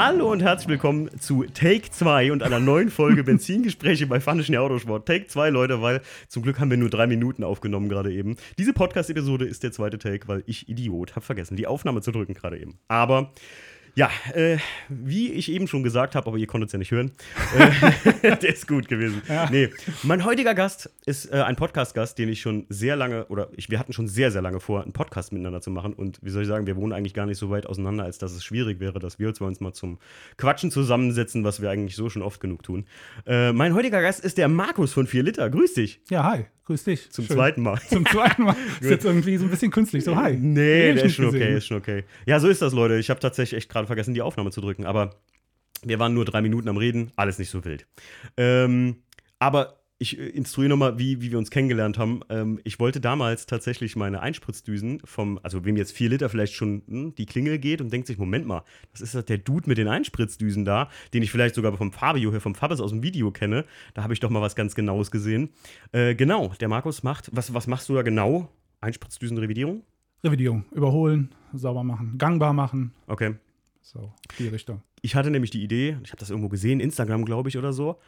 Hallo und herzlich willkommen zu Take 2 und einer neuen Folge Benzingespräche bei Fanischen Autosport. Take 2, Leute, weil zum Glück haben wir nur drei Minuten aufgenommen gerade eben. Diese Podcast-Episode ist der zweite Take, weil ich Idiot habe vergessen, die Aufnahme zu drücken gerade eben. Aber ja, äh, wie ich eben schon gesagt habe, aber ihr konntet es ja nicht hören, äh, der ist gut gewesen. Ja. Nee, mein heutiger Gast ist äh, ein Podcast-Gast, den ich schon sehr lange, oder ich, wir hatten schon sehr, sehr lange vor, einen Podcast miteinander zu machen. Und wie soll ich sagen, wir wohnen eigentlich gar nicht so weit auseinander, als dass es schwierig wäre, dass wir uns mal zum Quatschen zusammensetzen, was wir eigentlich so schon oft genug tun. Äh, mein heutiger Gast ist der Markus von 4 Liter. Grüß dich. Ja, hi. Grüß dich. Zum Schön. zweiten Mal. Zum zweiten Mal. ist jetzt irgendwie so ein bisschen künstlich. So, hi. Nee, der ist schon gesehen. okay, ist schon okay. Ja, so ist das, Leute. Ich habe tatsächlich echt gerade vergessen, die Aufnahme zu drücken. Aber wir waren nur drei Minuten am Reden. Alles nicht so wild. Ähm, aber ich äh, instruiere nochmal, wie, wie wir uns kennengelernt haben. Ähm, ich wollte damals tatsächlich meine Einspritzdüsen vom, also wem jetzt vier Liter vielleicht schon hm, die Klingel geht und denkt sich, Moment mal, das ist der Dude mit den Einspritzdüsen da, den ich vielleicht sogar vom Fabio hier, vom Fabis aus dem Video kenne. Da habe ich doch mal was ganz Genaues gesehen. Äh, genau, der Markus macht, was, was machst du da genau? Einspritzdüsenrevidierung? Revidierung, überholen, sauber machen, gangbar machen. Okay. So, die Richtung. Ich hatte nämlich die Idee, ich habe das irgendwo gesehen, Instagram, glaube ich, oder so.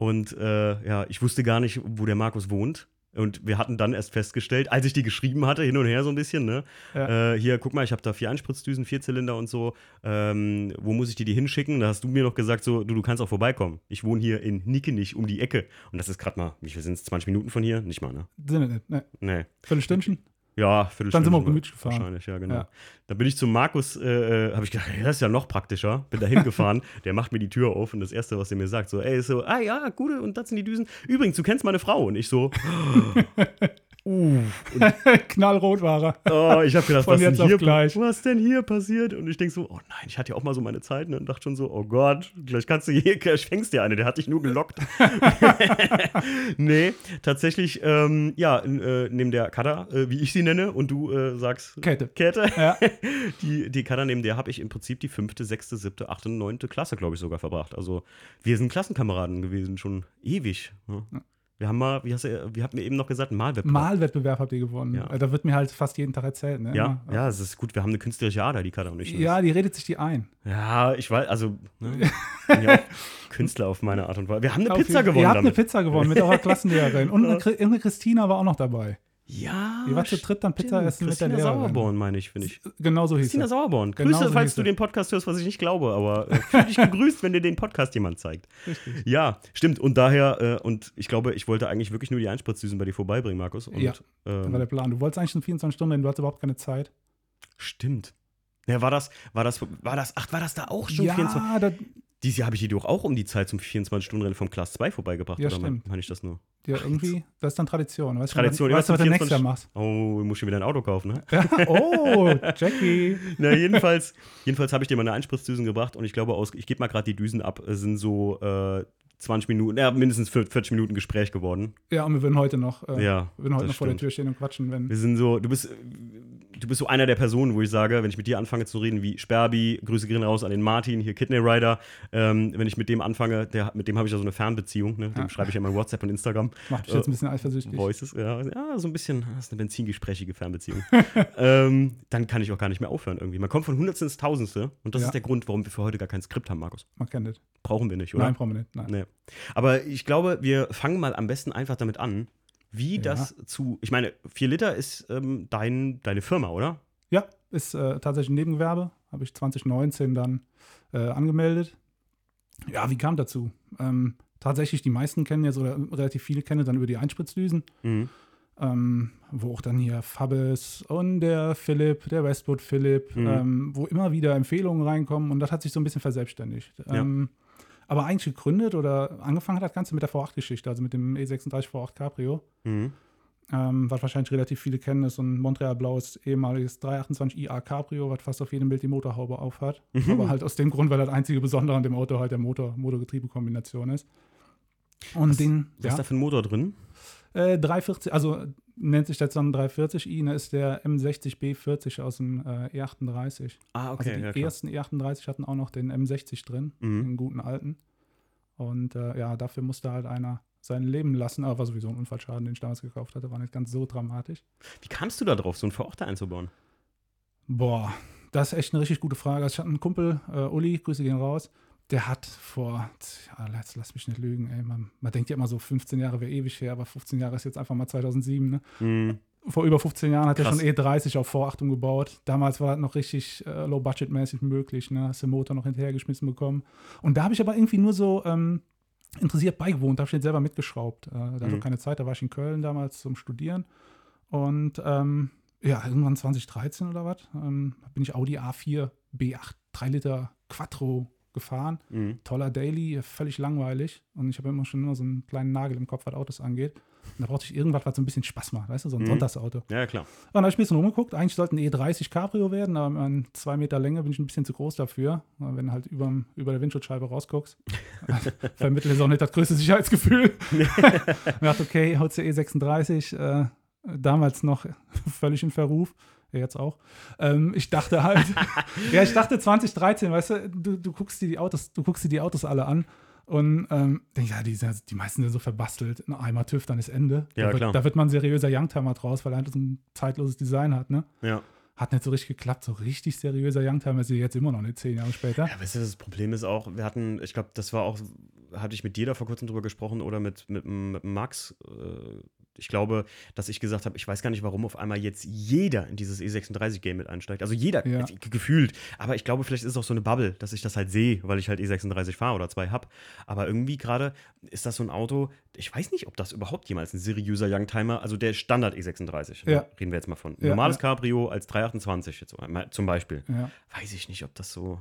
Und äh, ja, ich wusste gar nicht, wo der Markus wohnt. Und wir hatten dann erst festgestellt, als ich die geschrieben hatte, hin und her so ein bisschen, ne? Ja. Äh, hier, guck mal, ich habe da vier Einspritzdüsen, vier Zylinder und so. Ähm, wo muss ich dir die hinschicken? Da hast du mir noch gesagt, so, du, du kannst auch vorbeikommen. Ich wohne hier in Nickenich um die Ecke. Und das ist gerade mal, wie viel sind es? 20 Minuten von hier? Nicht mal, ne? Sind nicht, ne? Nee. Viertelstündchen? Ja, Viertelstunde. Dann sind wir auch gemütlich gefahren. Wahrscheinlich, ja, genau. Ja. Da bin ich zum Markus, äh, äh habe ich gedacht, das ist ja noch praktischer. Bin da hingefahren, der macht mir die Tür auf und das Erste, was er mir sagt, so, ey, so, ah ja, gute, und das sind die Düsen. Übrigens, du kennst meine Frau. Und ich so, Uh, Knallrot war er. Oh, ich habe gedacht, was denn, hier, gleich. was denn hier passiert? Und ich denke so, oh nein, ich hatte ja auch mal so meine Zeit ne, und dachte schon so, oh Gott, gleich kannst du hier, gleich fängst dir eine, der hat dich nur gelockt. nee, tatsächlich, ähm, ja, äh, neben der Cutter, äh, wie ich sie nenne, und du äh, sagst Kette. Kette. Ja. die, die Cutter, neben der habe ich im Prinzip die fünfte, sechste, siebte, achte, neunte Klasse, glaube ich, sogar verbracht. Also wir sind Klassenkameraden gewesen, schon ewig. Ne? Ja. Wir haben mal, wie, hast du, wie habt ihr eben noch gesagt, Malwettbewerb. Malwettbewerb habt ihr gewonnen. Ja. Da wird mir halt fast jeden Tag erzählt. Ne? Ja, ja, es ist gut. Wir haben eine künstlerische Ader, die Kader und ich. Ja, die redet sich die ein. Ja, ich weiß, also, ne, bin ja auch Künstler auf meine Art und Weise. Wir haben eine auf Pizza gewonnen. Habt damit. eine Pizza gewonnen mit eurer Klassenlehrerin. Und eine Christina war auch noch dabei. Ja. Ihr wart zu dritt dann Pizza essen Christina mit der Lehrerin. Sauerborn, meine ich, finde ich. Genau so hieß Christina es. Sauerborn. Grüße, genau so falls du den Podcast hörst, was ich nicht glaube, aber äh, fühl dich gegrüßt, wenn dir den Podcast jemand zeigt. Richtig. Ja, stimmt. Und daher, äh, und ich glaube, ich wollte eigentlich wirklich nur die Einspritzdüsen bei dir vorbeibringen, Markus. Und, ja, ähm, das war der Plan. Du wolltest eigentlich schon 24 Stunden, denn du hattest überhaupt keine Zeit. Stimmt. Ja, war das, war das, war das, ach, war das da auch schon ja, 24? Ja, dieses Jahr habe ich die doch auch um die Zeit zum 24-Stunden-Rennen vom Class 2 vorbeigebracht. Ja, oder stimmt. meine ich das nur? Ja, irgendwie, das ist dann Tradition. Weißt Tradition, du, weißt du, was du nächstes Jahr machst? Oh, du musst schon wieder ein Auto kaufen, ne? Ja, oh, Jackie. Na, jedenfalls, jedenfalls habe ich dir meine Einspritzdüsen gebracht und ich glaube, aus, ich gebe mal gerade die Düsen ab, es sind so äh, 20 Minuten, ja, mindestens 40 Minuten Gespräch geworden. Ja, und wir würden heute noch, äh, ja, wir würden heute noch vor der Tür stehen und quatschen, wenn. Wir sind so, du bist, du bist so einer der Personen, wo ich sage, wenn ich mit dir anfange zu reden, wie Sperbi, Grüße gehen raus an den Martin, hier Kidney Rider, ähm, wenn ich mit dem anfange, der, mit dem habe ich ja so eine Fernbeziehung, ne? dem ja. schreibe ich ja mal WhatsApp und Instagram. Macht mich äh, jetzt ein bisschen eifersüchtig. Voices, ja, ja, so ein bisschen, das ist eine benzingesprächige Fernbeziehung. ähm, dann kann ich auch gar nicht mehr aufhören irgendwie. Man kommt von Hundertsten ins Tausendste und das ja. ist der Grund, warum wir für heute gar kein Skript haben, Markus. Man kennt das. Brauchen wir nicht, oder? Nein, brauchen wir nicht. Nein. Nee. Aber ich glaube, wir fangen mal am besten einfach damit an, wie ja. das zu. Ich meine, 4 Liter ist ähm, dein, deine Firma, oder? Ja, ist äh, tatsächlich ein Nebengewerbe. Habe ich 2019 dann äh, angemeldet. Ja, wie kam dazu? Ähm, tatsächlich, die meisten kennen jetzt oder relativ viele kennen dann über die Einspritzdüsen. Mhm. Ähm, wo auch dann hier Fabes und der Philipp, der Westwood Philipp, mhm. ähm, wo immer wieder Empfehlungen reinkommen und das hat sich so ein bisschen verselbstständigt. Ja. Aber eigentlich gegründet oder angefangen hat das Ganze mit der V8-Geschichte, also mit dem E36 V8 Cabrio. Mhm ähm, was wahrscheinlich relativ viele kennen, ist so ein Montreal blaues ehemaliges 328IA Cabrio, was fast auf jedem Bild die Motorhaube aufhat. Mhm. Aber halt aus dem Grund, weil das einzige Besondere an dem Auto halt der Motor, Motor-Getriebe-Kombination ist. Und was, den, was ja, ist da für ein Motor drin? Äh, 340, also nennt sich das dann 340i, ne, ist der M60B40 aus dem äh, E38. Ah, okay. Also die ja, ersten E38 hatten auch noch den M60 drin, mhm. den guten alten. Und äh, ja, dafür musste halt einer sein Leben lassen. Aber war sowieso ein Unfallschaden, den ich damals gekauft hatte, war nicht ganz so dramatisch. Wie kamst du da drauf, so einen Verorter einzubauen? Boah, Das ist echt eine richtig gute Frage. Also ich hatte einen Kumpel, äh, Uli, Grüße gehen raus, der hat vor, ja, lass, lass mich nicht lügen, ey, man, man denkt ja immer so, 15 Jahre wäre ewig her, aber 15 Jahre ist jetzt einfach mal 2007, ne? Mhm. Vor über 15 Jahren hat Krass. er schon E30 auf V8 umgebaut. Damals war das noch richtig äh, low-budget-mäßig möglich, ne? Hast den Motor noch hinterhergeschmissen bekommen. Und da habe ich aber irgendwie nur so ähm, interessiert beigewohnt, da habe ich den selber mitgeschraubt. Äh, da hatte Mhm. ich keine Zeit, da war ich in Köln damals zum Studieren. Und ähm, ja, irgendwann 2013 oder was, ähm, bin ich Audi A4 B8 3 Liter Quattro gefahren. Mhm. Toller Daily, völlig langweilig. Und ich habe immer schon immer so einen kleinen Nagel im Kopf, was Autos angeht. Und da brauchte ich irgendwas, was so ein bisschen Spaß macht, weißt du, so ein Mhm. Sonntagsauto. Ja, klar. Und dann habe ich ein bisschen rumgeguckt. Eigentlich sollte ein E30 Cabrio werden, aber meinen zwei Meter Länge bin ich ein bisschen zu groß dafür. Und Wenn du halt über, über der Windschutzscheibe rausguckst, vermittelt es auch nicht das größte Sicherheitsgefühl. ich dachte, okay, du E36, äh, damals noch völlig in Verruf. Jetzt auch. Ähm, ich dachte halt, ja, ich dachte 2013, weißt du, du, du guckst dir die Autos, du guckst dir die Autos alle an und ähm, denk, ja, die, sind- die meisten sind so verbastelt. Ein Eimer TÜV, dann ist Ende. Ja, da, wird, klar. da wird man ein seriöser Youngtimer draus, weil er halt so ein zeitloses Design hat, ne? Ja. Hat nicht so richtig geklappt. So richtig seriöser Youngtimer ist jetzt immer noch nicht, zehn Jahre später. Ja, weißt du, das Problem ist auch, wir hatten, ich glaube, das war auch, hatte ich mit dir da vor kurzem drüber gesprochen oder mit, mit, mit Max. Äh, ich glaube, dass ich gesagt habe, ich weiß gar nicht, warum auf einmal jetzt jeder in dieses E36-Game mit einsteigt. Also jeder, Ja. gefühlt. Aber ich glaube, vielleicht ist es auch so eine Bubble, dass ich das halt sehe, weil ich halt E36 fahre oder zwei habe. Aber irgendwie gerade ist das so ein Auto, ich weiß nicht, ob das überhaupt jemals ein seriöser Youngtimer, also der Standard E36, ne? Ja. reden wir jetzt mal von. Ja, Normales. Cabrio als 328 jetzt zum Beispiel. Weiß ich nicht, ob das so.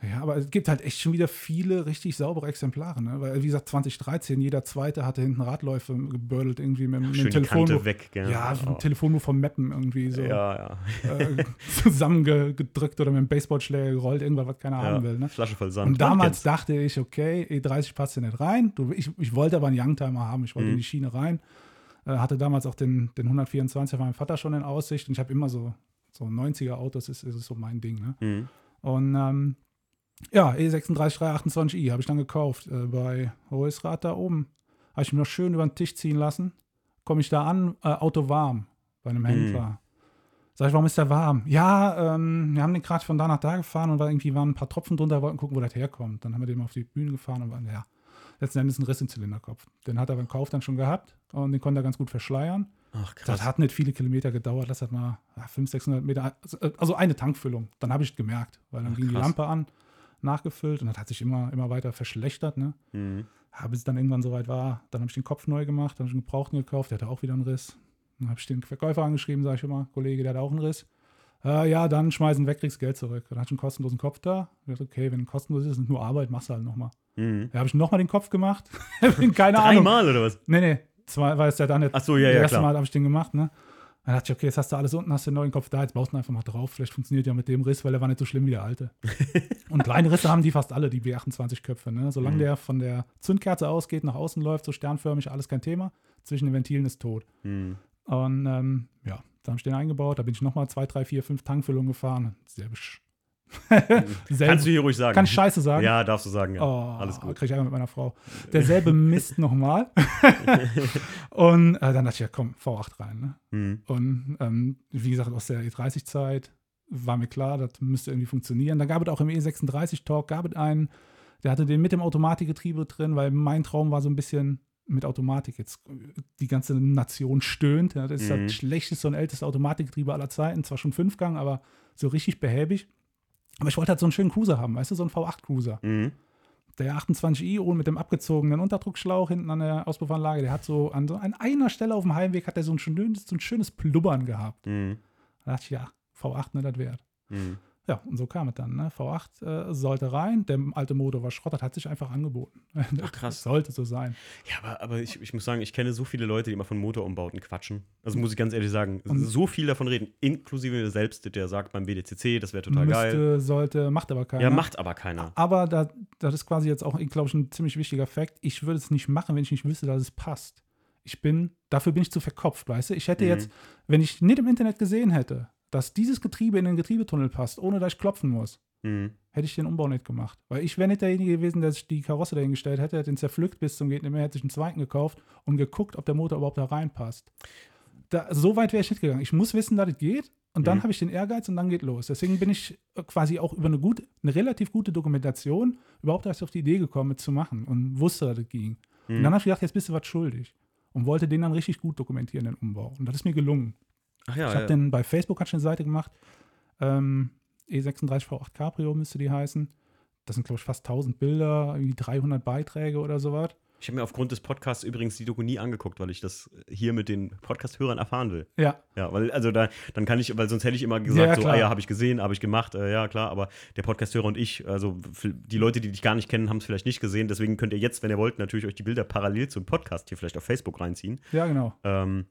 Ja, aber es gibt halt echt schon wieder viele richtig saubere Exemplare, ne? Weil, wie gesagt, 2013, jeder zweite hatte hinten Radläufe gebürdelt irgendwie mit, mit Schön dem Telefonbuch. weg, gell? Ja, so ein Telefonbuch vom Mappen irgendwie so Ja, ja. äh, zusammengedrückt oder mit einem Baseballschläger gerollt, irgendwas, was keiner haben will. Ne? Flasche voll Sand. Und damals dachte ich, okay, E30 passt ja nicht rein. Du, ich, ich wollte aber einen Youngtimer haben, ich wollte Mhm. in die Schiene rein. Äh, hatte damals auch den, den 124 von meinem Vater schon in Aussicht und ich habe immer so, so 90er Autos, ist, ist so mein Ding. Ne? Mhm. Und ähm, ja, E E36 328i habe ich dann gekauft äh, bei Hoesrad da oben. Habe ich mir noch schön über den Tisch ziehen lassen. Komme ich da an, äh, Auto warm bei einem Händler. Sag ich, warum ist der warm? Ja, ähm, wir haben den gerade von da nach da gefahren und war irgendwie waren ein paar Tropfen drunter, wollten gucken, wo das herkommt. Dann haben wir den mal auf die Bühne gefahren und waren, ja, letzten Endes ein Riss im Zylinderkopf. Den hat er beim Kauf dann schon gehabt und den konnte er ganz gut verschleiern. Ach, Das krass. hat nicht viele Kilometer gedauert, das hat mal ja, 500, 600 Meter, also eine Tankfüllung. Dann habe ich es gemerkt, weil dann Ach, ging die. Lampe an, nachgefüllt und das hat sich immer, immer weiter verschlechtert. Ne? Mhm. Ja, bis es dann irgendwann soweit war, dann habe ich den Kopf neu gemacht, dann habe ich einen Gebrauchten gekauft, der hatte auch wieder einen Riss. Dann habe ich den Verkäufer angeschrieben, sage ich immer, Kollege, der hat auch einen Riss. Äh, ja, dann schmeißen weg, kriegst Geld zurück. Dann hatte ich einen kostenlosen Kopf da. Ich dachte, okay, wenn kostenlos ist, ist nur Arbeit, machst du halt nochmal. Mhm. Da habe ich nochmal den Kopf gemacht. Keine Ahnung. Dreimal oder was? Nee, nee, zwei war es ja dann nicht. Ach so, ja, das ja, erste klar. Mal habe ich den gemacht, ne? Dann dachte ich, okay, jetzt hast du alles unten, hast den neuen Kopf da, jetzt baust du ihn einfach mal drauf. Vielleicht funktioniert ja mit dem Riss, weil er war nicht so schlimm wie der alte. und kleine Risse haben die fast alle, die B28-Köpfe, ne? Solange Mhm. der von der Zündkerze ausgeht, nach außen läuft, so sternförmig, alles kein Thema. Zwischen den Ventilen ist tot. Mhm. Und ähm, ja, dann habe ich den eingebaut, da bin ich nochmal zwei, drei, vier, fünf Tankfüllungen gefahren. Selbe Sch Selbe- Kannst du hier ruhig sagen. Kann ich Scheiße sagen? Ja, darfst du sagen, ja. Oh, Alles gut. Krieg ich Ärger mit meiner Frau. Derselbe Mist nochmal. und äh, dann dachte ich, ja komm, V8 rein. Ne? Mhm. Und ähm, wie gesagt, aus der E30-Zeit war mir klar, das müsste irgendwie funktionieren. Da gab es auch im E36-Talk, gab es einen, der hatte den mit dem Automatikgetriebe drin, weil mein Traum war so ein bisschen mit Automatik. Jetzt die ganze Nation stöhnt. Ja, das ist Mhm. das schlechteste und älteste Automatikgetriebe aller Zeiten. Zwar schon Fünfgang, aber so richtig behäbig. Aber ich wollte halt so einen schönen Cruiser haben, weißt du, so einen V8-Cruiser. Mhm. Der 28i ohne mit dem abgezogenen Unterdruckschlauch hinten an der Auspuffanlage, der hat so an, so an einer Stelle auf dem Heimweg hat er so ein schönes, so ein schönes Plubbern gehabt. Mhm. Da dachte ich, ja, V8, ne, das wert. Mhm. Ja, und so kam es dann. Ne? V8 äh, sollte rein, der alte Motor war Schrott, hat sich einfach angeboten. Ach, krass. sollte so sein. Ja, aber, aber ich, ich muss sagen, ich kenne so viele Leute, die immer von Motorumbauten quatschen. Also muss ich ganz ehrlich sagen, Und- so viel davon reden, inklusive mir selbst, der sagt beim BDCC, das wäre total geil. Müsste, sollte, macht aber keiner. Ja, macht aber keiner. Aber da, das ist quasi jetzt auch, glaube ich, ein ziemlich wichtiger Fakt. Ich würde es nicht machen, wenn ich nicht wüsste, dass es passt. Ich bin, dafür bin ich zu verkopft, weißt du? Ich hätte Mhm. jetzt, wenn ich nicht im Internet gesehen hätte, dass dieses Getriebe in den Getriebetunnel passt, ohne dass ich klopfen muss, Mhm. hätte ich den Umbau nicht gemacht. Weil ich wäre nicht derjenige gewesen, der sich die Karosse dahingestellt hätte, hätte den zerpflückt bis zum mehr, hätte sich einen zweiten gekauft und geguckt, ob der Motor überhaupt da reinpasst. Da, so weit wäre ich nicht gegangen. Ich muss wissen, dass es geht. und dann Mhm. habe ich den Ehrgeiz und dann geht los. Deswegen bin ich äh, quasi auch über eine, gut, eine relativ gute Dokumentation überhaupt erst auf die Idee gekommen, es zu machen und wusste, dass es ging. Mhm. Und dann habe ich gedacht, jetzt bist du was schuldig. Und wollte den dann richtig gut dokumentieren, den Umbau. Und das ist mir gelungen. Ach ja, ich habe ja. den bei Facebook hatte ich eine Seite gemacht. Ähm, E36 V8 Cabrio müsste die heißen. Das sind, glaube ich, fast 1000 Bilder, irgendwie 300 Beiträge oder sowas. Ich habe mir aufgrund des Podcasts übrigens die Doku nie angeguckt, weil ich das hier mit den Podcast-Hörern erfahren will. Ja, Ja, weil, also da, dann kann ich, weil sonst hätte ich immer Ja, gesagt, so, klar. ah ja, habe ich gesehen, habe ich gemacht, äh, ja, klar, aber der Podcast-Hörer und ich, also die Leute, die dich gar nicht kennen, haben es vielleicht nicht gesehen, deswegen könnt ihr jetzt, wenn ihr wollt, natürlich euch die Bilder parallel zum Podcast hier vielleicht auf Facebook reinziehen. ja, genau. Ähm,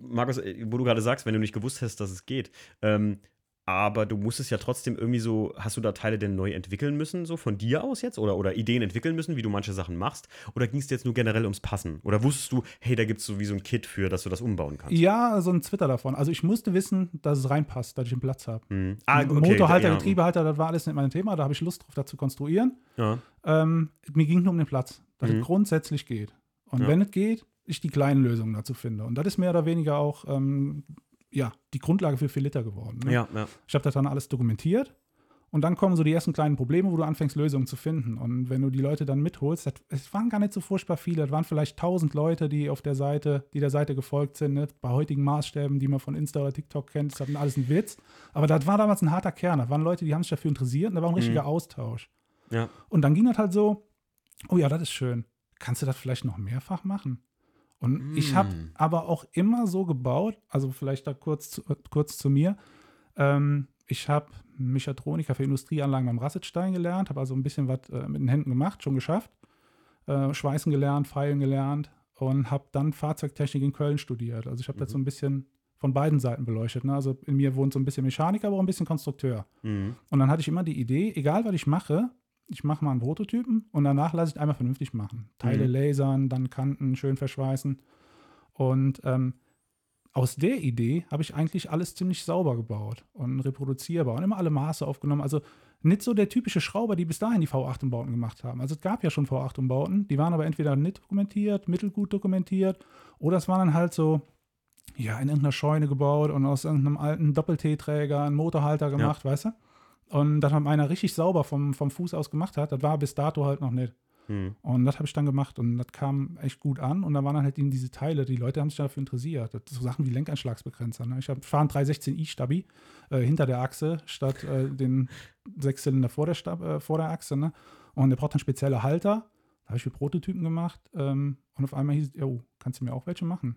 Markus, äh, wo du gerade sagst, wenn du nicht gewusst hast, dass es geht, ähm, aber du musstest ja trotzdem irgendwie so, hast du da Teile denn neu entwickeln müssen, so von dir aus jetzt? Oder, oder Ideen entwickeln müssen, wie du manche Sachen machst? Oder ging es jetzt nur generell ums Passen? Oder wusstest du, hey, da gibt es so wie so ein Kit für, dass du das umbauen kannst? Ja, so ein Twitter davon. Also ich musste wissen, dass es reinpasst, dass ich einen Platz habe. Hm. Ah, okay, Motorhalter, ja. Getriebehalter, das war alles nicht mein Thema. Da habe ich Lust drauf, das zu konstruieren. Ja. Ähm, mir ging nur um den Platz, dass Mhm. es grundsätzlich geht. Und Ja. wenn es geht, ich die kleinen Lösungen dazu finde. Und das ist mehr oder weniger auch ähm, ja, die Grundlage für Liter geworden. Ne? Ja, ja. Ich habe das dann alles dokumentiert. Und dann kommen so die ersten kleinen Probleme, wo du anfängst, Lösungen zu finden. Und wenn du die Leute dann mitholst, das, es waren gar nicht so furchtbar viele. Es waren vielleicht 1000 Leute, die auf der Seite, die der Seite gefolgt sind. Ne? Bei heutigen Maßstäben, die man von Insta oder TikTok kennt, ist das alles ein Witz. Aber das war damals ein harter Kern. Das waren Leute, die haben sich dafür interessiert und da war ein richtiger Austausch. Ja. Und dann ging das halt so, oh ja, das ist schön. Kannst du das vielleicht noch mehrfach machen? Und ich habe Mm. aber auch immer so gebaut, also vielleicht da kurz, zu- kurz zu mir. Ähm, ich habe Mechatroniker für Industrieanlagen beim Rassetstein gelernt, habe also ein bisschen was äh, mit den Händen gemacht, schon geschafft. Äh, Schweißen gelernt, Feilen gelernt und habe dann Fahrzeugtechnik in Köln studiert. Also ich habe das so ein bisschen von beiden Seiten beleuchtet. Ne? Also in mir wohnt so ein bisschen Mechaniker, aber auch ein bisschen Konstrukteur. Mhm. Und dann hatte ich immer die Idee, egal was ich mache, ich mache mal einen Prototypen und danach lasse ich einmal vernünftig machen. Teile Mhm. lasern, dann Kanten schön verschweißen. Und ähm, aus der Idee habe ich eigentlich alles ziemlich sauber gebaut und reproduzierbar und immer alle Maße aufgenommen. Also nicht so der typische Schrauber, die bis dahin die V8-Umbauten gemacht haben. Also es gab ja schon V8-Umbauten, die waren aber entweder nicht dokumentiert, mittelgut dokumentiert oder es waren dann halt so, ja, in irgendeiner Scheune gebaut und aus irgendeinem alten Doppel-T-Träger einen Motorhalter gemacht, weißt du? Und das hat einer richtig sauber vom, vom Fuß aus gemacht hat, das war bis dato halt noch nicht. Mhm. Und das habe ich dann gemacht und das kam echt gut an. Und da waren dann halt eben diese Teile, die Leute haben sich dafür interessiert. Das, so Sachen wie Lenkeinschlagsbegrenzer. Ne? Ich habe fahre einen 316i Stabi äh, hinter der Achse statt äh, den Sechszylinder vor der, Stab, äh, vor der Achse. Ne? Und der braucht dann spezielle Halter. Da habe ich für Prototypen gemacht. Ähm, und auf einmal hieß es, oh, kannst du mir auch welche machen?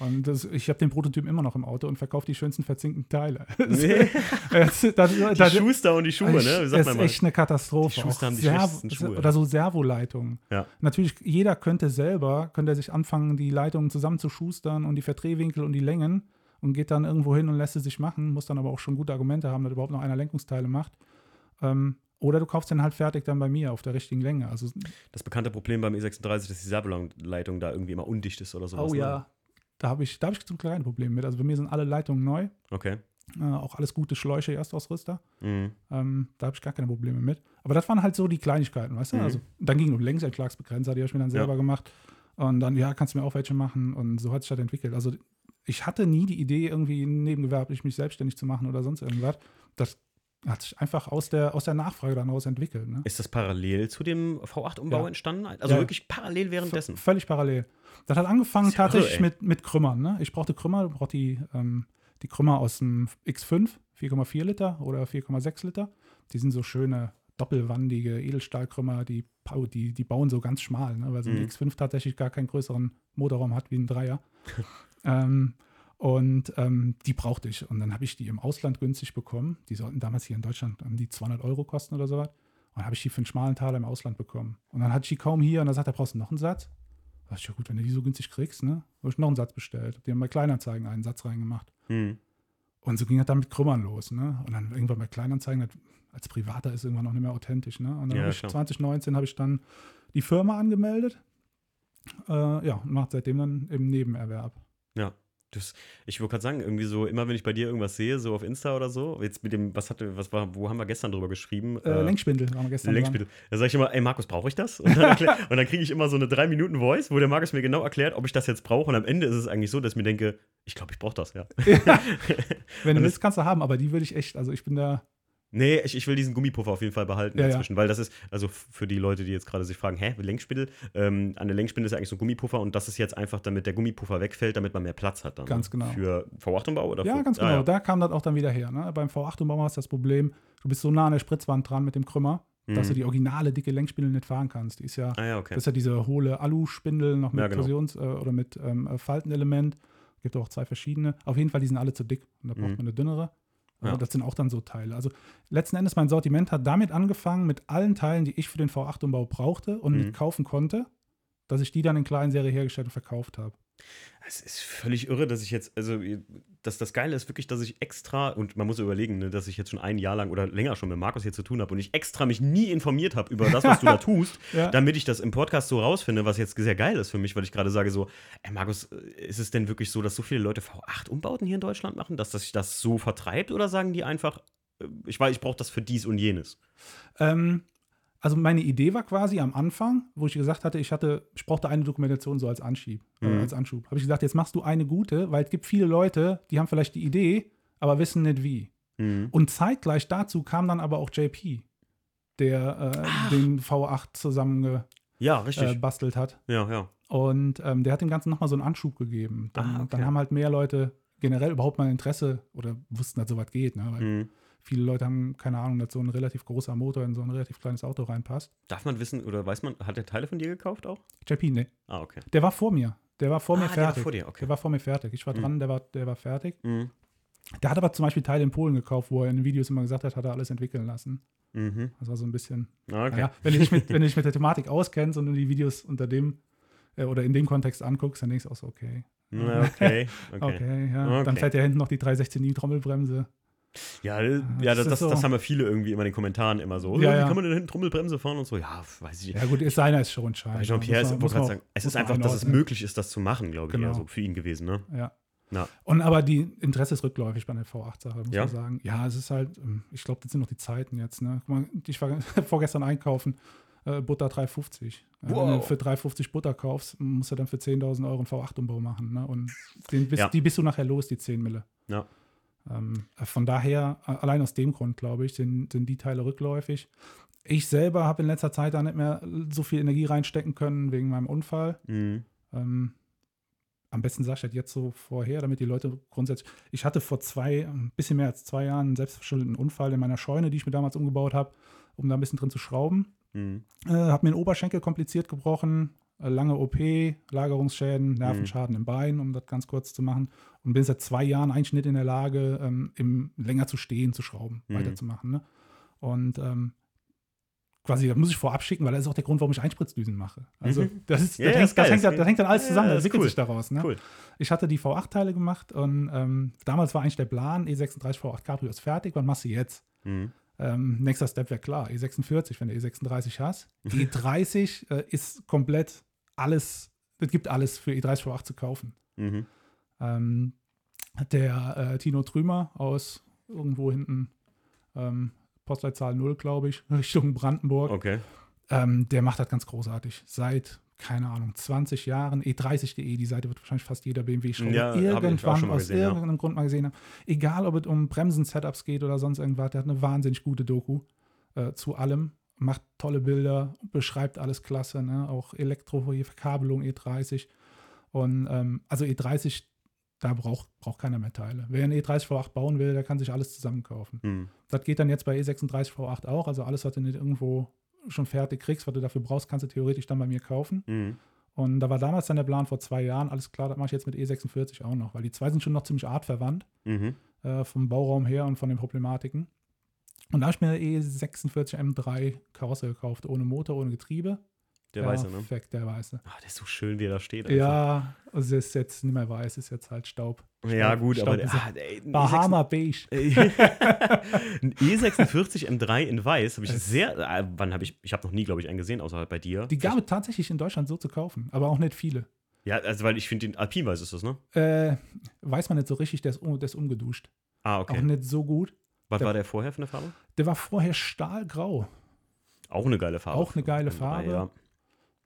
Und das, ich habe den Prototypen immer noch im Auto und verkaufe die schönsten verzinkten Teile. Nee. das, das, Die Schuster und die Schuhe, ne? Das ist echt eine Katastrophe. Die Schuster Auch haben die Servo- schlechtesten Schuhe. Oder so Servoleitungen. Ja. Natürlich, jeder könnte selber, könnte sich anfangen, die Leitungen zusammenzuschustern und die Verdrehwinkel und die Längen und geht dann irgendwo hin und lässt es sich machen, muss dann aber auch schon gute Argumente haben, dass überhaupt noch einer Lenkungsteile macht. Ähm, oder du kaufst den halt fertig dann bei mir auf der richtigen Länge. Also, Das bekannte Problem beim E36, dass die Servoleitung da irgendwie immer undicht ist oder sowas. oh ne? Da habe ich, da hab ich so kleine Probleme mit. Also bei mir sind alle Leitungen neu, Okay. äh, auch alles gute Schläuche, Erstausrüster. Mhm. Ähm, da habe ich gar keine Probleme mit. Aber das waren halt so die Kleinigkeiten, weißt du? Mhm. Also dann ging es um Längsentschlagsbegrenzer, die habe ich mir dann selber Ja. gemacht. Und dann, ja, kannst du mir auch welche machen. Und so hat sich das entwickelt. Also ich hatte nie die Idee, irgendwie nebengewerblich mich selbstständig zu machen oder sonst irgendwas. Das hat sich einfach aus der, aus der Nachfrage dann raus entwickelt. Ne? Ist das parallel zu dem V8-Umbau Ja. entstanden? Also Ja. wirklich parallel währenddessen? V völlig parallel. Das hat angefangen Das tatsächlich irre, mit, mit Krümmern. Ne? Ich brauchte Krümmer, brauchte die, ähm, die Krümmer aus dem X5, 4,4 Liter oder 4,6 Liter. Die sind so schöne doppelwandige Edelstahlkrümmer, die, die, die bauen so ganz schmal, ne? weil so ein Mhm. X5 tatsächlich gar keinen größeren Motorraum hat wie ein Dreier. ähm, und ähm, die brauchte ich. Und dann habe ich die im Ausland günstig bekommen. Die sollten damals hier in Deutschland um die 200 Euro kosten oder so was. Und dann habe ich die für einen schmalen Taler im Ausland bekommen. Und dann hatte ich die kaum hier und dann sagt er, brauchst du noch einen Satz? Da dachte ich, ja gut, wenn du die so günstig kriegst, ne? Habe ich noch einen Satz bestellt. Die haben bei Kleinanzeigen einen Satz reingemacht. Mhm. Und so ging das dann mit Krümmern los, ne? Und dann irgendwann bei Kleinanzeigen, das, als Privater ist irgendwann noch nicht mehr authentisch, ne? Und dann Ja, habe ich klar. 2019 habe ich dann die Firma angemeldet. Äh, ja, und macht seitdem dann im Nebenerwerb. Das, ich wollte gerade sagen, irgendwie so, immer wenn ich bei dir irgendwas sehe, so auf Insta oder so, jetzt mit dem, was hatte, was war, wo haben wir gestern drüber geschrieben? Äh, Lenkspindel haben wir gestern. Lenkspindel. Da sage ich immer, ey Markus, brauche ich das? Und dann, dann kriege ich immer so eine 3-Minuten-Voice, wo der Markus mir genau erklärt, ob ich das jetzt brauche. Und am Ende ist es eigentlich so, dass ich mir denke, ich glaube, ich brauche das, ja. wenn du willst, kannst du haben, aber die würde ich echt, also ich bin da Nee, ich, ich will diesen Gummipuffer auf jeden Fall behalten Ja, ja. inzwischen, weil das ist, also für die Leute, die jetzt gerade sich fragen, hä, Lenkspindel, ähm, an der Lenkspindel ist ja eigentlich so ein Gummipuffer und das ist jetzt einfach, damit der Gummipuffer wegfällt, damit man mehr Platz hat dann. Ganz genau. Für V8-Umbau oder Ja, für, ganz Ah, genau. ja. Da kam das auch dann wieder her. Ne? Beim V8-Umbau hast du das Problem, du bist so nah an der Spritzwand dran mit dem Krümmer, dass Mhm. du die originale dicke Lenkspindel nicht fahren kannst. Die ist ja, Ah ja, okay. das ist ja diese hohle Alu-Spindel noch mit Ja, genau. Torsions- äh, oder mit ähm, äh, Faltenelement. Gibt auch zwei verschiedene. Auf jeden Fall, die sind alle zu dick und da braucht Mhm. man eine dünnere. Ja. Das sind auch dann so Teile. Also letzten Endes, mein Sortiment hat damit angefangen, mit allen Teilen, die ich für den V8-Umbau brauchte und Mhm. kaufen konnte, dass ich die dann in kleinen Serie hergestellt und verkauft habe. Es ist völlig irre, dass ich jetzt, also dass das Geile ist wirklich, dass ich extra, und man muss überlegen, ne, dass ich jetzt schon ein Jahr lang oder länger schon mit Markus hier zu tun habe und ich extra mich nie informiert habe über das, was du da tust, Ja. damit ich das im Podcast so rausfinde, was jetzt sehr geil ist für mich, weil ich gerade sage so, ey Markus, äh, ist es denn wirklich so, dass so viele Leute V8-Umbauten hier in Deutschland machen, dass das sich das so vertreibt oder sagen die einfach, äh, ich weiß, ich brauche das für dies und jenes? Ähm, also meine Idee war quasi am Anfang, wo ich gesagt hatte, ich hatte, ich brauchte eine Dokumentation so als Anschieb, äh, Mhm. als Anschub. Habe ich gesagt, jetzt machst du eine gute, weil es gibt viele Leute, die haben vielleicht die Idee, aber wissen nicht wie. Mhm. Und zeitgleich dazu kam dann aber auch JP, der äh, den V8 zusammengebastelt Ja, äh, richtig. bastelt hat. ja, ja. Und ähm, der hat dem Ganzen nochmal so einen Anschub gegeben. Dann, Ah, okay. dann haben halt mehr Leute generell überhaupt mal Interesse oder wussten, dass sowas geht. Ne? Weil Mhm. Viele Leute haben keine Ahnung, dass so ein relativ großer Motor in so ein relativ kleines Auto reinpasst. Darf man wissen oder weiß man, hat er Teile von dir gekauft auch? JP, ne. Ah, okay. Der war vor mir. Der war vor Ah, mir der war fertig. vor dir, okay. Der war vor mir fertig. Ich war Mhm. dran, der war, der war fertig. Mhm. Der hat aber zum Beispiel Teile in Polen gekauft, wo er in den Videos immer gesagt hat, hat er alles entwickeln lassen. Mhm. Das war so ein bisschen. Ah, Okay. Naja, wenn du dich mit, wenn du dich mit der Thematik auskennst und du die Videos unter dem äh, oder in dem Kontext anguckst, dann denkst du auch so, okay. Okay. Okay, Okay. ja. Okay. Dann fährt ja hinten noch die 316i Trommelbremse. Ja, äh, ja das das, das, so- das haben wir viele irgendwie immer in den Kommentaren immer so. Ja, wie ja. kann man denn hinten Trommelbremse fahren und so? Ja, weiß ich nicht. Ja, gut, ist seiner ist schon scheiße. Jean-Pierre ist, Muss man- sagen, es ist einfach, dass es möglich ist, das zu machen, glaube ich, Genau. eher so für ihn gewesen, ne? Ja. Ja. Und aber die Interesse ist rückläufig bei der V8-Sache, muss Ja? man sagen. Ja, es ist halt, ähm, ich glaube, das sind noch die Zeiten jetzt. Ne? Guck mal, ich war vorgestern einkaufen, äh, Butter 3,50. Äh, Wenn du Wow. für 3,50 Butter kaufst, musst du dann für 10.000 Euro einen V8-Umbau machen. Ne? Und den bist, Ja. die bist du nachher los, die 10 Mille. Ja. Ähm, äh, von daher, allein aus dem Grund, glaube ich, sind, sind die Teile rückläufig. Ich selber habe in letzter Zeit da nicht mehr so viel Energie reinstecken können wegen meinem Unfall. Mhm. Ähm, am besten sag ich das jetzt so vorher, damit die Leute grundsätzlich. Ich hatte vor zwei, ein bisschen mehr als zwei Jahren einen selbstverschuldeten Unfall in meiner Scheune, die ich mir damals umgebaut habe, um da ein bisschen drin zu schrauben. Mhm. Äh, habe mir den Oberschenkel kompliziert gebrochen, lange OP, Lagerungsschäden, Nervenschaden im Bein, um das ganz kurz zu machen. Und bin seit zwei Jahren eigentlich nicht in der Lage, ähm, im, länger zu stehen, zu schrauben, Mhm. weiterzumachen. Ne? Und ähm, quasi, das muss ich vorab schicken, weil das ist auch der Grund, warum ich Einspritzdüsen mache. Also Mhm. das, ist, Ja, das, hängt, das, hängt, das hängt dann alles Ja, zusammen, das entwickelt cool. sich daraus. Ne? Cool. Ich hatte die V8-Teile gemacht und ähm, damals war eigentlich der Plan, E36 V8 Cabrio ist fertig, was machst du jetzt? Ähm, nächster Step wäre klar, E46, wenn du E36 hast. E30 äh, ist komplett alles, es gibt alles für E30 V8 zu kaufen. Mhm. Ähm, der äh, Tino Trümer aus irgendwo hinten, ähm, Postleitzahl 0, glaube ich, Richtung Brandenburg, Okay. ähm, der macht das ganz großartig. Seit, keine Ahnung, 20 Jahren. E30.de, die Seite wird wahrscheinlich fast jeder Ja, hab ich auch irgendwann schon aus gesehen, ja. irgendeinem Grund mal gesehen haben. Egal, ob es um Bremsen-Setups geht oder sonst irgendwas, der hat eine wahnsinnig gute Doku äh, zu allem. Macht tolle Bilder, beschreibt alles klasse, ne? auch Elektro, hier Verkabelung E30. Und ähm, also E30, da braucht, braucht keiner mehr Teile. Wer ein E30 V8 bauen will, der kann sich alles zusammenkaufen. Mhm. Das geht dann jetzt bei E36 V8 auch. Also alles, was du nicht irgendwo schon fertig kriegst, was du dafür brauchst, kannst du theoretisch dann bei mir kaufen. Mhm. Und da war damals dann der Plan vor zwei Jahren, alles klar, das mache ich jetzt mit E46 auch noch, weil die zwei sind schon noch ziemlich artverwandt Mhm. äh, vom Bauraum her und von den Problematiken. Und da habe ich mir eine E46 M3 Karosse gekauft, ohne Motor, ohne Getriebe. Der weiße, ne? Perfekt, der weiße. Ah, der ist so schön, wie er da steht. einfach. Ja, also es ist jetzt nicht mehr weiß, ist jetzt halt Staub. Ja, Staub- gut, aber Staub- der, ah, ey, Bahama Beige. ein E46 M3 in weiß habe ich Es- sehr. Äh, wann habe ich? Ich habe noch nie, glaube ich, einen gesehen, außer bei dir. Die gab es tatsächlich in Deutschland so zu kaufen, aber auch nicht viele. Ja, also weil ich finde den Alpin weiß ist das, ne? Äh, weiß man nicht so richtig, der ist, um- der ist umgeduscht. Ah, Auch okay. nicht so gut. Was der- war der vorher für eine Farbe? Der war vorher stahlgrau. Auch eine geile Farbe. Auch eine geile Ah, Farbe. Ja,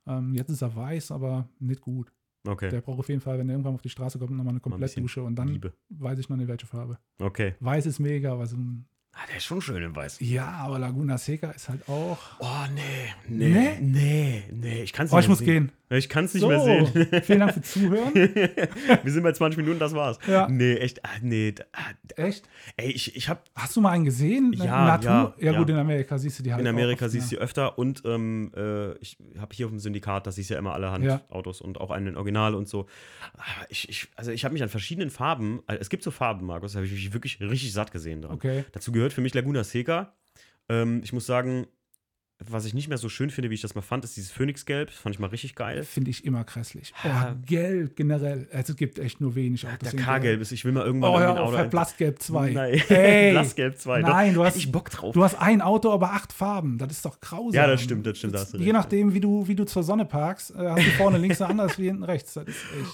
Ähm, jetzt ist er weiß, aber nicht gut. okay. Der braucht auf jeden Fall, wenn er irgendwann auf die Straße kommt, nochmal eine Komplettdusche und dann Liebe. weiß ich noch nicht, welche Farbe. Okay. Weiß ist mega, aber so ein Ah, der ist schon schön in weiß. Ja, aber Laguna Seca ist halt auch. Oh, nee. Nee. Nee? Nee, nee. Ich kann es Oh, nicht ich mehr muss sehen. gehen. Ich kann es nicht So, mehr sehen. vielen Dank für Zuhören. Wir sind bei 20 Minuten, das war's. Ja. Nee, echt. Ah, nee. ah, Echt? Ey, ich, ich habe Hast du mal einen gesehen? Ja, Natur? ja, ja, gut, ja. in Amerika siehst du die halt in Amerika oft, siehst du ne? sie öfter und ähm, äh, ich habe hier auf dem Syndikat, da siehst du ja immer alle Ja. Handautos und auch einen in Original und so. Ah, Ich, ich, also ich habe mich an verschiedenen Farben, äh, es gibt so Farben, Markus, da habe ich mich wirklich richtig satt gesehen dran. Okay. Dazu gehört für mich Laguna Seca. Ähm, ich muss sagen, was ich nicht mehr so schön finde, wie ich das mal fand, ist dieses Phönixgelb. Das fand ich mal richtig geil. Finde ich immer grässlich. Ja. Oh, gelb generell. Also, es gibt echt nur wenig Autos. Der K-Gelb ist, ich will mal irgendwann Oh, hör ein auf, Auto. Ein- Blassgelb 2. Nein, Ey. Blassgelb 2. Nein, du hast- ich Bock drauf. Du hast ein Auto, aber acht Farben. Das ist doch grausam. Ja, das stimmt, das stimmt, da hast du Je nachdem, wie du, wie du zur Sonne parkst, äh, hast du vorne links anders wie hinten rechts. Das.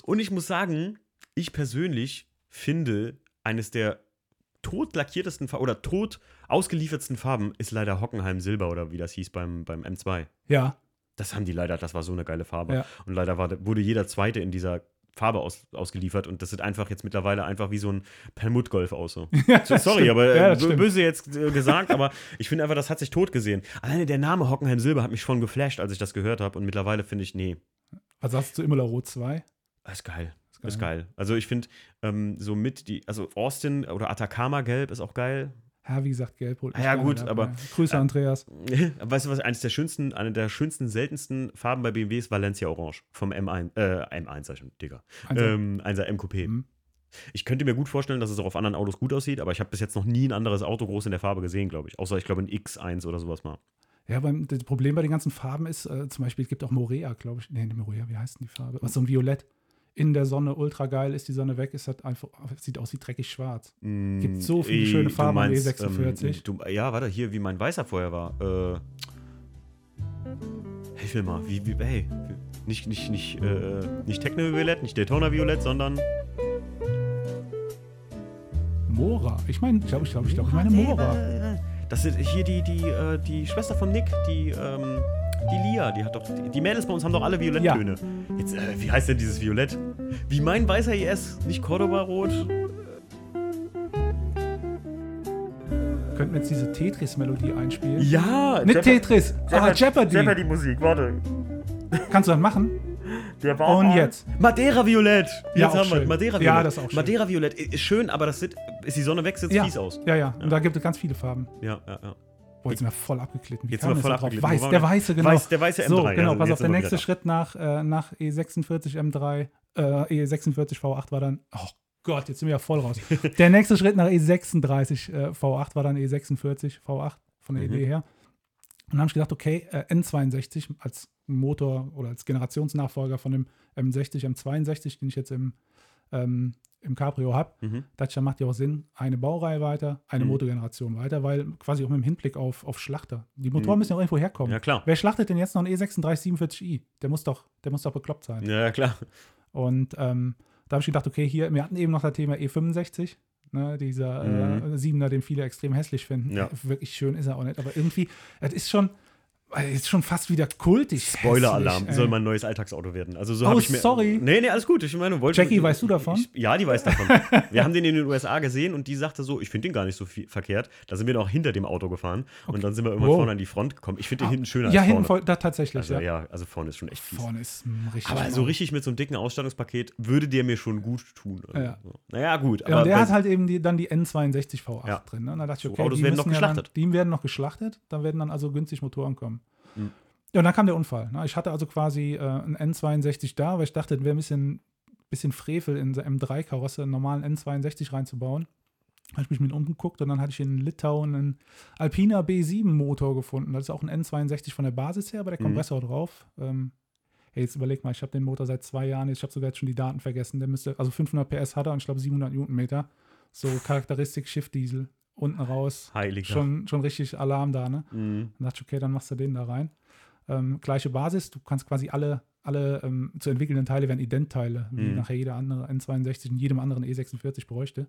Und ich muss sagen, ich persönlich finde, eines der tot lackiertesten oder tot ausgeliefertsten Farben ist leider Hockenheim Silber oder wie das hieß beim, beim M2. Ja, Das haben die leider, das war so eine geile Farbe. Ja. Und leider war, wurde jeder Zweite in dieser Farbe aus, ausgeliefert und das sieht einfach jetzt mittlerweile einfach wie so ein Perlmutt-Golf aus. So. So, Sorry, stimmt. aber Ja, äh, böse jetzt äh, gesagt, aber ich finde einfach, das hat sich tot gesehen. Alleine der Name Hockenheim Silber hat mich schon geflasht, als ich das gehört habe und mittlerweile finde ich, nee, Was sagst du zu Imola Rot 2? das ist geil. Ist Ist geil. Also ich finde, ähm, so mit die, also Austin oder Atacama Gelb ist auch geil. Ja, wie gesagt, gelb holt mich Ja, gut, dabei. aber- Grüße, äh, Andreas. weißt du was, eines der schönsten, eine der schönsten, seltensten Farben bei BMW ist Valencia Orange vom M1, äh, M1, sag ich schon, Digga. Also, ähm, 1er MQP. Mhm. Ich könnte mir gut vorstellen, dass es auch auf anderen Autos gut aussieht, aber ich habe bis jetzt noch nie ein anderes Auto groß in der Farbe gesehen, glaube ich. Außer ich glaube ein X1 oder sowas mal. Ja, beim, das Problem bei den ganzen Farben ist, äh, zum Beispiel, es gibt auch Morea, glaube ich. Nee, Morea, wie heißt denn die Farbe? Was so ein Violett. In der Sonne, ultra geil, ist die Sonne weg, ist halt einfach, sieht aus wie dreckig schwarz. Gibt so viele Äh, schöne Farben meinst, E46. Ähm, du, ja, warte, hier, wie mein Weißer vorher war. Äh, hilf mir mal, wie, wie hey, nicht, nicht, nicht, äh, nicht Techno-Violett, nicht Daytona-Violett, sondern Mora. Ich meine, ich glaube, ich glaube, ich glaube, ich meine Mora. Das ist hier die, die, äh, die Schwester von Nick, die, ähm, die Lia, die hat doch, die, Mädels bei uns haben doch alle Violetttöne. Jetzt, äh, wie heißt denn dieses Violett? Wie mein weißer IS, nicht Cordoba-Rot? Könnten wir jetzt diese Tetris-Melodie einspielen? Ja, Nicht Tetris, ah, Jeopardy. Jeopardy-Musik, warte. Kannst du das machen? Der war Und jetzt? Madeira Violett. Ja, Jetzt auch haben wir. Madeira Ja, Violett. das ist auch schön. Madeira Violett ist schön, aber das sieht, ist die Sonne weg, sieht Ja. fies aus. Ja, ja. Und da gibt es ganz viele Farben. Ja, ja, ja. Boah, jetzt sind wir voll abgeglitten. Wie Jetzt sind wir voll abgeglitten. Weiß, der weiße, genau. Weiß, der weiße M3. So, ja, genau, also pass auf, der nächste Schritt nach, äh, nach E46 M3, äh, E46 V8 war dann, oh Gott, jetzt sind wir ja voll raus. der nächste Schritt nach E36 äh, V8 war dann E46 V8 von der Mhm. Idee her. Und dann habe ich gedacht, okay, äh, N62 als Motor oder als Generationsnachfolger von dem M60, M62, den ich jetzt im, ähm, im Cabrio habe. Mhm. dann macht ja auch Sinn, eine Baureihe weiter, eine Mhm. Motorgeneration weiter, weil quasi auch mit dem Hinblick auf, auf Schlachter. Die Motoren Mhm. müssen ja auch irgendwo herkommen. Ja, klar. Wer schlachtet denn jetzt noch einen E E36 47i? Der muss doch, der muss doch bekloppt sein. Ja, ja, klar. Und ähm, da habe ich gedacht, okay, hier, wir hatten eben noch das Thema E65, ne, dieser Mhm. äh, Siebener, den viele extrem hässlich finden. Ja. Wirklich schön ist er auch nicht, aber irgendwie, es ist schon, ist schon fast wieder kultig. Spoiler-Alarm. Soll mein neues Alltagsauto werden. Also so Oh, habe ich mir. sorry. Nee, nee, alles gut. Ich meine, wollte. Jackie, weißt du davon? Ich, ja, die weiß davon. wir haben den in den USA gesehen und die sagte so, ich finde den gar nicht so viel verkehrt. Da sind wir noch hinter dem Auto gefahren und dann sind wir irgendwann Wow. vorne an die Front gekommen. Ich finde den hinten schöner Ja, als hinten vorne. voll, da tatsächlich, Also ja. ja, also vorne ist schon echt fies. Vorne ist mm, richtig. Aber so mau. richtig mit so einem dicken Ausstattungspaket würde der mir schon gut tun. Also, Ja. so. Naja, gut. Ja, aber der hat halt eben die, dann die N62 V8 Ja. drin. Ne? Da dachte ich, So okay, Autos die werden noch müssen ja geschlachtet. Dann, die werden noch geschlachtet, dann werden dann also günstig Motoren kommen. Mhm. Ja, und dann kam der Unfall. Ne? Ich hatte also quasi äh, ein N62 da, weil ich dachte, es wäre ein bisschen, bisschen Frevel in der M3-Karosse einen normalen N62 reinzubauen. Habe ich mich mit unten geguckt und dann hatte ich in Litauen einen Alpina B7-Motor gefunden. Das ist auch ein N62 von der Basis her, aber der Mhm. Kompressor drauf. Ähm, hey, jetzt überleg mal, ich habe den Motor seit zwei Jahren, jetzt- ich habe sogar jetzt schon die Daten vergessen. Der müsste, also 500 PS hat er und ich glaube 700 Newtonmeter. So Charakteristik Shift Diesel. Unten raus. Heiliger. Schon, schon richtig Alarm da, ne? Mhm. Dann dachte ich, okay, dann machst du den da rein. Ähm, gleiche Basis, du kannst quasi alle, alle ähm, zu entwickelnden Teile wären Ident-Teile, wie Mhm. nachher jeder andere N62 in jedem anderen E46 bräuchte.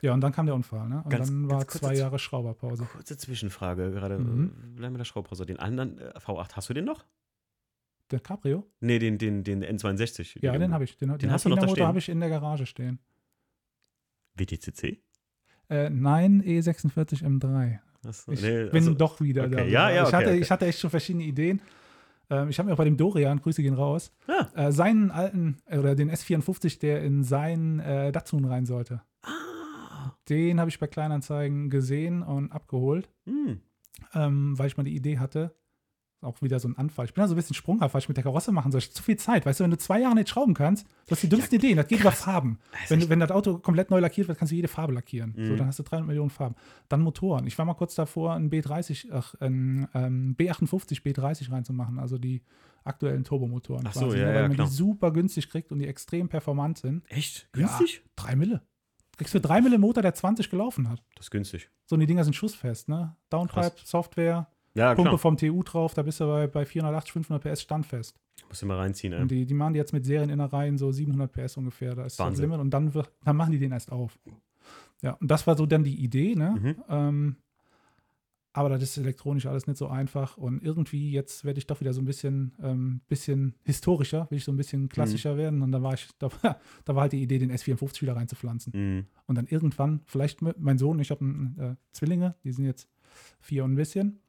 Ja, und dann kam der Unfall, ne? Und Ganz- dann war zwei Jahre Schrauberpause. Kurze Zwischenfrage, gerade Mhm. äh, bleiben wir der Schraubpause. Den anderen äh, V8, hast du den noch? Der Cabrio? Nee, den, den, den N62. Ja, den habe ich. Den, den, hast du noch da stehen? habe ich in der Garage stehen. WTCC? Äh, nein, E46 M3. Achso, Ich nee, bin also- doch wieder okay. da. Ja, ja, ich, okay, hatte, okay. ich hatte echt schon verschiedene Ideen. Ähm, ich habe mir auch bei dem Dorian, Grüße gehen raus, Ah. äh, seinen alten, äh, oder den S54, der in seinen äh, Datsun rein sollte. Ah. Den habe ich bei Kleinanzeigen gesehen und abgeholt, Hm. ähm, weil ich mal die Idee hatte, auch wieder so ein Anfall. Ich bin da so ein bisschen sprunghaft, weil ich mit der Karosse machen soll. Ich zu viel Zeit. Weißt du, wenn du zwei Jahre nicht schrauben kannst, du hast die dümmsten Ideen. Das geht über Farben. Das ist Wenn, wenn das Auto komplett neu lackiert wird, kannst du jede Farbe lackieren. So, Mhm. dann hast du 300 Millionen Farben. Dann Motoren. Ich war mal kurz davor, ein B30, ach, ein ähm, B58, B30 reinzumachen, also die aktuellen Turbomotoren. Ach so, ja, ne, ja, weil man klar. die super günstig kriegt und die extrem performant sind. Echt? Ja. Günstig? Drei Mille. Kriegst für drei Mille Motor, der 20 gelaufen hat. Das ist günstig. So, und die Dinger sind schussfest, ne? Downpipe, Krass. Software, Ja, Pumpe klar. vom TU drauf, da bist du bei, bei 480, 500 PS standfest. Musst du mal reinziehen, ey. Und die, die machen die jetzt mit Serieninnereien so 700 PS ungefähr. Da ist das Wahnsinn. Limit und dann, wird, dann machen die den erst auf. Ja, und das war so dann die Idee, ne? Mhm. Ähm, aber das ist elektronisch alles nicht so einfach und irgendwie jetzt werde ich doch wieder so ein bisschen, ähm, bisschen historischer, will ich so ein bisschen klassischer Mhm. werden und da war ich, da, war- da war halt die Idee, den S54 wieder reinzupflanzen. Mhm. Und dann irgendwann, vielleicht mein Sohn, ich habe äh, Zwillinge, die sind jetzt vier und ein bisschen.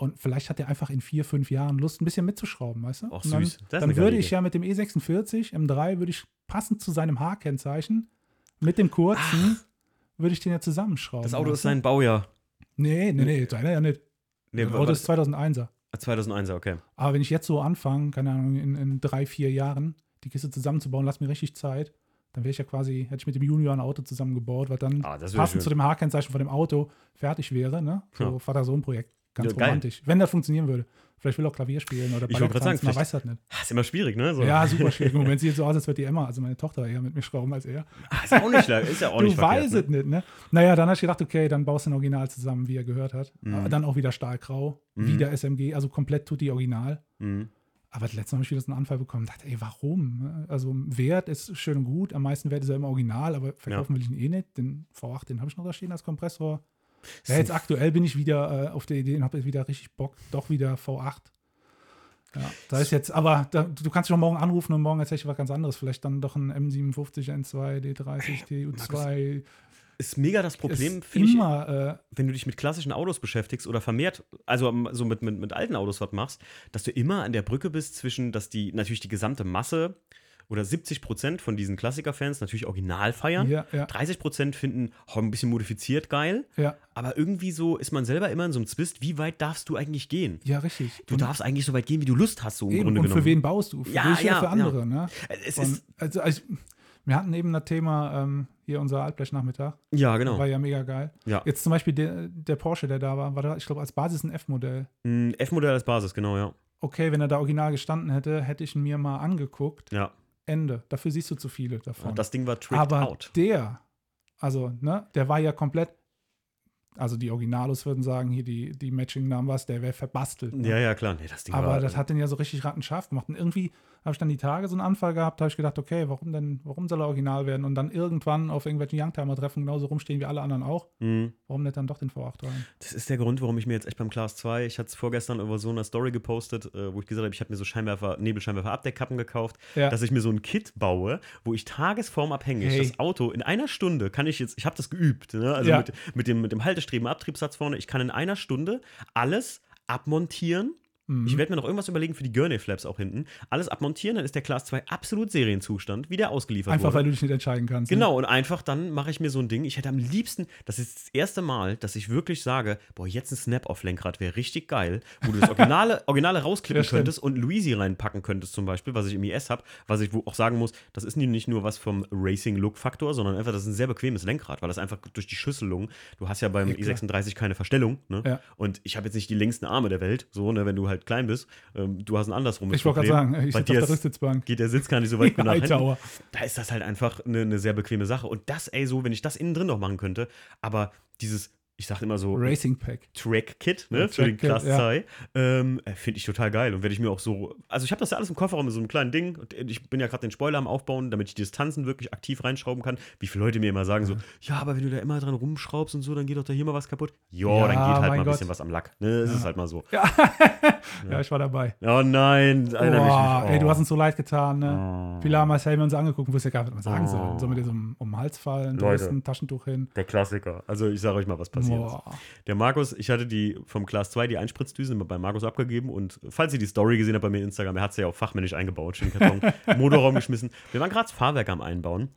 Und vielleicht hat er einfach in vier, fünf Jahren Lust, ein bisschen mitzuschrauben, weißt du? Und dann, süß. Ist dann geile würde ich ja mit dem E E46 M3 würde ich passend zu seinem H-Kennzeichen mit dem kurzen würde ich den ja zusammenschrauben. Das Auto ist sein Baujahr. Nee, nee, nee, seiner ja nicht. Nee, das Auto ist 2001er. 2001er, okay. Aber wenn ich jetzt so anfange, keine Ahnung, in, in drei, vier Jahren die Kiste zusammenzubauen, lass mir richtig Zeit, dann wäre ich ja quasi, hätte ich mit dem Junior ein Auto zusammengebaut, was dann Ah, passend schön. zu dem H-Kennzeichen von dem Auto fertig wäre, ne? So Ja. Vater-Sohn-Projekt. Ganz Ja, geil. romantisch. Wenn das funktionieren würde. Vielleicht will er auch Klavier spielen oder Ich Ballett gerade sagen, tanzen, man weiß das nicht. Ah, ist immer schwierig, ne? So. Ja, super schwierig. Im Moment sieht es so aus, als würde die Emma, also meine Tochter, eher mit mir schrauben als er. Ah, ist ja auch nicht schlecht. Ist ja auch nicht du verkehrt, weißt ne? es nicht, ne? Naja, dann habe ich gedacht, okay, dann baust du ein Original zusammen, wie er gehört hat. Mhm. Aber Dann auch wieder Stahlgrau, Mhm. wieder SMG, also komplett tut die Original. Mhm. Aber das letzte Mal habe ich wieder so einen Anfall bekommen. dachte, ey, warum? Also Wert ist schön und gut. Am meisten Wert ist er im Original, aber verkaufen will ich ihn eh nicht. Den V8, den habe ich noch da stehen als Kompressor. Ja, jetzt aktuell bin ich wieder äh, auf der Idee und habe jetzt wieder richtig Bock, doch wieder V8. Ja, da ist jetzt, aber da, du kannst dich auch morgen anrufen und morgen erzähle ich was ganz anderes. Vielleicht dann doch ein M57, N2, D30, TU2. Ist mega das Problem, finde ich, immer, äh, wenn du dich mit klassischen Autos beschäftigst oder vermehrt, also ähm, so mit, mit, mit alten Autos was machst, dass du immer an der Brücke bist zwischen, dass die natürlich die gesamte Masse oder 70 Prozent von diesen Klassiker-Fans natürlich original feiern. ja, ja, 30 Prozent finden oh, ein bisschen modifiziert geil, ja, aber irgendwie so ist man selber immer in so einem Zwist, wie weit darfst du eigentlich gehen? ja, richtig. Du Und- darfst eigentlich so weit gehen, wie du Lust hast, so im Eben, Grunde und genommen. für wen baust du? Für Ja, dich ja, oder für ja. andere, ne? Es Und, ist, also, also, wir hatten eben das Thema, ähm, hier unser Altblechnachmittag, ja, genau. war ja mega geil. Ja. Jetzt zum Beispiel der, der Porsche, der da war, war da, ich glaube, als Basis ein F-Modell. Ein F-Modell als Basis, genau, ja. Okay, wenn er da original gestanden hätte, hätte ich ihn mir mal angeguckt. Ja, Ende. Dafür siehst du zu viele davon. das Ding war tricked Aber out. der, also, ne, der war ja komplett, also die Originalos würden sagen, hier die, die Matching-Numbers, der wäre verbastelt. Ne? Ja, ja, klar. Nee, das Ding Aber war, das hat den ja so richtig rattenscharf gemacht. Und irgendwie habe ich dann die Tage so einen Anfall gehabt, habe ich gedacht, okay, warum denn, warum soll er original werden? Und dann irgendwann auf irgendwelchen Youngtimer-Treffen genauso rumstehen wie alle anderen auch. Mhm. Warum nicht dann doch den V8 rein? Das ist der Grund, warum ich mir jetzt echt beim Class 2, ich hatte es vorgestern über so eine Story gepostet, äh, wo ich gesagt habe, ich habe mir so Scheinwerfer, Nebelscheinwerfer-Abdeckkappen gekauft, Ja. dass ich mir so ein Kit baue, wo ich tagesformabhängig Hey. das Auto in einer Stunde kann ich jetzt, ich habe das geübt, ne? also Ja. mit, mit, dem, mit dem Haltestreben, Abtriebssatz vorne, ich kann in einer Stunde alles abmontieren. Mhm. Ich werde mir noch irgendwas überlegen für die Gurney-Flaps auch hinten. Alles abmontieren, dann ist der Class 2 absolut Serienzustand, wie der ausgeliefert Einfach, wurde. weil du dich nicht entscheiden kannst. ne? Genau, und einfach dann mache ich mir so ein Ding. Ich hätte am liebsten, das ist das erste Mal, dass ich wirklich sage, boah, jetzt ein Snap-Off-Lenkrad wäre richtig geil, wo du das Originale, Originale rausklippen Ja, könntest und Luisi reinpacken könntest zum Beispiel, was ich im IS habe, was ich wo auch sagen muss, das ist nicht nur was vom Racing-Look-Faktor, sondern einfach, das ist ein sehr bequemes Lenkrad, weil das einfach durch die Schüsselung, du hast ja beim Ja, klar. i36 keine Verstellung, ne? Ja. Und ich habe jetzt nicht die längsten Arme der Welt, so, ne, wenn du halt klein bist. Ähm, du hast ein andersrum. Ich wollte gerade sagen, ich sitze auf der Rücksitzbank. geht der Sitz gar nicht so weit nach hinten da ist das halt einfach eine, eine sehr bequeme Sache. Und das, ey, so, wenn ich das innen drin noch machen könnte, aber dieses, ich sage immer so, Racing Pack. Track-Kit, ne, Ja, für den Class ja. 2. Ähm, äh, Finde ich total geil und werde ich mir auch so, also ich habe das ja alles im Kofferraum in so einem kleinen Ding und ich bin ja gerade den Spoiler am Aufbauen, damit ich die Distanzen wirklich aktiv reinschrauben kann. Wie viele Leute mir immer sagen so, ja, aber wenn du da immer dran rumschraubst und so, dann geht doch da hier mal was kaputt. Jo, Ja, dann geht halt mal ein bisschen was am Lack. Ne, das ist halt mal so. Ja. ja, ich war dabei. Oh nein, erinnere Boah, mich ey, du oh. hast uns so leid getan, ne? Oh. Marcel haben wir uns angeguckt und wusste ja gar nicht, was man sagen Oh. soll. Soll man dir so um, um den Hals fallen, du Leute. hast ein Taschentuch hin. Der Klassiker. Also ich sage euch mal, was passiert ist. Boah. Der Markus, ich hatte die vom Class 2, die Einspritzdüsen, bei Markus abgegeben und falls ihr die Story gesehen habt bei mir in Instagram, er hat sie ja auch fachmännisch eingebaut, schön Karton, Motorraum geschmissen. Wir waren gerade das Fahrwerk am Einbauen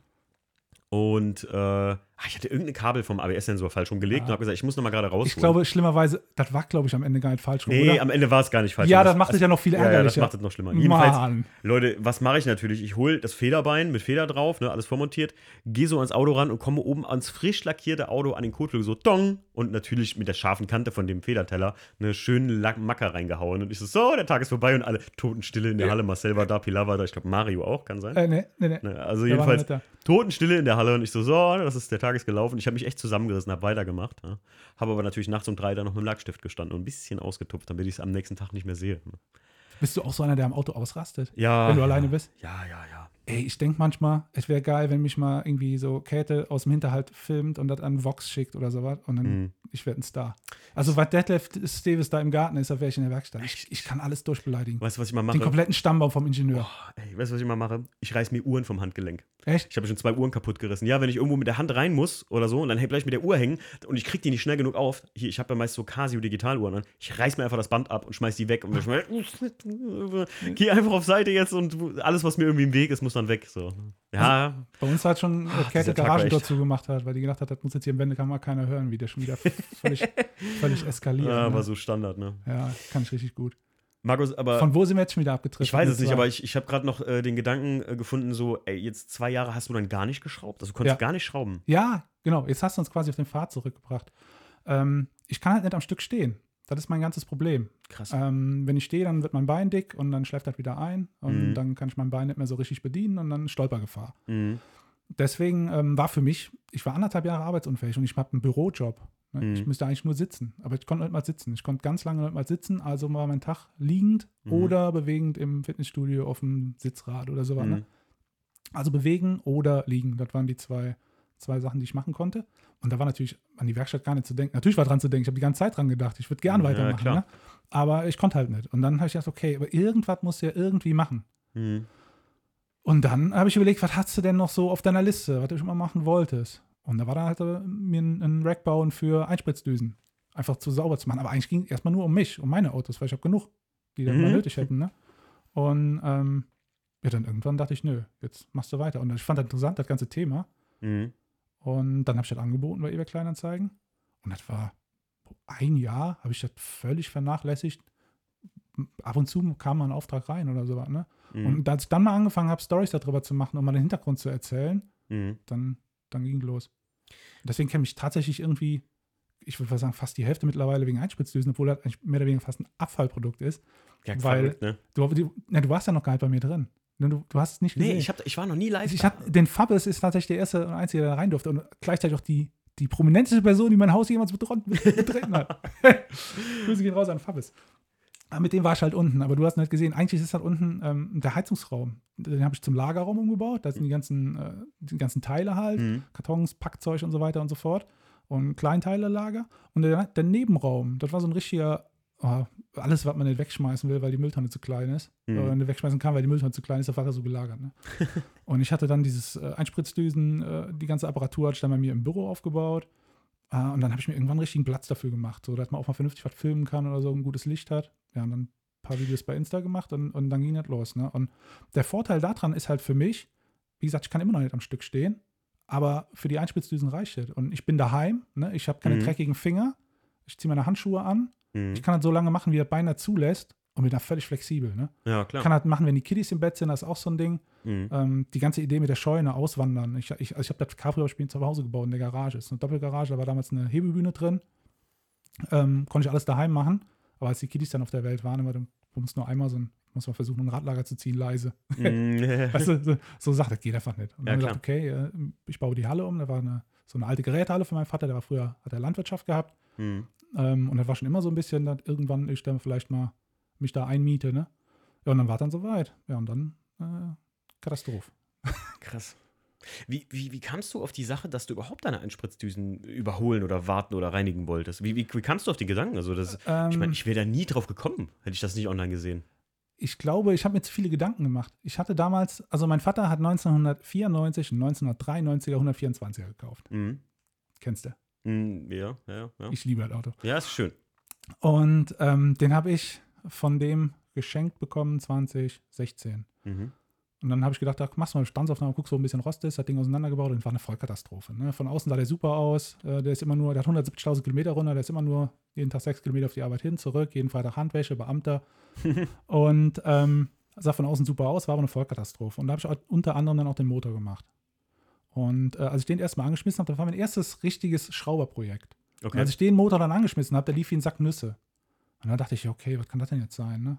und äh, ah, ich hatte irgendein Kabel vom ABS-Sensor falsch rumgelegt und habe gesagt, ich muss nochmal gerade rausholen. Ich glaube, schlimmerweise, das war, glaube ich, am Ende gar nicht falsch rum, Nee, oder? am Ende war es gar nicht falsch. Ja, rum. das macht es ja noch viel Ja, ja, das ärgerlicher. macht es noch schlimmer. Jedenfalls, Mann. Leute, was mache ich natürlich? Ich hole das Federbein mit Feder drauf, ne, alles vormontiert, gehe so ans Auto ran und komme oben ans frisch lackierte Auto an den Kotflügel so dong und natürlich mit der scharfen Kante von dem Federteller eine schöne Lack Macker reingehauen und ich so, so, der Tag ist vorbei und alle Totenstille in der Halle. Marcel war da, Pilar war da, ich glaube Mario auch, kann sein. Äh, nee, nee, nee. Ne, also Der jedenfalls. Totenstille in der Halle und ich so, so, das ist der Tag ist gelaufen. Ich habe mich echt zusammengerissen, habe weitergemacht. Ja. Habe aber natürlich nachts um drei da noch mit dem Lackstift gestanden und ein bisschen ausgetupft, damit ich es am nächsten Tag nicht mehr sehe. Bist du auch so einer, der am Auto ausrastet? Ja. Wenn du alleine bist? Ja, ja, ja. Ey, ich denke manchmal, es wäre geil, wenn mich mal irgendwie so Käthe aus dem Hinterhalt filmt und das an Vox schickt oder sowas. Und dann, Mhm. Ich werde ein Star. Also, was Detlef Steves da im Garten ist, da wäre ich in der Werkstatt. Ich, ich kann alles durchbeleidigen. Weißt du, was ich mal Den mache? kompletten Stammbaum vom Ingenieur. Ey, weißt du, was ich mal mache? Ich reiß mir Uhren vom Handgelenk. Echt? Ich habe schon zwei Uhren kaputt gerissen. Ja, wenn ich irgendwo mit der Hand rein muss oder so und dann bleib ich mit der Uhr hängen und ich krieg die nicht schnell genug auf. Hier, ich habe ja meist so Casio Digitaluhren an. Ich reiß mir einfach das Band ab und schmeiß die weg und ich geh einfach auf Seite jetzt und alles, was mir irgendwie im Weg ist, muss dann weg. So. Ja, Bei uns hat schon äh, Ach, Käthe dieser Tag war Garagentor zugemacht hat, weil die gedacht hat, das muss jetzt hier im Wendekammer keiner hören, wie der schon wieder völlig, völlig eskaliert. ja ne? war so Standard, ne? ja, kann ich richtig gut. Markus, aber. Von wo sind wir jetzt schon wieder abgetrifft? ich weiß es nicht, aber ich, ich habe gerade noch äh, den Gedanken äh, gefunden, so, ey, jetzt zwei Jahre hast du dann gar nicht geschraubt. Also du konntest Ja. gar nicht schrauben. Ja, genau. Jetzt hast du uns quasi auf den Pfad zurückgebracht. Ähm, ich kann halt nicht am Stück stehen. Das ist mein ganzes Problem. Krass. Ähm, wenn ich stehe, dann wird mein Bein dick und dann schläft das wieder ein und Mhm. dann kann ich mein Bein nicht mehr so richtig bedienen und dann Stolpergefahr. Mhm. Deswegen ähm, war für mich, ich war anderthalb Jahre arbeitsunfähig und ich habe einen Bürojob. Ne? Mhm. Ich müsste eigentlich nur sitzen, aber ich konnte nicht mal sitzen. Ich konnte ganz lange nicht mal sitzen, also war mein Tag liegend Mhm. oder bewegend im Fitnessstudio auf dem Sitzrad oder so. Ne? Mhm. Also bewegen oder liegen. Das waren die zwei, zwei Sachen, die ich machen konnte. Und da war natürlich an die Werkstatt gar nicht zu denken. Natürlich war dran zu denken. Ich habe die ganze Zeit dran gedacht. Ich würde gern Ja, weitermachen. Ne? Aber ich konnte halt nicht. Und dann habe ich gedacht, okay, aber irgendwas musst du ja irgendwie machen. Mhm. Und dann habe ich überlegt, was hast du denn noch so auf deiner Liste, was du schon mal machen wolltest? Und da war dann halt äh, mir ein, ein Rack bauen für Einspritzdüsen. Einfach zu sauber zu machen. Aber eigentlich ging es erstmal nur um mich, um meine Autos, weil ich habe genug, die dann Mhm. mal nötig hätten. Ne? Und ähm, ja, dann irgendwann dachte ich, nö, jetzt machst du weiter. Und ich fand das interessant, das ganze Thema. Mhm. Und dann habe ich das angeboten bei eBay Kleinanzeigen. Und das war ein Jahr, habe ich das völlig vernachlässigt. Ab und zu kam mal ein Auftrag rein oder sowas. Ne? Mhm. Und als ich dann mal angefangen habe, Stories darüber zu machen, um mal den Hintergrund zu erzählen, Mhm. dann, dann ging los. Und deswegen kenne ich tatsächlich irgendwie, ich würde sagen, fast die Hälfte mittlerweile wegen Einspritzdüsen, obwohl das eigentlich mehr oder weniger fast ein Abfallprodukt ist. Ja, weil- verrückt, ne? Du, du, ne, du warst ja noch gar nicht bei mir drin. Ne, Du, du hast es nicht gesehen. Nee, ich, hab, ich war noch nie live. Ich hab, den Fabbes ist tatsächlich der erste und einzige, der da rein durfte und gleichzeitig auch die, die prominenteste Person, die mein Haus jemals betreten hat. Grüße gehen raus an Fabbes. Aber mit dem war ich halt unten, aber du hast nicht gesehen. Eigentlich ist halt unten ähm, der Heizungsraum. Den habe ich zum Lagerraum umgebaut. Da sind die ganzen, äh, die ganzen Teile halt, Mhm. Kartons, Packzeug und so weiter und so fort. Und Kleinteile-Lager. Und der, der Nebenraum, das war so ein richtiger, oh, alles, was man nicht wegschmeißen will, weil die Mülltonne zu klein ist. Mhm. Oder nicht wegschmeißen kann, weil die Mülltonne zu klein ist, das war so gelagert. Ne? und ich hatte dann dieses äh, Einspritzdüsen, äh, die ganze Apparatur hatte ich dann bei mir im Büro aufgebaut. Äh, und dann habe ich mir irgendwann einen richtigen Platz dafür gemacht, so dass man auch mal vernünftig was filmen kann oder so, ein gutes Licht hat. Ja, und dann ein paar Videos bei Insta gemacht und, und dann ging das los. Ne? Und der Vorteil daran ist halt für mich, wie gesagt, ich kann immer noch nicht am Stück stehen, aber für die Einspritzdüsen reicht es. Und ich bin daheim, ne? ich habe keine Mhm. dreckigen Finger, ich ziehe meine Handschuhe an, Mhm. ich kann das so lange machen, wie das Bein das zulässt und bin da völlig flexibel. Ne? Ja, Ich klar. kann halt machen, wenn die Kiddies im Bett sind, das ist auch so ein Ding. Mhm. Ähm, die ganze Idee mit der Scheune, auswandern. Ich, ich, also ich habe das Cabrio-Spiel zu Hause gebaut in der Garage. Es ist eine Doppelgarage, da war damals eine Hebebühne drin. Ähm, konnte ich alles daheim machen. Aber als die Kiddies dann auf der Welt waren, immer, du musst nur einmal so ein, muss man versuchen, ein Radlager zu ziehen, leise. Mhm. Weißt du, so, so sagt, das geht einfach nicht. Und Ja, dann ich klar. gesagt, okay, äh, ich baue die Halle um. Da war eine, so eine alte Gerätehalle für meinen Vater, der war früher, hat er Landwirtschaft gehabt. Mhm. Ähm, und das war schon immer so ein bisschen, dass irgendwann ich dann vielleicht mal mich da einmiete, ne? Ja, und dann war dann soweit. Ja, und dann äh, Katastrophe. Krass. Wie, wie, wie kamst du auf die Sache, dass du überhaupt deine Einspritzdüsen überholen oder warten oder reinigen wolltest? Wie, wie, wie kamst du auf den Gedanken? Also das, ich meine, Ähm, ich wäre da nie drauf gekommen, hätte ich das nicht online gesehen. ich glaube, ich habe mir zu viele Gedanken gemacht. Ich hatte damals, also mein Vater hat 1994 und 1993er 124er gekauft. Mhm. Kennst du? Mhm, ja, ja, ja. Ich liebe das Auto. Ja, ist schön. Und ähm, den habe ich von dem geschenkt bekommen 2016. Mhm. Und dann habe ich gedacht, ach, machst du mal eine Bestandsaufnahme, guckst, wo ein bisschen Rost ist, das Ding auseinandergebaut und war eine Vollkatastrophe. Ne? Von außen sah der super aus. Äh, der ist immer nur, der hat 170.000 Kilometer runter, der ist immer nur jeden Tag sechs Kilometer auf die Arbeit hin, zurück, jeden Freitag Handwäsche, Beamter. und ähm, sah von außen super aus, war aber eine Vollkatastrophe. Und da habe ich unter anderem dann auch den Motor gemacht. Und äh, als ich den erstmal angeschmissen habe, das war mein erstes richtiges Schrauberprojekt. Und Okay. als ich den Motor dann angeschmissen habe, der lief wie ein Sack Nüsse. Und dann dachte ich, okay, was kann das denn jetzt sein, ne?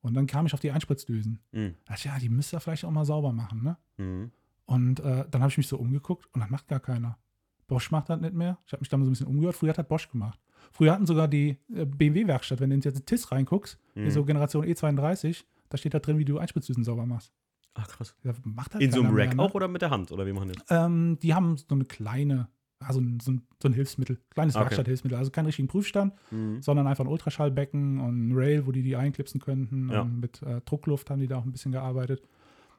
Und dann kam ich auf die Einspritzdüsen. Mhm. Da dachte ich, ja, die müsst ihr vielleicht auch mal sauber machen, ne? Mhm. Und äh, dann habe ich mich so umgeguckt und das macht gar keiner. Bosch macht das nicht mehr. Ich habe mich da mal so ein bisschen umgehört. Früher hat das Bosch gemacht. Früher hatten sogar die äh, BMW-Werkstatt, wenn du jetzt in TIS reinguckst, Mhm. so Generation E32, da steht da drin, wie du Einspritzdüsen sauber machst. Ach, krass. Ja, macht halt In so einem Rack mehr, ne? auch oder mit der Hand? Oder wie machen das? Ähm, die haben so eine kleine, also so, ein, so ein Hilfsmittel, kleines Okay. Werkstatthilfsmittel. Also keinen richtigen Prüfstand, Mhm. sondern einfach ein Ultraschallbecken und ein Rail, wo die die einklipsen könnten. Ja. Und mit äh, Druckluft haben die da auch ein bisschen gearbeitet.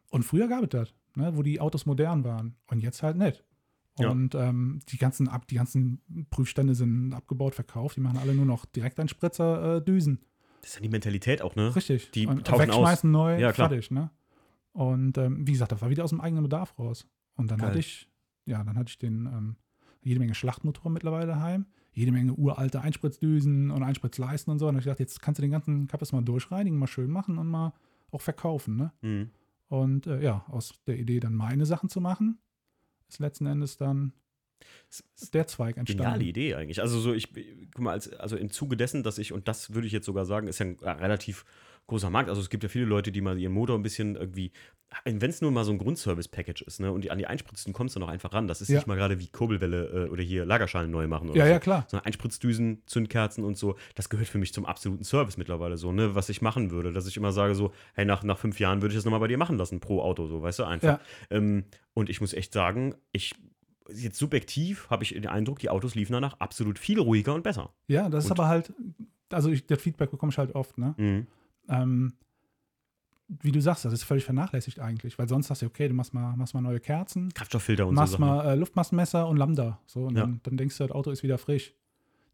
Und früher gab es das, ne, wo die Autos modern waren. Und jetzt halt nicht. Ja. Und ähm, die, ganzen, Ab- die ganzen Prüfstände sind abgebaut, verkauft. Die machen alle nur noch direkt einen Spritzer äh, Düsen. Das ist ja die Mentalität auch, ne? Richtig. Die und tauschen wegschmeißen neu, Ja, klar. fertig, ne? Und ähm, wie gesagt, das war wieder aus dem eigenen Bedarf raus. Und dann Geil. hatte ich, ja, dann hatte ich den ähm, jede Menge Schlachtmotoren mittlerweile daheim, jede Menge uralte Einspritzdüsen und Einspritzleisten und so. Und ich gedacht, jetzt kannst du den ganzen Kappes mal durchreinigen, mal schön machen und mal auch verkaufen, ne? Mhm. Und äh, ja, aus der Idee dann meine Sachen zu machen, ist letzten Endes dann der Zweig entstanden. Geniale Idee eigentlich. Also so, ich, guck mal, als, also im Zuge dessen, dass ich, und das würde ich jetzt sogar sagen, ist ja ein äh, relativ großer Markt. Also es gibt ja viele Leute, die mal ihren Motor ein bisschen irgendwie, wenn es nur mal so ein Grundservice-Package ist, ne, und die, an die Einspritzen kommst du noch einfach ran. Das ist Ja. nicht mal gerade wie Kurbelwelle äh, oder hier Lagerschalen neu machen oder Ja, so. ja, klar. sondern Einspritzdüsen, Zündkerzen und so, das gehört für mich zum absoluten Service mittlerweile so, ne, was ich machen würde, dass ich immer sage so, hey, nach, nach fünf Jahren würde ich das nochmal bei dir machen lassen, pro Auto, so, weißt du, einfach. Ja. Ähm, und ich muss echt sagen, ich, jetzt subjektiv habe ich den Eindruck, die Autos liefen danach absolut viel ruhiger und besser. Ja, das ist Und- aber halt, also ich, das Feedback bekomme ich halt oft, ne? Mhm. Ähm, wie du sagst, das ist völlig vernachlässigt eigentlich, weil sonst sagst du, okay, du machst mal, machst mal neue Kerzen, Kraftstofffilter und machst so Sachen. mal äh, Luftmassenmesser und Lambda. So, und Ja. dann, dann denkst du, das Auto ist wieder frisch.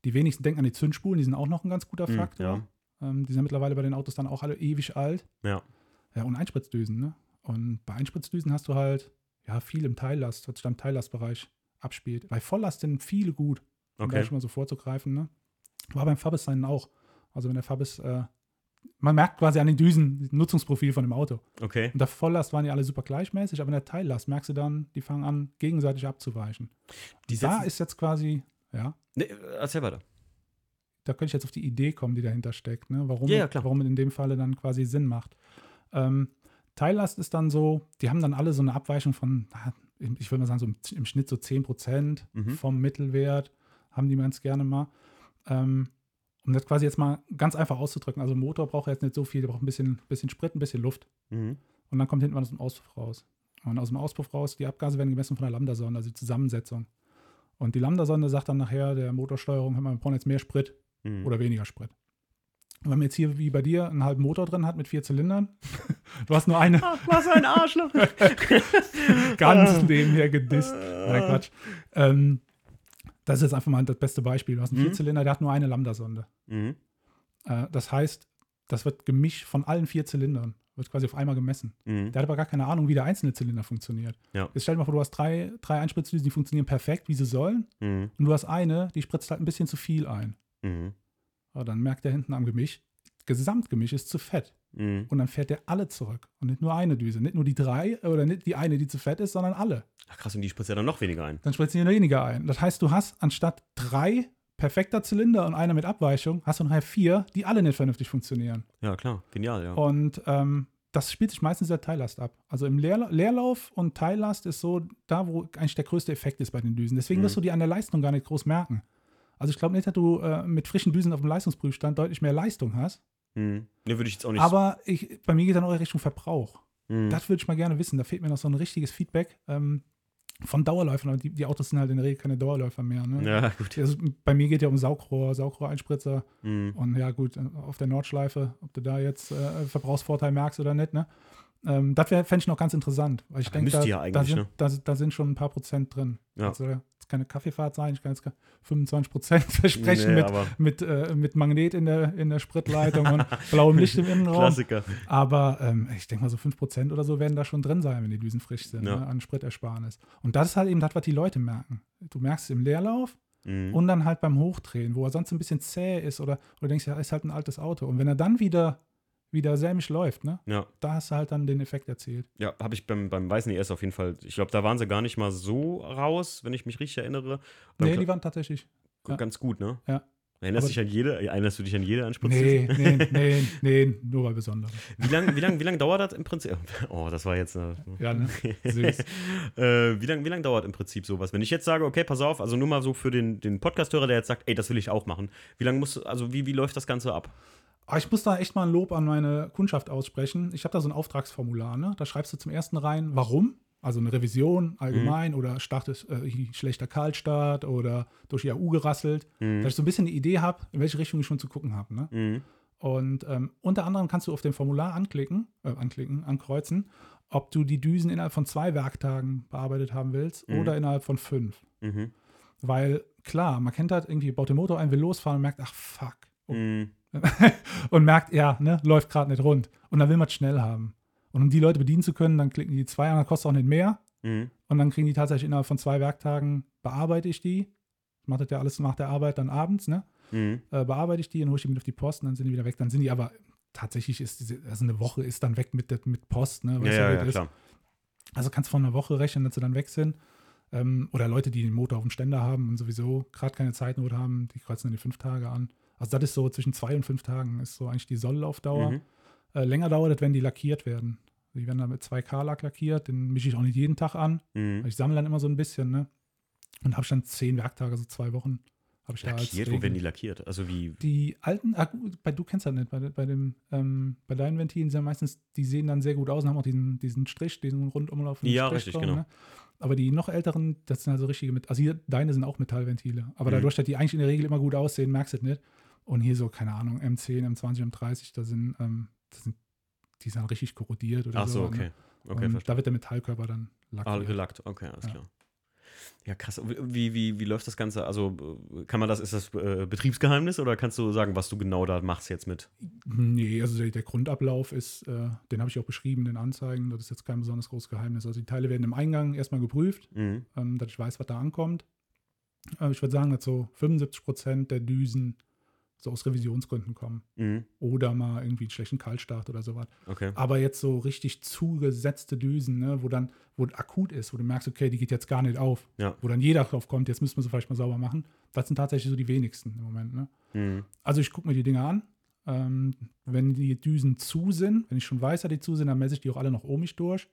Die wenigsten denken an die Zündspulen, die sind auch noch ein ganz guter Mhm, Faktor. Ähm, die sind mittlerweile bei den Autos dann auch alle ewig alt. Ja. Ja, und Einspritzdüsen, ne? Und bei Einspritzdüsen hast du halt, ja, viel im Teillast, was sich dann im Teillastbereich abspielt. Bei Volllast sind viele gut, um da Okay. schon mal so vorzugreifen, ne? War beim Fabis seinen auch. Also wenn der Fabis, äh, man merkt quasi an den Düsen das Nutzungsprofil von dem Auto. Okay. Und der Volllast waren die alle super gleichmäßig, aber in der Teillast merkst du dann, die fangen an, gegenseitig abzuweichen. Die da ist jetzt quasi, ja, Nee, erzähl weiter. da könnte ich jetzt auf die Idee kommen, die dahinter steckt, ne? warum, Ja, ja, klar. warum in dem Falle dann quasi Sinn macht. Ähm, Teillast ist dann so, die haben dann alle so eine Abweichung von, ich würde mal sagen, so im, im Schnitt so 10% Mhm. vom Mittelwert, haben die ganz gerne mal. Ähm, um das quasi jetzt mal ganz einfach auszudrücken, also ein Motor braucht jetzt nicht so viel, der braucht ein bisschen, bisschen Sprit, ein bisschen Luft. Mhm. Und dann kommt hinten was aus dem Auspuff raus. Und aus dem Auspuff raus, die Abgase werden gemessen von der Lambda-Sonde, also die Zusammensetzung. Und die Lambda-Sonde sagt dann nachher der Motorsteuerung, mal, wir brauchen jetzt mehr Sprit Mhm. oder weniger Sprit. Und wenn man jetzt hier wie bei dir einen halben Motor drin hat mit vier Zylindern, du hast nur eine Ach, was ein Arschloch. ganz nebenher gedisst. Nein, Quatsch. Ähm, das ist jetzt einfach mal das beste Beispiel. Du hast einen Mhm. Vierzylinder, der hat nur eine Lambda-Sonde. mhm. Äh, das heißt, das wird gemischt von allen vier Zylindern. Wird quasi auf einmal gemessen. Mhm. Der hat aber gar keine Ahnung, wie der einzelne Zylinder funktioniert. Ja. Jetzt stell dir mal vor, du hast drei, drei Einspritzdüsen, die funktionieren perfekt, wie sie sollen. Mhm. Und du hast eine, die spritzt halt ein bisschen zu viel ein. Mhm. Aber dann merkt er hinten am Gemisch, Gesamtgemisch ist zu fett. Mhm. Und dann fährt der alle zurück. Und nicht nur eine Düse. Nicht nur die drei oder nicht die eine, die zu fett ist, sondern alle. Ach krass, und die spritzt ja dann noch weniger ein. Dann spritzt sie weniger ein. Das heißt, du hast anstatt drei perfekter Zylinder und einer mit Abweichung, hast du nachher vier, die alle nicht vernünftig funktionieren. Ja, klar. Genial, ja. Und ähm, das spielt sich meistens der Teillast ab. Also im Leerla Leerlauf und Teillast ist so da, wo eigentlich der größte Effekt ist bei den Düsen. Deswegen Mhm. wirst du die an der Leistung gar nicht groß merken. Also ich glaube nicht, dass du äh, mit frischen Düsen auf dem Leistungsprüfstand deutlich mehr Leistung hast. Hm. Ne, würde ich jetzt auch nicht. Aber ich, bei mir geht dann auch in Richtung Verbrauch. hm. Das würde ich mal gerne wissen. Da fehlt mir noch so ein richtiges Feedback ähm, von Dauerläufern. Aber die, die Autos sind halt in der Regel keine Dauerläufer mehr. Ne? ja, gut. Also bei mir geht ja um Saugrohr, Saugrohreinspritzer. Hm. Und ja, gut, auf der Nordschleife, ob du da jetzt äh, Verbrauchsvorteil merkst oder nicht, ne? Ähm, das fände ich noch ganz interessant. Weil ich denke, da, ja da, sind, ne? da, da sind schon ein paar Prozent drin. Ja. Also keine Kaffeefahrt sein, ich kann jetzt ke- 25 Prozent versprechen Nee, mit, mit, äh, mit Magnet in der, in der Spritleitung und blauem Licht im Innenraum. Klassiker. Aber ähm, ich denke mal, so 5% oder so werden da schon drin sein, wenn die Düsen frisch sind, Ja. ne, an Spritersparnis. Und das ist halt eben das, was die Leute merken. Du merkst es im Leerlauf Mhm. und dann halt beim Hochdrehen, wo er sonst ein bisschen zäh ist oder, oder denkst, ja, ist halt ein altes Auto. Und wenn er dann wieder, wieder sämig läuft, ne, Ja, da hast du halt dann den Effekt erzielt. ja habe ich beim, beim Weißen ES auf jeden Fall. Ich glaube, da waren sie gar nicht mal so raus, wenn ich mich richtig erinnere. Beim Nee, die waren tatsächlich. ja. ganz gut, ne? Ja. Erinnerst, dich an jede, erinnerst du dich an jede Anspritze? Nee, nee, nee, nee, nur bei Besonderen. Wie lange wie lang, wie lang dauert das im Prinzip? Oh, das war jetzt. Äh, Ja, ne? Süß. äh, wie lange wie lang dauert im Prinzip sowas? Wenn ich jetzt sage, okay, pass auf, also nur mal so für den, den Podcast-Hörer, der jetzt sagt, ey, das will ich auch machen. Wie lange muss, also wie, wie läuft das Ganze ab? Aber ich muss da echt mal ein Lob an meine Kundschaft aussprechen. Ich habe da so ein Auftragsformular, ne? Da schreibst du zum ersten rein, warum? Also eine Revision allgemein oder startet äh, schlechter Kaltstart oder durch die AU gerasselt. Mhm. Dass ich so ein bisschen eine Idee habe, in welche Richtung ich schon zu gucken habe. Ne? Mhm. Und ähm, unter anderem kannst du auf dem Formular anklicken, äh, anklicken, ankreuzen, ob du die Düsen innerhalb von zwei Werktagen bearbeitet haben willst Mhm. oder innerhalb von fünf. Mhm. Weil klar, man kennt halt irgendwie, baut den Motor ein, will losfahren und merkt, ach fuck. Oh. Mhm. und merkt, ja, ne, läuft gerade nicht rund. Und dann will man es schnell haben. Und um die Leute bedienen zu können, dann klicken die zwei an, dann kostet auch nicht mehr. Mhm. Und dann kriegen die tatsächlich innerhalb von zwei Werktagen, bearbeite ich die. Ich mache das ja alles nach der Arbeit dann abends, ne? Mhm. Äh, bearbeite ich die, dann hole ich die mit auf die Post und dann sind die wieder weg. Dann sind die aber tatsächlich ist diese, also eine Woche ist dann weg mit, der- mit Post, ne? Ja, du, ja, ja, das ist? klar. Also kannst von einer Woche rechnen, dass sie dann weg sind. Ähm, oder Leute, die den Motor auf dem Ständer haben und sowieso gerade keine Zeitnot haben, die kreuzen dann die fünf Tage an. Also das ist so zwischen zwei und fünf Tagen ist so eigentlich die Solllaufdauer. Mhm. Äh, länger dauert es, wenn die lackiert werden. Die werden dann mit 2K-Lack lackiert, den mische ich auch nicht jeden Tag an. Mhm. Ich sammle dann immer so ein bisschen, ne? Und habe ich dann zehn Werktage, also zwei Wochen. Habe ich Lackiert? Wo werden die lackiert? Also wie. Die alten, ah, bei, du kennst das nicht, bei, bei, dem, ähm, bei deinen Ventilen sind ja meistens, die sehen dann sehr gut aus und haben auch diesen, diesen Strich, diesen rundumlaufenden Ja, Strich richtig, drauf, genau. Ne? Aber die noch älteren, das sind also richtige, mit, also hier, deine sind auch Metallventile. Aber Mhm. dadurch, dass die eigentlich in der Regel immer gut aussehen, merkst du es nicht. Und hier so, keine Ahnung, M10, M20, M30, da sind, ähm, das sind die sind richtig korrodiert oder Ach so, so. okay. Okay, und da wird der Metallkörper dann Ah, lackiert. gelackt, okay, alles Ja. klar. Ja, krass. Wie, wie, wie läuft das Ganze? Also, kann man das, ist das äh, Betriebsgeheimnis oder kannst du sagen, was du genau da machst jetzt mit? Nee, also der, der Grundablauf ist, äh, den habe ich auch beschrieben in den Anzeigen, das ist jetzt kein besonders großes Geheimnis. Also die Teile werden im Eingang erstmal geprüft, Mhm. ähm, dass ich weiß, was da ankommt. Äh, ich würde sagen, dass so 75 Prozent der Düsen so aus Revisionsgründen kommen. Mhm. Oder mal irgendwie einen schlechten Kaltstart oder sowas. Okay. Aber jetzt so richtig zugesetzte Düsen, ne, wo dann, wo akut ist, wo du merkst, okay, die geht jetzt gar nicht auf. Ja. Wo dann jeder drauf kommt, jetzt müssen wir sie vielleicht mal sauber machen. Das sind tatsächlich so die wenigsten im Moment. Ne? Mhm. Also ich gucke mir die Dinge an. Ähm, wenn die Düsen zu sind, wenn ich schon weiß, dass die zu sind, dann messe ich die auch alle noch ohmisch durch.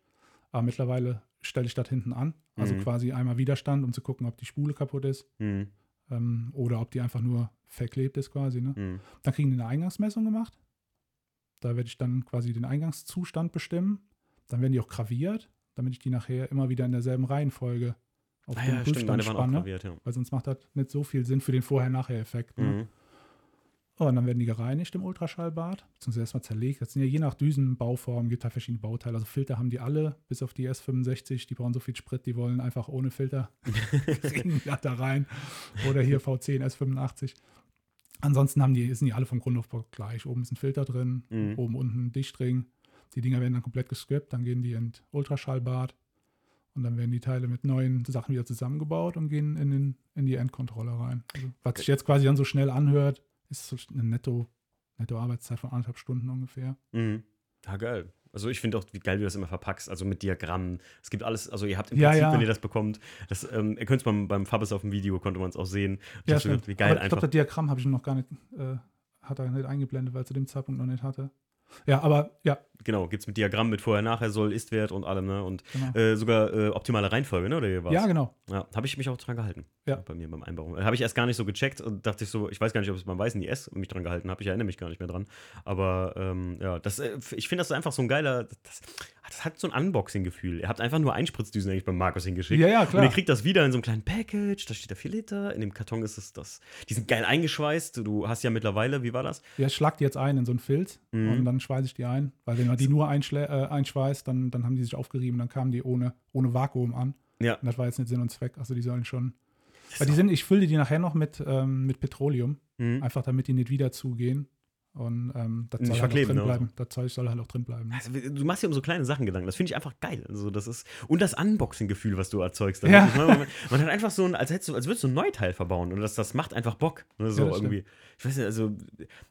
Aber mittlerweile stelle ich das hinten an. Also Mhm. quasi einmal Widerstand, um zu gucken, ob die Spule kaputt ist Mhm. ähm, oder ob die einfach nur verklebt ist quasi. Ne? Mhm. Dann kriegen die eine Eingangsmessung gemacht. Da werde ich dann quasi den Eingangszustand bestimmen. Dann werden die auch graviert, damit ich die nachher immer wieder in derselben Reihenfolge auf Ah, den ja, Prüfstand spanne. graviert, ja. Weil sonst macht das nicht so viel Sinn für den Vorher-Nachher-Effekt. Ne? Mhm. Oh, und dann werden die gereinigt im Ultraschallbad, beziehungsweise erstmal zerlegt. Das sind ja je nach Düsenbauform, gibt halt verschiedene Bauteile. Also Filter haben die alle, bis auf die S65, die brauchen so viel Sprit, die wollen einfach ohne Filter kriegen da rein. Oder hier V10, S85. Ansonsten haben die, sind die alle vom Grundaufbau gleich. Oben ist ein Filter drin, Mhm. oben unten ein Dichtring. Die Dinger werden dann komplett gescript, dann gehen die in Ultraschallbad und dann werden die Teile mit neuen Sachen wieder zusammengebaut und gehen in, den, in die Endkontrolle rein. Also, was sich jetzt quasi dann so schnell anhört, ist so eine Netto, Netto-Arbeitszeit von anderthalb Stunden ungefähr. Mhm. Ja, geil. Also ich finde auch, wie geil du das immer verpackst, also mit Diagrammen. Es gibt alles, also ihr habt im Ja, Prinzip, ja. wenn ihr das bekommt, das, ähm, ihr könnt es beim, beim Fabis auf dem Video, konnte man es auch sehen. Ich dachte, wie geil Aber ich glaube, das Diagramm habe ich noch gar nicht, äh, hat er nicht eingeblendet, weil er zu dem Zeitpunkt noch nicht hatte. Ja, aber ja, Genau, gibt es mit Diagramm mit vorher, nachher, soll, Ist-Wert und allem, ne? Und Genau. äh, sogar äh, optimale Reihenfolge, ne? Oder wie war's? ja, genau. Ja, habe ich mich auch dran gehalten. Ja. Bei mir beim Einbauen. Habe ich erst gar nicht so gecheckt und dachte ich so, ich weiß gar nicht, ob es beim weißen IS mich dran gehalten habe. Ich erinnere mich gar nicht mehr dran. Aber ähm, ja, das, äh, ich finde das ist einfach so ein geiler. Das, das hat so ein Unboxing-Gefühl. Ihr habt einfach nur Einspritzdüsen eigentlich beim Markus hingeschickt. Ja, ja, Und klar. ihr kriegt das wieder in so einem kleinen Package. Da steht da 4 Liter. In dem Karton ist es das. Die sind geil eingeschweißt. Du hast ja mittlerweile, wie war das? Ja, ich schlag die jetzt ein in so einen Filz Mhm. und dann schweiße ich die ein. Weil wenn man die nur einschlä- äh, einschweißt, dann, dann haben die sich aufgerieben, dann kamen die ohne, ohne Vakuum an. Ja. Und das war jetzt nicht Sinn und Zweck. Also die sollen schon. Weil die sind, ich fülle die nachher noch mit, ähm, mit Petroleum, Mhm. einfach damit die nicht wieder zugehen. Und ähm, das soll halt auch drin ne, bleiben. Das Zeug soll halt auch drin bleiben. Also, du machst dir um so kleine Sachen Gedanken. Das finde ich einfach geil. Also, das ist, und das Unboxing-Gefühl, was du erzeugst. Ja. Ich meine, man, man hat einfach so ein, als, hättest du, als würdest du ein Neuteil verbauen. Und das, das macht einfach Bock. Ne, so Ja, irgendwie. Ich weiß nicht, also,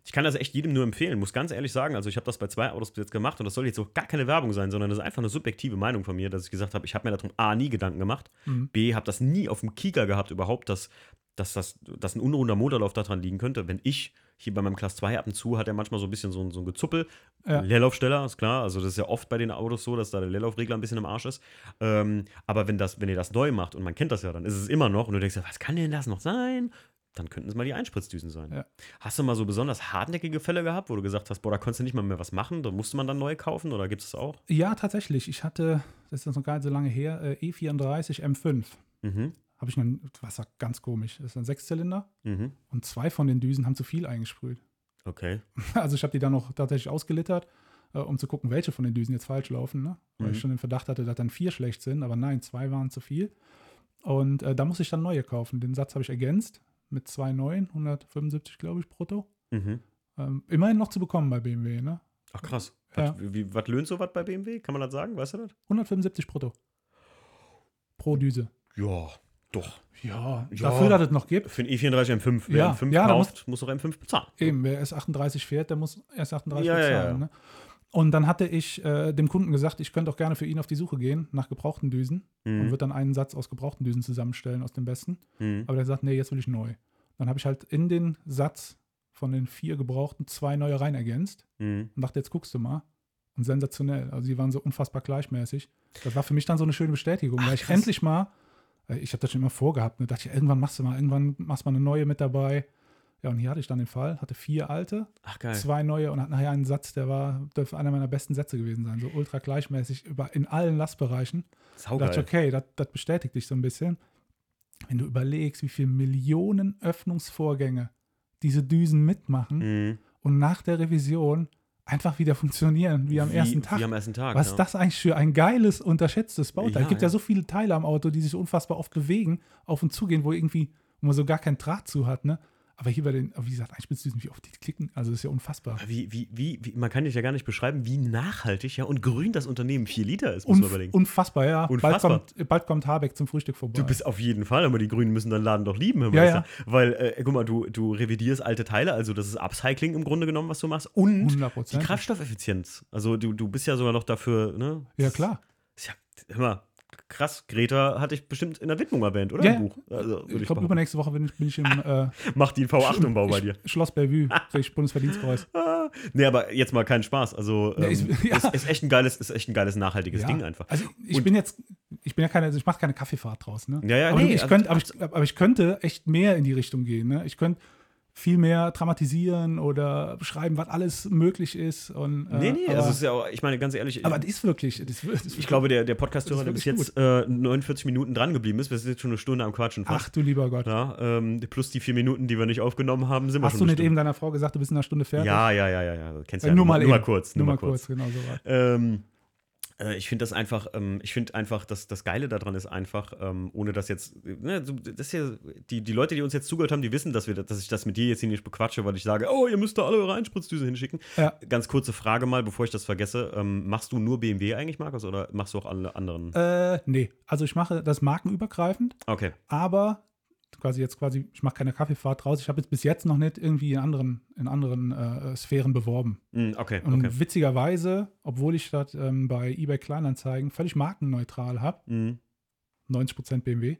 ich kann das echt jedem nur empfehlen. Muss ganz ehrlich sagen, also, ich habe das bei zwei Autos bis jetzt gemacht und das soll jetzt auch gar keine Werbung sein, sondern das ist einfach eine subjektive Meinung von mir, dass ich gesagt habe, ich habe mir darum A, nie Gedanken gemacht. Mhm. B, habe das nie auf dem Kieker gehabt, überhaupt, dass, dass, das, dass ein unrunder Motorlauf daran liegen könnte. Wenn ich hier bei meinem Class 2 ab und zu hat er manchmal so ein bisschen so, ein- so ein Gezuppel. Ja. Leerlaufsteller, ist klar. Also, das ist ja oft bei den Autos so, dass da der Leerlaufregler ein bisschen im Arsch ist. Ähm, aber wenn, das, wenn ihr das neu macht und man kennt das ja, dann ist es immer noch und du denkst, ja, was kann denn das noch sein? Dann könnten es mal die Einspritzdüsen sein. Ja. Hast du mal so besonders hartnäckige Fälle gehabt, wo du gesagt hast, boah, da konntest du nicht mal mehr was machen, da musste man dann neu kaufen oder gibt es das auch? Ja, tatsächlich. Ich hatte, das ist jetzt noch gar nicht so lange her, äh, E34 M5. Mhm. Habe ich einen, was war ganz komisch. Das ist ein Sechszylinder Mhm. und zwei von den Düsen haben zu viel eingesprüht. Okay. Also ich habe die dann noch tatsächlich ausgelittert, äh, um zu gucken, welche von den Düsen jetzt falsch laufen. Ne? Weil Mhm. ich schon den Verdacht hatte, dass dann vier schlecht sind, aber nein, zwei waren zu viel. Und äh, da musste ich dann neue kaufen. Den Satz habe ich ergänzt mit zwei neuen, 175 glaube ich brutto. Mhm. Ähm, immerhin noch zu bekommen bei BMW, ne? Ach krass. Ja. Was, wie, was löhnt so was bei BMW? Kann man das sagen? Weißt du das? 175 brutto. Pro Düse. Ja, doch. Ja, Ja. dafür, dass es noch gibt. Für ein E34 M5. Wer Ja, M5 ja, kauft, muss auch M5 bezahlen. Eben, wer S38 fährt, der muss S38 Ja, bezahlen. Ne? Und dann hatte ich äh, dem Kunden gesagt, ich könnte auch gerne für ihn auf die Suche gehen nach gebrauchten Düsen und Mhm. würde dann einen Satz aus gebrauchten Düsen zusammenstellen aus dem besten. Mhm. Aber der sagt, nee, jetzt will ich neu. Dann habe ich halt in den Satz von den vier gebrauchten zwei neue rein ergänzt Mhm. und dachte, jetzt guckst du mal. Und sensationell. Also die waren so unfassbar gleichmäßig. Das war für mich dann so eine schöne Bestätigung, Ach, weil ich krass. endlich mal, ich habe das schon immer vorgehabt, ne, dachte ich, irgendwann machst du mal, irgendwann machst du mal eine neue mit dabei. Ja, und hier hatte ich dann den Fall, hatte vier alte, Ach zwei neue und hat nachher einen Satz, der war dürfte einer meiner besten Sätze gewesen sein. So ultra gleichmäßig über, in allen Lastbereichen. Da dachte ich, Saugeil. okay, das, das bestätigt dich so ein bisschen. Wenn du überlegst, wie viele Millionen Öffnungsvorgänge diese Düsen mitmachen Mhm. und nach der Revision einfach wieder funktionieren, wie am ersten Tag. Wie am ersten Tag. Was ja. ist das eigentlich für ein geiles, unterschätztes Bauteil? Ja, es gibt ja. ja. so viele Teile am Auto, die sich unfassbar oft bewegen, auf und zugehen, wo irgendwie, wo man so gar keinen Draht zu hat, ne? Aber hier bei den, wie gesagt, Einspitzdüsen, wie oft die klicken, also das ist ja unfassbar. Wie, wie, wie, wie, man kann dich ja gar nicht beschreiben, wie nachhaltig ja und grün das Unternehmen 4 Liter ist, muss man Unf überlegen. unfassbar, ja. Unfassbar. Bald, kommt, bald kommt Habeck zum Frühstück vorbei. Du bist auf jeden Fall, aber die Grünen müssen deinen Laden doch lieben, mal, Ja, ist ja. Weil, äh, guck mal, du, du revidierst alte Teile, also das ist Upcycling im Grunde genommen, was du machst. Und 100 die Prozent. Kraftstoffeffizienz. Also du, du bist ja sogar noch dafür, ne? Ja, klar. Ist ja, hör mal, krass. Greta hatte ich bestimmt in der Widmung erwähnt, oder? Ja, Im Buch. Also, Ich ich glaube, übernächste Woche bin ich, bin ich im äh, Mach die V8-Umbau bei dir. Schloss Bellevue, krieg ich Bundesverdienstkreuz. Ah, nee, aber jetzt mal keinen Spaß. Also, Nee, ähm, ist- ja. ist, ist, echt ein geiles, ist echt ein geiles, nachhaltiges Ja. Ding einfach. Also ich Und- bin jetzt, ich bin ja keine, also ich mache keine Kaffeefahrt draus, ne? Ja, ja, aber, nee, ich also- könnte, aber, ich, aber ich könnte echt mehr in die Richtung gehen, ne? Ich könnte viel mehr dramatisieren oder beschreiben, was alles möglich ist. Und, äh, Nee, nee, aber, also es ist ja auch, ich meine, ganz ehrlich, aber das ist wirklich, das das ich glaube, der, der Podcast-Hörer, der bis jetzt äh, 49 Minuten dran geblieben ist, wir sind jetzt schon eine Stunde am Quatschen fast. ach du lieber Gott. Ja, ähm, plus die vier Minuten, die wir nicht aufgenommen haben, sind wir Hast schon du eine nicht eben deiner Frau gesagt, du bist in einer Stunde fertig? Ja, ja, ja, ja, ja. Du Kennst Äh, ja nur mal nur mal kurz. Nur mal kurz, genau so. Ähm, äh, ich finde das einfach, ähm, ich finde einfach, dass das Geile daran ist einfach, ähm, ohne dass jetzt, ne, das ja, die, die Leute, die uns jetzt zugehört haben, die wissen, dass, wir, dass ich das mit dir jetzt hier nicht bequatsche, weil ich sage, oh, ihr müsst da alle eure Einspritzdüse hinschicken. Ja. Ganz kurze Frage mal, bevor ich das vergesse. Ähm, machst du nur BMW eigentlich, Markus, oder machst du auch alle anderen? Äh, nee, also ich mache das markenübergreifend, Okay. aber quasi jetzt quasi, ich mache keine Kaffeefahrt draus. Ich habe jetzt bis jetzt noch nicht irgendwie in anderen, in anderen äh, Sphären beworben. Mm, okay, Und okay. witzigerweise, obwohl ich das ähm, bei eBay Kleinanzeigen völlig markenneutral habe, Mm. 90% BMW.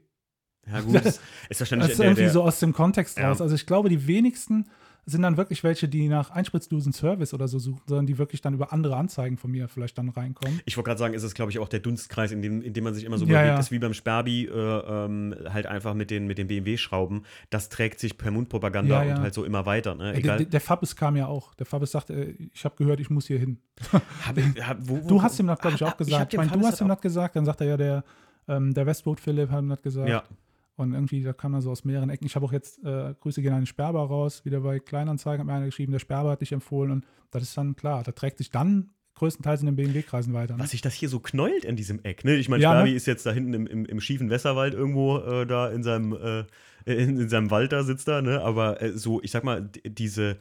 Ja, gut. ist, ist wahrscheinlich Das ist der, irgendwie der, so aus dem Kontext Ja. raus. Also ich glaube, die wenigsten sind dann wirklich welche, die nach Einspritzdosen-Service oder so suchen, sondern die wirklich dann über andere Anzeigen von mir vielleicht dann reinkommen. Ich wollte gerade sagen, ist es, glaube ich, auch der Dunstkreis, in dem, in dem man sich immer so Ja, bewegt, ja. ist wie beim Sperbi, äh, ähm, halt einfach mit den, mit den BMW-Schrauben. Das trägt sich per Mundpropaganda Ja, und halt so immer weiter. Ne? Der, Egal. der, der Fabis kam ja auch. Der Fabis sagte, äh, ich habe gehört, ich muss hier hin. Hab ich- hab- wo- wo- Du hast ihm das, glaube ich, Ah, auch hab gesagt. Ich, meine, du hast ihm das gesagt, dann sagt er ja, der, ähm, der Westboot Philipp hat ihm das gesagt. Ja, Und irgendwie, da kam er so aus mehreren Ecken. Ich habe auch jetzt, äh, Grüße gehen an den Sperber raus, wieder bei Kleinanzeigen hat mir einer geschrieben, der Sperber hat dich empfohlen. Und das ist dann klar, da trägt sich dann größtenteils in den BMW-Kreisen weiter. Ne? was sich das hier so knäult in diesem Eck. Ne? Ich meine, Ja, Sperbi ne? ist jetzt da hinten im, im, im schiefen Wässerwald irgendwo äh, da in seinem, äh, in, in seinem Wald da sitzt da, ne? Aber äh, so, ich sag mal, diese,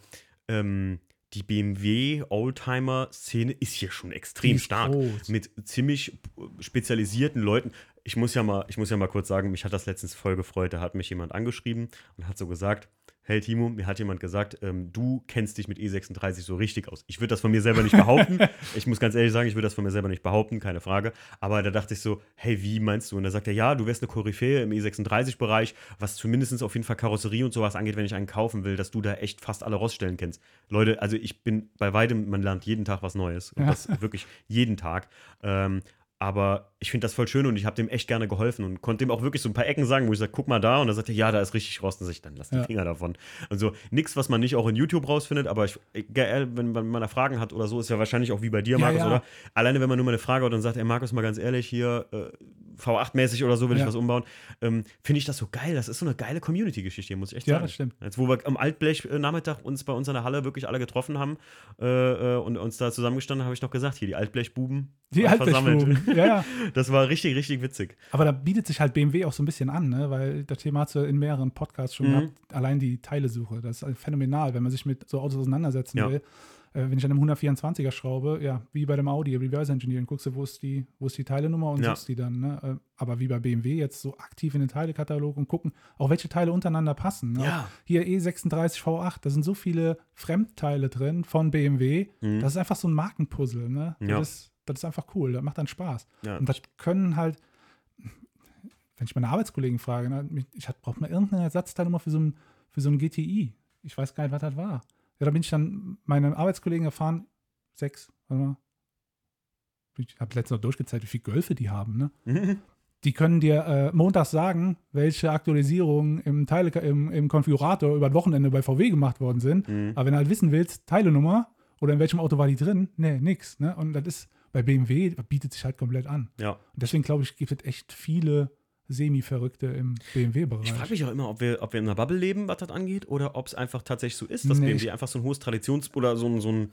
ähm, die BMW-Oldtimer-Szene ist hier schon extrem stark. groß. Mit ziemlich spezialisierten Leuten. Ich muss ja mal, ich muss ja mal kurz sagen, mich hat das letztens voll gefreut. Da hat mich jemand angeschrieben und hat so gesagt: Hey Timo, mir hat jemand gesagt, ähm, du kennst dich mit E36 so richtig aus. Ich würde das von mir selber nicht behaupten. ich muss ganz ehrlich sagen, ich würde das von mir selber nicht behaupten, keine Frage. Aber da dachte ich so, hey, wie meinst du? Und da sagt er, ja, du wärst eine Koryphäe im E36-Bereich, was zumindest auf jeden Fall Karosserie und sowas angeht, wenn ich einen kaufen will, dass du da echt fast alle Roststellen kennst. Leute, also ich bin bei weitem, man lernt jeden Tag was Neues. Und Ja. das wirklich jeden Tag. Ähm, aber ich finde das voll schön und ich habe dem echt gerne geholfen und konnte ihm auch wirklich so ein paar Ecken sagen, wo ich sage, guck mal da. Und er sagte, ja, da ist richtig Rost. Und sag ich, dann lass die Ja. Finger davon. Also nichts, was man nicht auch in YouTube rausfindet, aber ich, egal, wenn man mal Fragen hat oder so, ist ja wahrscheinlich auch wie bei dir, Ja, Markus, ja. oder? Alleine, wenn man nur mal eine Frage hat und sagt, ey, Markus, mal ganz ehrlich, hier äh, V8-mäßig oder so will ich Ja. was umbauen, ähm, finde ich das so geil. Das ist so eine geile Community-Geschichte, muss ich echt Ja, sagen. das stimmt. Jetzt, wo wir am Altblech-Nachmittag uns bei uns in der Halle wirklich alle getroffen haben äh, äh, und uns da zusammengestanden, habe ich noch gesagt, hier die Altblechbuben Die versammelt. Altblechbuben. Ja, ja. Das war richtig, richtig witzig. Aber da bietet sich halt BMW auch so ein bisschen an, ne? weil das Thema hast du in mehreren Podcasts schon Mhm. gehabt. Allein die Teilesuche, das ist phänomenal, wenn man sich mit so Autos auseinandersetzen Ja. will. Äh, wenn ich an einem 124er schraube, ja, wie bei dem Audi, Reverse Engineering, guckst du, wo ist die, wo ist die Teilenummer und Ja. suchst die dann. Ne? Äh, aber wie bei BMW jetzt so aktiv in den Teilekatalog und gucken, auch welche Teile untereinander passen. Ne? Ja. Hier E36 V8, da sind so viele Fremdteile drin von BMW. Mhm. Das ist einfach so ein Markenpuzzle. Ne? Ja. Das, ist, das ist einfach cool, das macht dann Spaß. Und das können halt, wenn ich meine Arbeitskollegen frage, ne, ich brauche mal irgendeine Ersatzteilnummer für so ein, für so ein GTI. Ich weiß gar nicht, was das war. Ja, da bin ich dann, meine Arbeitskollegen erfahren, sechs, warte mal. Ich habe letztens noch durchgezählt, wie viele Golfe die haben. Ne? Mhm. Die können dir äh, montags sagen, welche Aktualisierungen im, Teile, im, im Konfigurator über das Wochenende bei VW gemacht worden sind. Mhm. Aber wenn du halt wissen willst, Teilenummer oder in welchem Auto war die drin, nee, nix. Ne? Und das ist bei BMW, das bietet sich halt komplett an. Ja. Und deswegen glaube ich, gibt es echt viele Semi-Verrückte im BMW-Bereich. Ich frage mich auch immer, ob wir, ob wir in einer Bubble leben, was das angeht, oder ob es einfach tatsächlich so ist, dass Nee, BMW einfach so ein hohes Traditions- oder so so ein,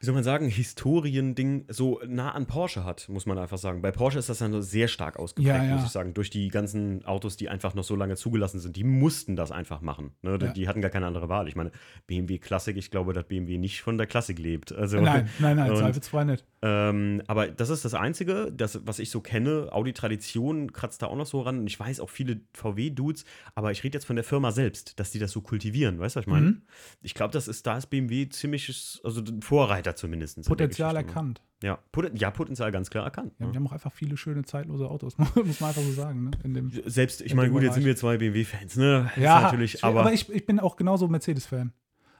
wie soll man sagen, Historiending so nah an Porsche hat, muss man einfach sagen. Bei Porsche ist das dann sehr stark ausgeprägt, Ja, ja. muss ich sagen, durch die ganzen Autos, die einfach noch so lange zugelassen sind. Die mussten das einfach machen. Ne? Die- Ja. Die hatten gar keine andere Wahl. Ich meine, BMW Klassik, ich glaube, dass BMW nicht von der Klassik lebt. Also, nein, nein, nein, zweifelsfrei nicht. ähm, aber das ist das Einzige, das, was ich so kenne. Audi Tradition kratzt da auch noch so ran. Und ich weiß auch viele VW-Dudes, aber ich rede jetzt von der Firma selbst, dass die das so kultivieren. Weißt du, was ich meine? Mhm. Ich glaube, das ist, da ist BMW ziemliches, also ein Vorreiter zumindest. Potenzial erkannt. Ja, Poten ja, Potenzial ganz klar erkannt. Ja, ne? wir haben auch einfach viele schöne zeitlose Autos, muss man einfach so sagen. Ne? In dem, Selbst, ich in meine, gut, jetzt sind wir zwei BMW-Fans, ne? Ja, natürlich, ich, aber, aber ich, ich bin auch genauso Mercedes-Fan.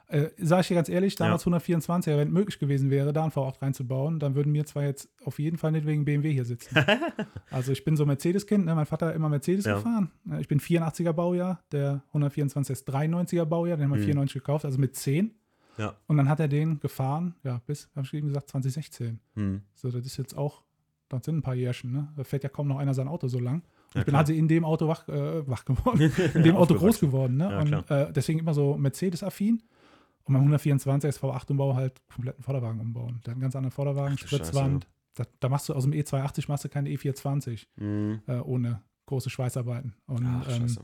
Äh, Sage ich dir ganz ehrlich, damals 124er, wenn möglich gewesen wäre, da ein V8 reinzubauen, dann würden wir zwar jetzt auf jeden Fall nicht wegen BMW hier sitzen. also ich bin so Mercedes-Kind, ne? mein Vater hat immer Mercedes Ja. gefahren. Äh, Ich bin 84er Baujahr, der 124 ist 93er Baujahr, den haben wir Mhm. 94 gekauft, also mit 10. ja. Und dann hat er den gefahren, ja, bis, habe ich eben gesagt, 2016. Hm. So, das ist jetzt auch, das sind ein paar Jährchen, ne? Da fährt ja kaum noch einer sein Auto so lang. Und Ja, ich bin also in dem Auto wach, äh, wach geworden, in dem Auto groß geworden, ne? Ja, und äh, deswegen immer so Mercedes-affin. Und beim 124 SV8-Umbau halt kompletten Vorderwagen umbauen. Der hat einen ganz anderen Vorderwagen, Ach Spritzwand. Da, da machst du aus dem E280 machst du keine E420 Hm. äh, ohne große Schweißarbeiten. Und Ach, ähm,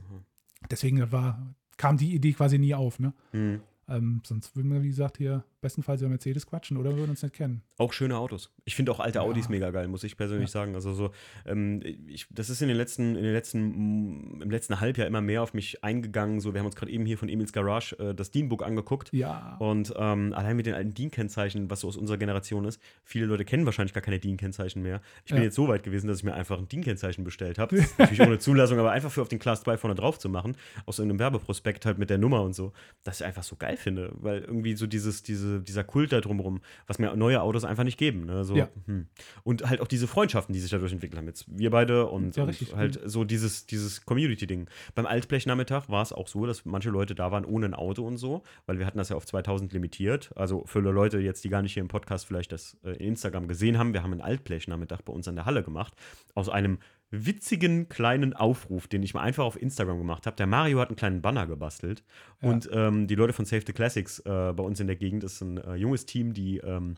deswegen war, kam die Idee quasi nie auf, ne? Hm. Ähm, sonst würden wir, wie gesagt, hier bestenfalls über Mercedes quatschen oder wir würden uns nicht kennen. Auch schöne Autos. Ich finde auch alte Ja. Audis mega geil, muss ich persönlich Ja. sagen. Also so, ähm, ich, das ist in den letzten, in den letzten, im letzten Halbjahr immer mehr auf mich eingegangen. So, wir haben uns gerade eben hier von Emils Garage äh, das Dean-Book angeguckt. Ja. Und ähm, allein mit den alten DIN-Kennzeichen, was so aus unserer Generation ist, viele Leute kennen wahrscheinlich gar keine DIN-Kennzeichen mehr. Ich bin Ja. jetzt so weit gewesen, dass ich mir einfach ein DIN-Kennzeichen bestellt habe. Natürlich ohne Zulassung, aber einfach für auf den Class 2 vorne drauf zu machen, aus irgendeinem Werbeprospekt halt mit der Nummer und so. Das ich einfach so geil finde, weil irgendwie so dieses, diese, dieser Kult da drumherum, was mir neue Autos einfach nicht geben. Ne? So, Ja. hm. Und halt auch diese Freundschaften, die sich dadurch entwickelt haben. Jetzt wir beide und, Ja, und halt so dieses, dieses Community-Ding. Beim Altblechnachmittag war es auch so, dass manche Leute da waren ohne ein Auto und so, weil wir hatten das ja auf 2000 limitiert. Also für Leute jetzt, die gar nicht hier im Podcast vielleicht das äh, in Instagram gesehen haben, wir haben einen Altblechnachmittag bei uns an der Halle gemacht. Aus einem witzigen kleinen Aufruf, den ich mal einfach auf Instagram gemacht habe. Der Mario hat einen kleinen Banner gebastelt Ja. und ähm, die Leute von Save the Classics äh, bei uns in der Gegend ist ein äh, junges Team, die ähm,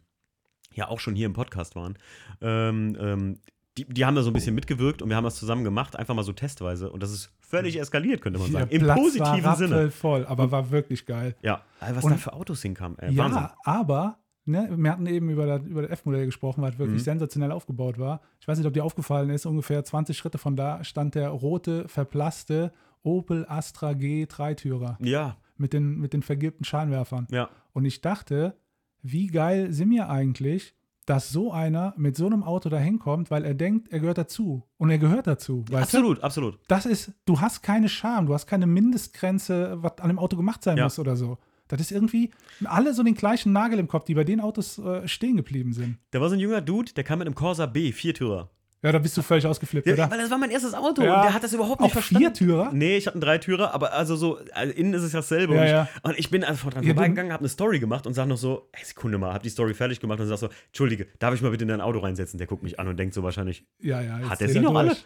ja auch schon hier im Podcast waren. Ähm, ähm, die, die haben da so ein bisschen mitgewirkt und wir haben das zusammen gemacht, einfach mal so testweise. Und das ist völlig eskaliert, könnte man Der sagen. Im Platz positiven war Sinne. voll, aber war wirklich geil. Ja, was Und- da für Autos hinkamen. Ey, Wahnsinn. Ja, aber ne, wir hatten eben über das, über das F-Modell gesprochen, was wirklich Mhm. sensationell aufgebaut war. Ich weiß nicht, ob dir aufgefallen ist, ungefähr 20 Schritte von da stand der rote, verblasste Opel Astra G Dreitürer Ja, mit den, mit den vergilbten Scheinwerfern. ja. Und ich dachte, wie geil sind wir eigentlich, dass so einer mit so einem Auto da hinkommt, weil er denkt, er gehört dazu. Und er gehört dazu. Weißt du? Absolut, absolut. Das ist, du hast keine Scham, du hast keine Mindestgrenze, was an dem Auto gemacht sein Ja. muss oder so. Das ist irgendwie alle so den gleichen Nagel im Kopf, die bei den Autos äh, stehen geblieben sind. Da war so ein junger Dude, der kam mit einem Corsa B, Viertürer. Ja, da bist du völlig ausgeflippt, Ja, oder? weil das war mein erstes Auto Ja. und der hat das überhaupt nicht Auch verstanden. Viertürer? Nee, ich hatte einen Dreitürer, aber also so, also innen ist es dasselbe. Ja, und, ich, ja. und ich bin einfach dran vorbeigegangen, habe eine Story gemacht und sag noch so, ey, Sekunde mal, hab die Story fertig gemacht und sag so, Entschuldige, darf ich mal bitte in dein Auto reinsetzen? Der guckt mich an und denkt so wahrscheinlich, Ja, ja. hat er sie noch alle? durch. Äh,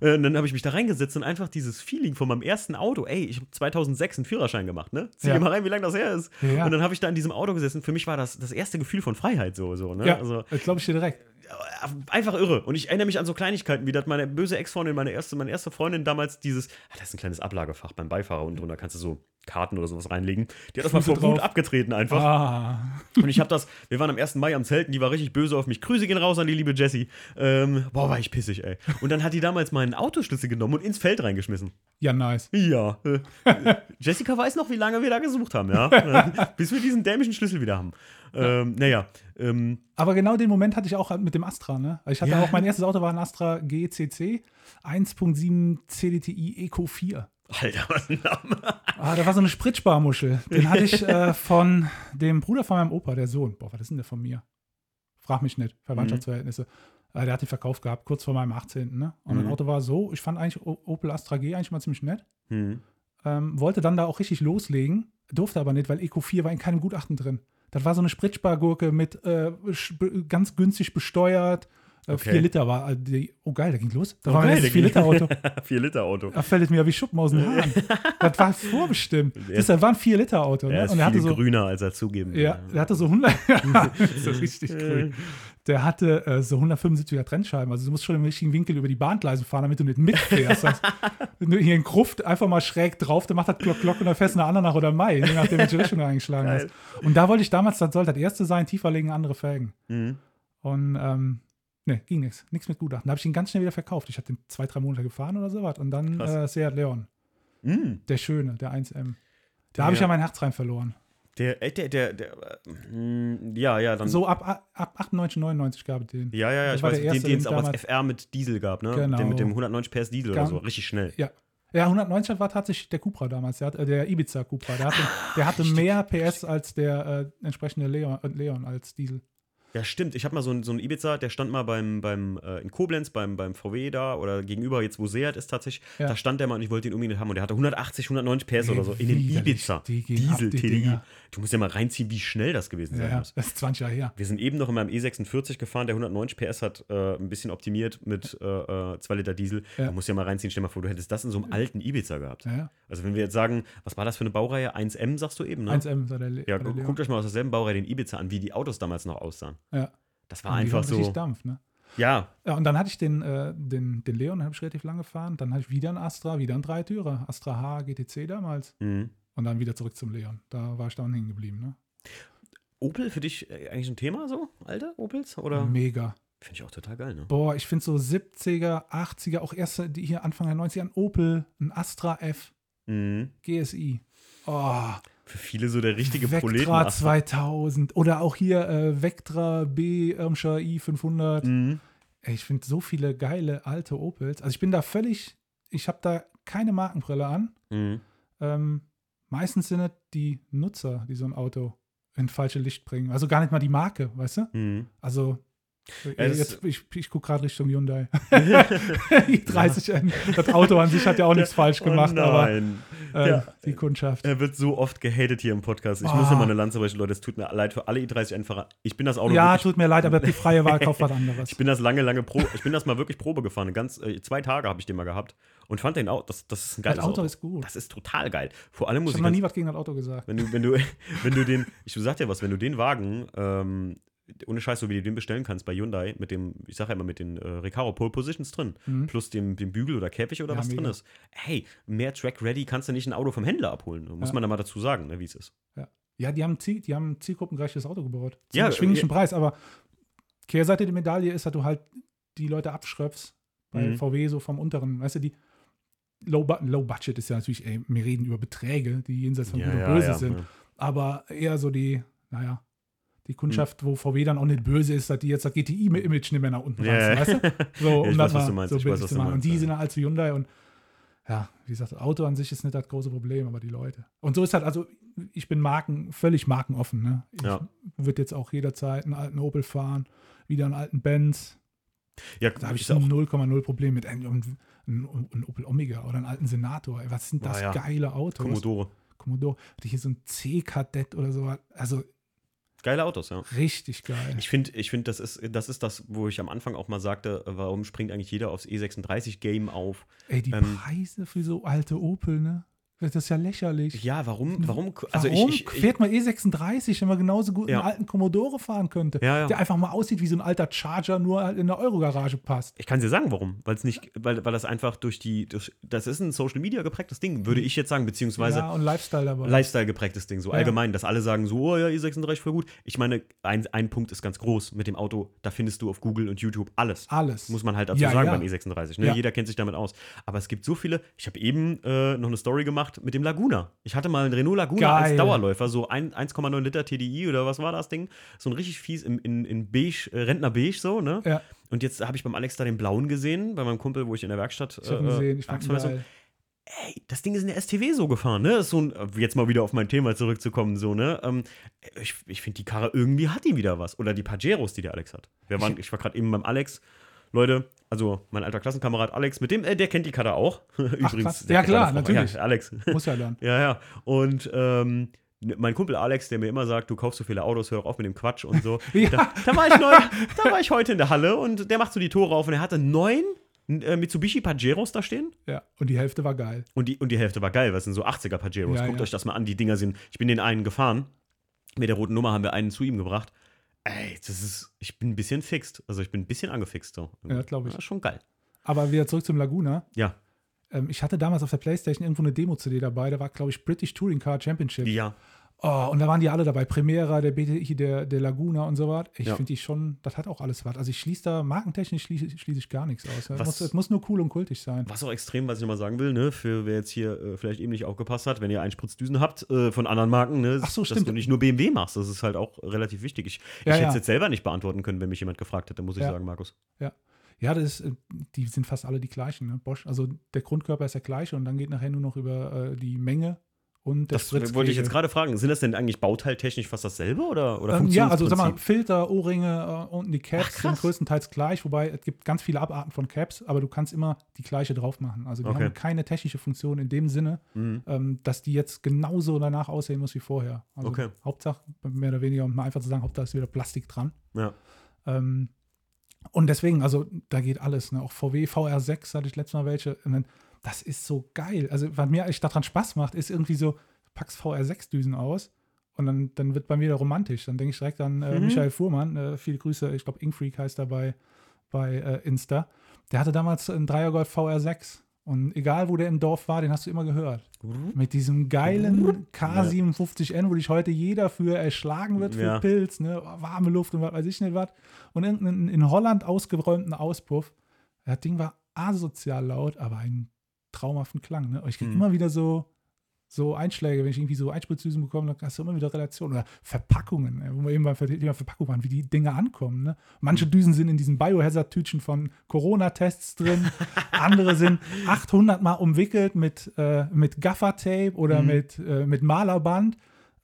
Und dann habe ich mich da reingesetzt und einfach dieses Feeling von meinem ersten Auto, ey, ich habe 2006 einen Führerschein gemacht, ne? Zieh Ja. dir mal rein, wie lange das her ist. Ja. Und dann habe ich da in diesem Auto gesessen. Für mich war das das erste Gefühl von Freiheit so, so ne? Ja, Also, glaube ich dir direkt. Einfach irre. Und ich erinnere mich an so Kleinigkeiten, wie das meine böse Ex-Freundin, meine erste, meine erste Freundin damals dieses, ah, das ist ein kleines Ablagefach beim Beifahrer unten drunter, kannst du so Karten oder sowas reinlegen. Die hat das mal vor Wut abgetreten einfach. Ah. Und ich habe das, wir waren am 1. Mai am Zelten, die war richtig böse auf mich. Grüße gehen raus an die liebe Jessie. Ähm, boah, war ich pissig, ey. Und dann hat die damals meinen Autoschlüssel genommen und ins Feld reingeschmissen. Ja, nice. Ja. äh, Jessica weiß noch, wie lange wir da gesucht haben, ja. Äh, Bis wir diesen dämischen Schlüssel wieder haben. Ähm, naja, ähm, Aber genau den Moment hatte ich auch mit dem Astra, ne? Ich hatte Ja. auch, mein erstes Auto war ein Astra GCC 1.7 CDTI Eco 4. Alter, was ein Name. Ah, da war so eine Spritsparmuschel. Den hatte ich äh, von dem Bruder von meinem Opa, der Sohn. Boah, was ist denn der von mir? Frag mich nicht, Verwandtschaftsverhältnisse. Äh, der hat den verkauft gehabt, kurz vor meinem 18. Ne? Und Mhm. das Auto war so, ich fand eigentlich Opel Astra G eigentlich mal ziemlich nett. Hm. Ähm, wollte dann da auch richtig loslegen, durfte aber nicht, weil Eco 4 war in keinem Gutachten drin. Das war so eine Spritspargurke mit äh, ganz günstig besteuert. Äh, Okay. 4 Liter war äh, die. Oh geil, da ging los. Da Oh, war geil, der 4 ging- Liter Auto. 4 Liter Auto. Da fällt es mir ja wie Schuppen aus den Haaren. das war vorbestimmt. Er Das war ein 4 Liter Auto. Ne? Er ist Und er hatte so, grüner, als er zugeben ja, der hatte so 100, ja, so richtig grün. Der hatte äh, so 175er Trennscheiben. Also du musst schon im richtigen Winkel über die Bahngleise fahren, damit du nicht mitfährst. Sonst- Wenn du hier in Gruft einfach mal schräg drauf, dann macht das Glock, Glock und dann fährst du eine Andernach oder Mai, je nachdem, welche Richtung du eingeschlagen Geil. hast. Und da wollte ich damals, das sollte das erste sein, tiefer legen, andere Felgen. Mhm. Und ähm, ne, ging nichts. Nichts mit Gutachten. Da habe ich ihn ganz schnell wieder verkauft. Ich hatte den zwei, drei Monate gefahren oder sowas. Und dann äh, Seat Leon. Mhm. Der Schöne, der 1M. Da Der- habe ich ja mein Herz rein verloren. Der, äh, der, der, der, äh, mm, ja, ja, dann. So ab, ab 98, 99 gab es den. Ja, ja, ja, Das ich weiß, der erste, den, es auch als FR mit Diesel gab, ne? Genau. Den mit dem 190 PS Diesel oder Ganz- so, richtig schnell. Ja. Ja, 190 war tatsächlich der Cupra damals, der, hat, äh, der Ibiza Cupra. Der hatte, der hatte mehr PS als der äh, entsprechende Leon, äh, Leon als Diesel. Ja, stimmt. Ich habe mal so einen so einen Ibiza, der stand mal beim, beim äh, in Koblenz, beim, beim VW da oder gegenüber, jetzt wo Seat ist tatsächlich. Ja. Da stand der mal und ich wollte ihn unbedingt haben und der hatte 180, 190 PS oder so in den Widerlich. Ibiza. Diesel die TDI. Du musst ja mal reinziehen, wie schnell das gewesen sein ja, muss. das ist 20 Jahre her. Wir sind eben noch in meinem E46 gefahren, der 190 PS hat, äh, ein bisschen optimiert mit 2 Liter Diesel. Ja. Du musst ja mal reinziehen, stell mal vor, du hättest das in so einem alten Ibiza gehabt. Ja. Also wenn wir jetzt sagen, was war das für eine Baureihe? 1M, sagst du eben, ne? 1M war der, Le Ja, guckt euch mal aus derselben Baureihe den Ibiza an, wie die Autos damals noch aussahen. Ja. Das war Und einfach so. Dampf, ne? Ja, Ja, und dann hatte ich den, äh, den, den Leon, habe ich relativ lange gefahren. Dann hatte ich wieder einen Astra, wieder einen Dreitürer. Astra H GTC damals. mhm. Und dann wieder zurück zum Leon. Da war ich dann hängen geblieben, ne? Opel für dich äh, eigentlich ein Thema so? Alte Opels? Oder? Mega. Finde ich auch total geil, ne? Boah, ich finde so 70er, 80er, auch erst die hier Anfang der 90er, ein Opel, ein Astra F, Mhm. GSI. Oh, Für viele so der richtige Vectra Proleten. 2000 oder auch hier äh, Vectra B Irmscher i500. Mhm. Ey, ich finde so viele geile alte Opels. Also ich bin da völlig, ich habe da keine Markenbrille an. Mhm. Ähm, meistens sind es die Nutzer, die so ein Auto in falsche Licht bringen. Also gar nicht mal die Marke, weißt du? Mhm. Also äh, das- jetzt, ich, ich gucke gerade Richtung Hyundai. i30N. Das Auto an sich hat ja auch nichts falsch gemacht, oh aber nein. äh, Ja. die Kundschaft. Er wird so oft gehatet hier im Podcast. Ich Ah. muss ja mal eine Lanze brechen, Leute. Es tut mir leid für alle i30-Einfacher. Ich bin das Auto Ja, tut mir leid, aber die freie Wahl kauft was anderes. ich bin das lange, lange Pro. Ich bin das mal wirklich Probe gefahren. Ganz, äh, zwei Tage habe ich den mal gehabt und fand den auch. Das, das ist ein geiles das Auto ist gut. Das ist total geil. Vor allem muss Ich ich, habe noch nie was gegen das Auto gesagt. wenn du, wenn du, wenn du den, ich sag dir was, wenn du den Wagen, ähm, ohne Scheiß, so wie du den bestellen kannst bei Hyundai, mit dem, ich sag ja immer, mit den äh, Recaro Pole Positions drin, Mhm. plus dem, dem Bügel oder Käfig oder Ja, was drin mega. ist. Hey, mehr Track Ready kannst du nicht ein Auto vom Händler abholen. Muss Ja. man da mal dazu sagen, ne, wie es ist. Ja, die haben, Ziel, die haben ein zielgruppengereiches Auto gebaut. Zum Ja, erschwinglichen ja. Preis, aber Kehrseite der Medaille ist, dass du halt die Leute abschröpfst bei Mhm. VW so vom unteren, weißt du, die Low, Low Budget ist ja natürlich, ey, wir reden über Beträge, die jenseits von Gut und Böse sind, ja. aber eher so die, naja, die Kundschaft, Hm. wo VW dann auch nicht böse ist, dass die jetzt das GTI-Image nicht mehr nach unten Ja, reißen, ja. weißt du? So, Ja, um das mal so ich weiß, was zu machen. Und die ja. sind halt als Hyundai und ja, wie gesagt, das Auto an sich ist nicht das große Problem, aber die Leute. Und so ist halt, also ich bin Marken, völlig markenoffen. Ne? Ich Ja. würde jetzt auch jederzeit einen alten Opel fahren, wieder einen alten Benz. Ja, Da habe ich ist auch, 0,0 Problem mit. Ein, ein, ein Opel Omega oder einen alten Senator. Ey, was sind das Ah, ja. geile Autos? Commodore. Commodore. Hatte hier so ein C-Kadett oder so. Also Geile Autos, ja. richtig geil. Ich finde, ich find, das, ist, das ist das, wo ich am Anfang auch mal sagte, äh, warum springt eigentlich jeder aufs E36-Game auf? Ey, die ähm, Preise für so alte Opel, ne? Das ist ja lächerlich. Ja, warum? Warum? Also Warum ich, ich, fährt man E36, wenn man genauso gut Ja. einen alten Commodore fahren könnte, Ja, ja. der einfach mal aussieht wie so ein alter Charger, nur halt in der Euro-Garage passt? Ich kann dir sagen, warum. Weil es nicht, weil, weil das einfach durch die, durch, das ist ein Social Media geprägtes Ding, würde ich jetzt sagen, beziehungsweise ja, und Lifestyle dabei. Lifestyle geprägtes Ding, so allgemein, dass alle sagen so, oh ja, E36 voll gut. Ich meine, ein, ein Punkt ist ganz groß mit dem Auto, da findest du auf Google und YouTube alles. Alles. Muss man halt dazu sagen beim E36. Ne? Jeder kennt sich damit aus. Aber es gibt so viele. Ich habe eben äh, noch eine Story gemacht mit dem Laguna. Ich hatte mal einen Renault Laguna als Geil. Dauerläufer, so ein- 1,9 Liter TDI oder was war das Ding? So ein richtig fies in, in, in beige, äh, Rentner beige so, ne? Ja, Und jetzt habe ich beim Alex da den blauen gesehen, bei meinem Kumpel, wo ich in der Werkstatt. ich ihn äh, gesehen. Ich fand geil. ey, das Ding ist in der STW so gefahren, ne? Ist so ein, jetzt mal wieder auf mein Thema zurückzukommen, so, ne? Ähm, ich ich finde, die Karre irgendwie hat die wieder was. Oder die Pajeros, die der Alex hat. Waren, ich war gerade eben beim Alex. Leute, also mein alter Klassenkamerad Alex, mit dem, äh, der kennt die Karre auch. krass. der Ja, klar, natürlich. Ja, Alex. Muss ja dann. ja, ja. Und ähm, mein Kumpel Alex, der mir immer sagt, du kaufst so viele Autos, hör auf mit dem Quatsch und so. Ja. da, da, war ich neu, da war ich heute in der Halle und der macht so die Tore auf und er hatte neun äh, Mitsubishi Pajeros da stehen. Ja, und die Hälfte war geil. Und die, und die Hälfte war geil, weil es sind so 80er Pajeros. Ja, Guckt ja. euch das mal an, die Dinger sind. Ich bin den einen gefahren. Mit der roten Nummer haben wir einen zu ihm gebracht. Ey, das ist, ich bin ein bisschen fixt. Also ich bin ein bisschen angefixt. So. Ja, glaub ich. Ja, schon geil. Aber wieder zurück zum Laguna. Ja, Ähm, ich hatte damals auf der Playstation irgendwo eine Demo-CD dabei. Da war, glaube ich, British Touring Car Championship. ja. Oh, und da waren die alle dabei. Primera, der BTI, der, der Laguna und so was. Ich Ja. finde die schon, das hat auch alles was. Also ich schließe da, markentechnisch schließe schließ ich gar nichts aus. Es muss, muss nur cool und kultig sein. Was auch extrem, was ich nochmal sagen will, ne, für wer jetzt hier äh, vielleicht eben nicht aufgepasst hat, wenn ihr Einspritzdüsen habt äh, von anderen Marken, ne, Ach so, dass stimmt. du nicht nur BMW machst, das ist halt auch relativ wichtig. Ich, ich Ja, hätte ja. es jetzt selber nicht beantworten können, wenn mich jemand gefragt hätte, muss ich Ja. sagen, Markus. Ja, das ist, äh, die sind fast alle die gleichen. Ne? Bosch, also der Grundkörper ist der gleiche und dann geht nachher nur noch über äh, die Menge und der Das wollte ich jetzt gerade fragen. Sind das denn eigentlich bauteiltechnisch fast dasselbe oder, oder Ähm, ja, also sag mal? Filter, Ohrringe äh, unten die Caps Ach, sind größtenteils gleich, wobei es gibt ganz viele Abarten von Caps, aber du kannst immer die gleiche drauf machen. Also die Okay. haben keine technische Funktion in dem Sinne, Mhm. ähm, dass die jetzt genauso danach aussehen muss wie vorher. Also Okay. Hauptsache, mehr oder weniger, um mal einfach zu sagen, Hauptsache ist wieder Plastik dran. Ja. Ähm, und deswegen, also da geht alles. Ne? Auch VW VR6 hatte ich letztes Mal welche. Und dann, das ist so geil. Also, was mir eigentlich daran Spaß macht, ist irgendwie so, packst VR6-Düsen aus und dann, dann wird bei mir wieder romantisch. Dann denke ich direkt an äh, Mhm. Michael Fuhrmann. Äh, viele Grüße, ich glaube, Inkfreak heißt er bei, bei äh, Insta. Der hatte damals einen Dreiergolf VR6 Und egal, wo der im Dorf war, den hast du immer gehört. Mit diesem geilen K57N, wo dich heute jeder für erschlagen wird für Ja. Pilz, ne? warme Luft und was weiß ich nicht was. Und irgendeinen in Holland ausgeräumten Auspuff. Das Ding war asozial laut, aber einen traumhaften Klang. Ne? Und ich kriege Mhm. immer wieder so, so Einschläge, wenn ich irgendwie so Einspritzdüsen bekomme, dann hast du immer wieder Relationen. Oder Verpackungen, ne? wo wir eben beim Thema Verpackung waren, wie die Dinge ankommen. Ne? Mhm. Manche Düsen sind in diesen Biohazard-Tütchen von Corona-Tests drin, andere sind 800 Mal umwickelt mit, äh, mit Gaffer-Tape oder Mhm. mit, äh, mit Malerband.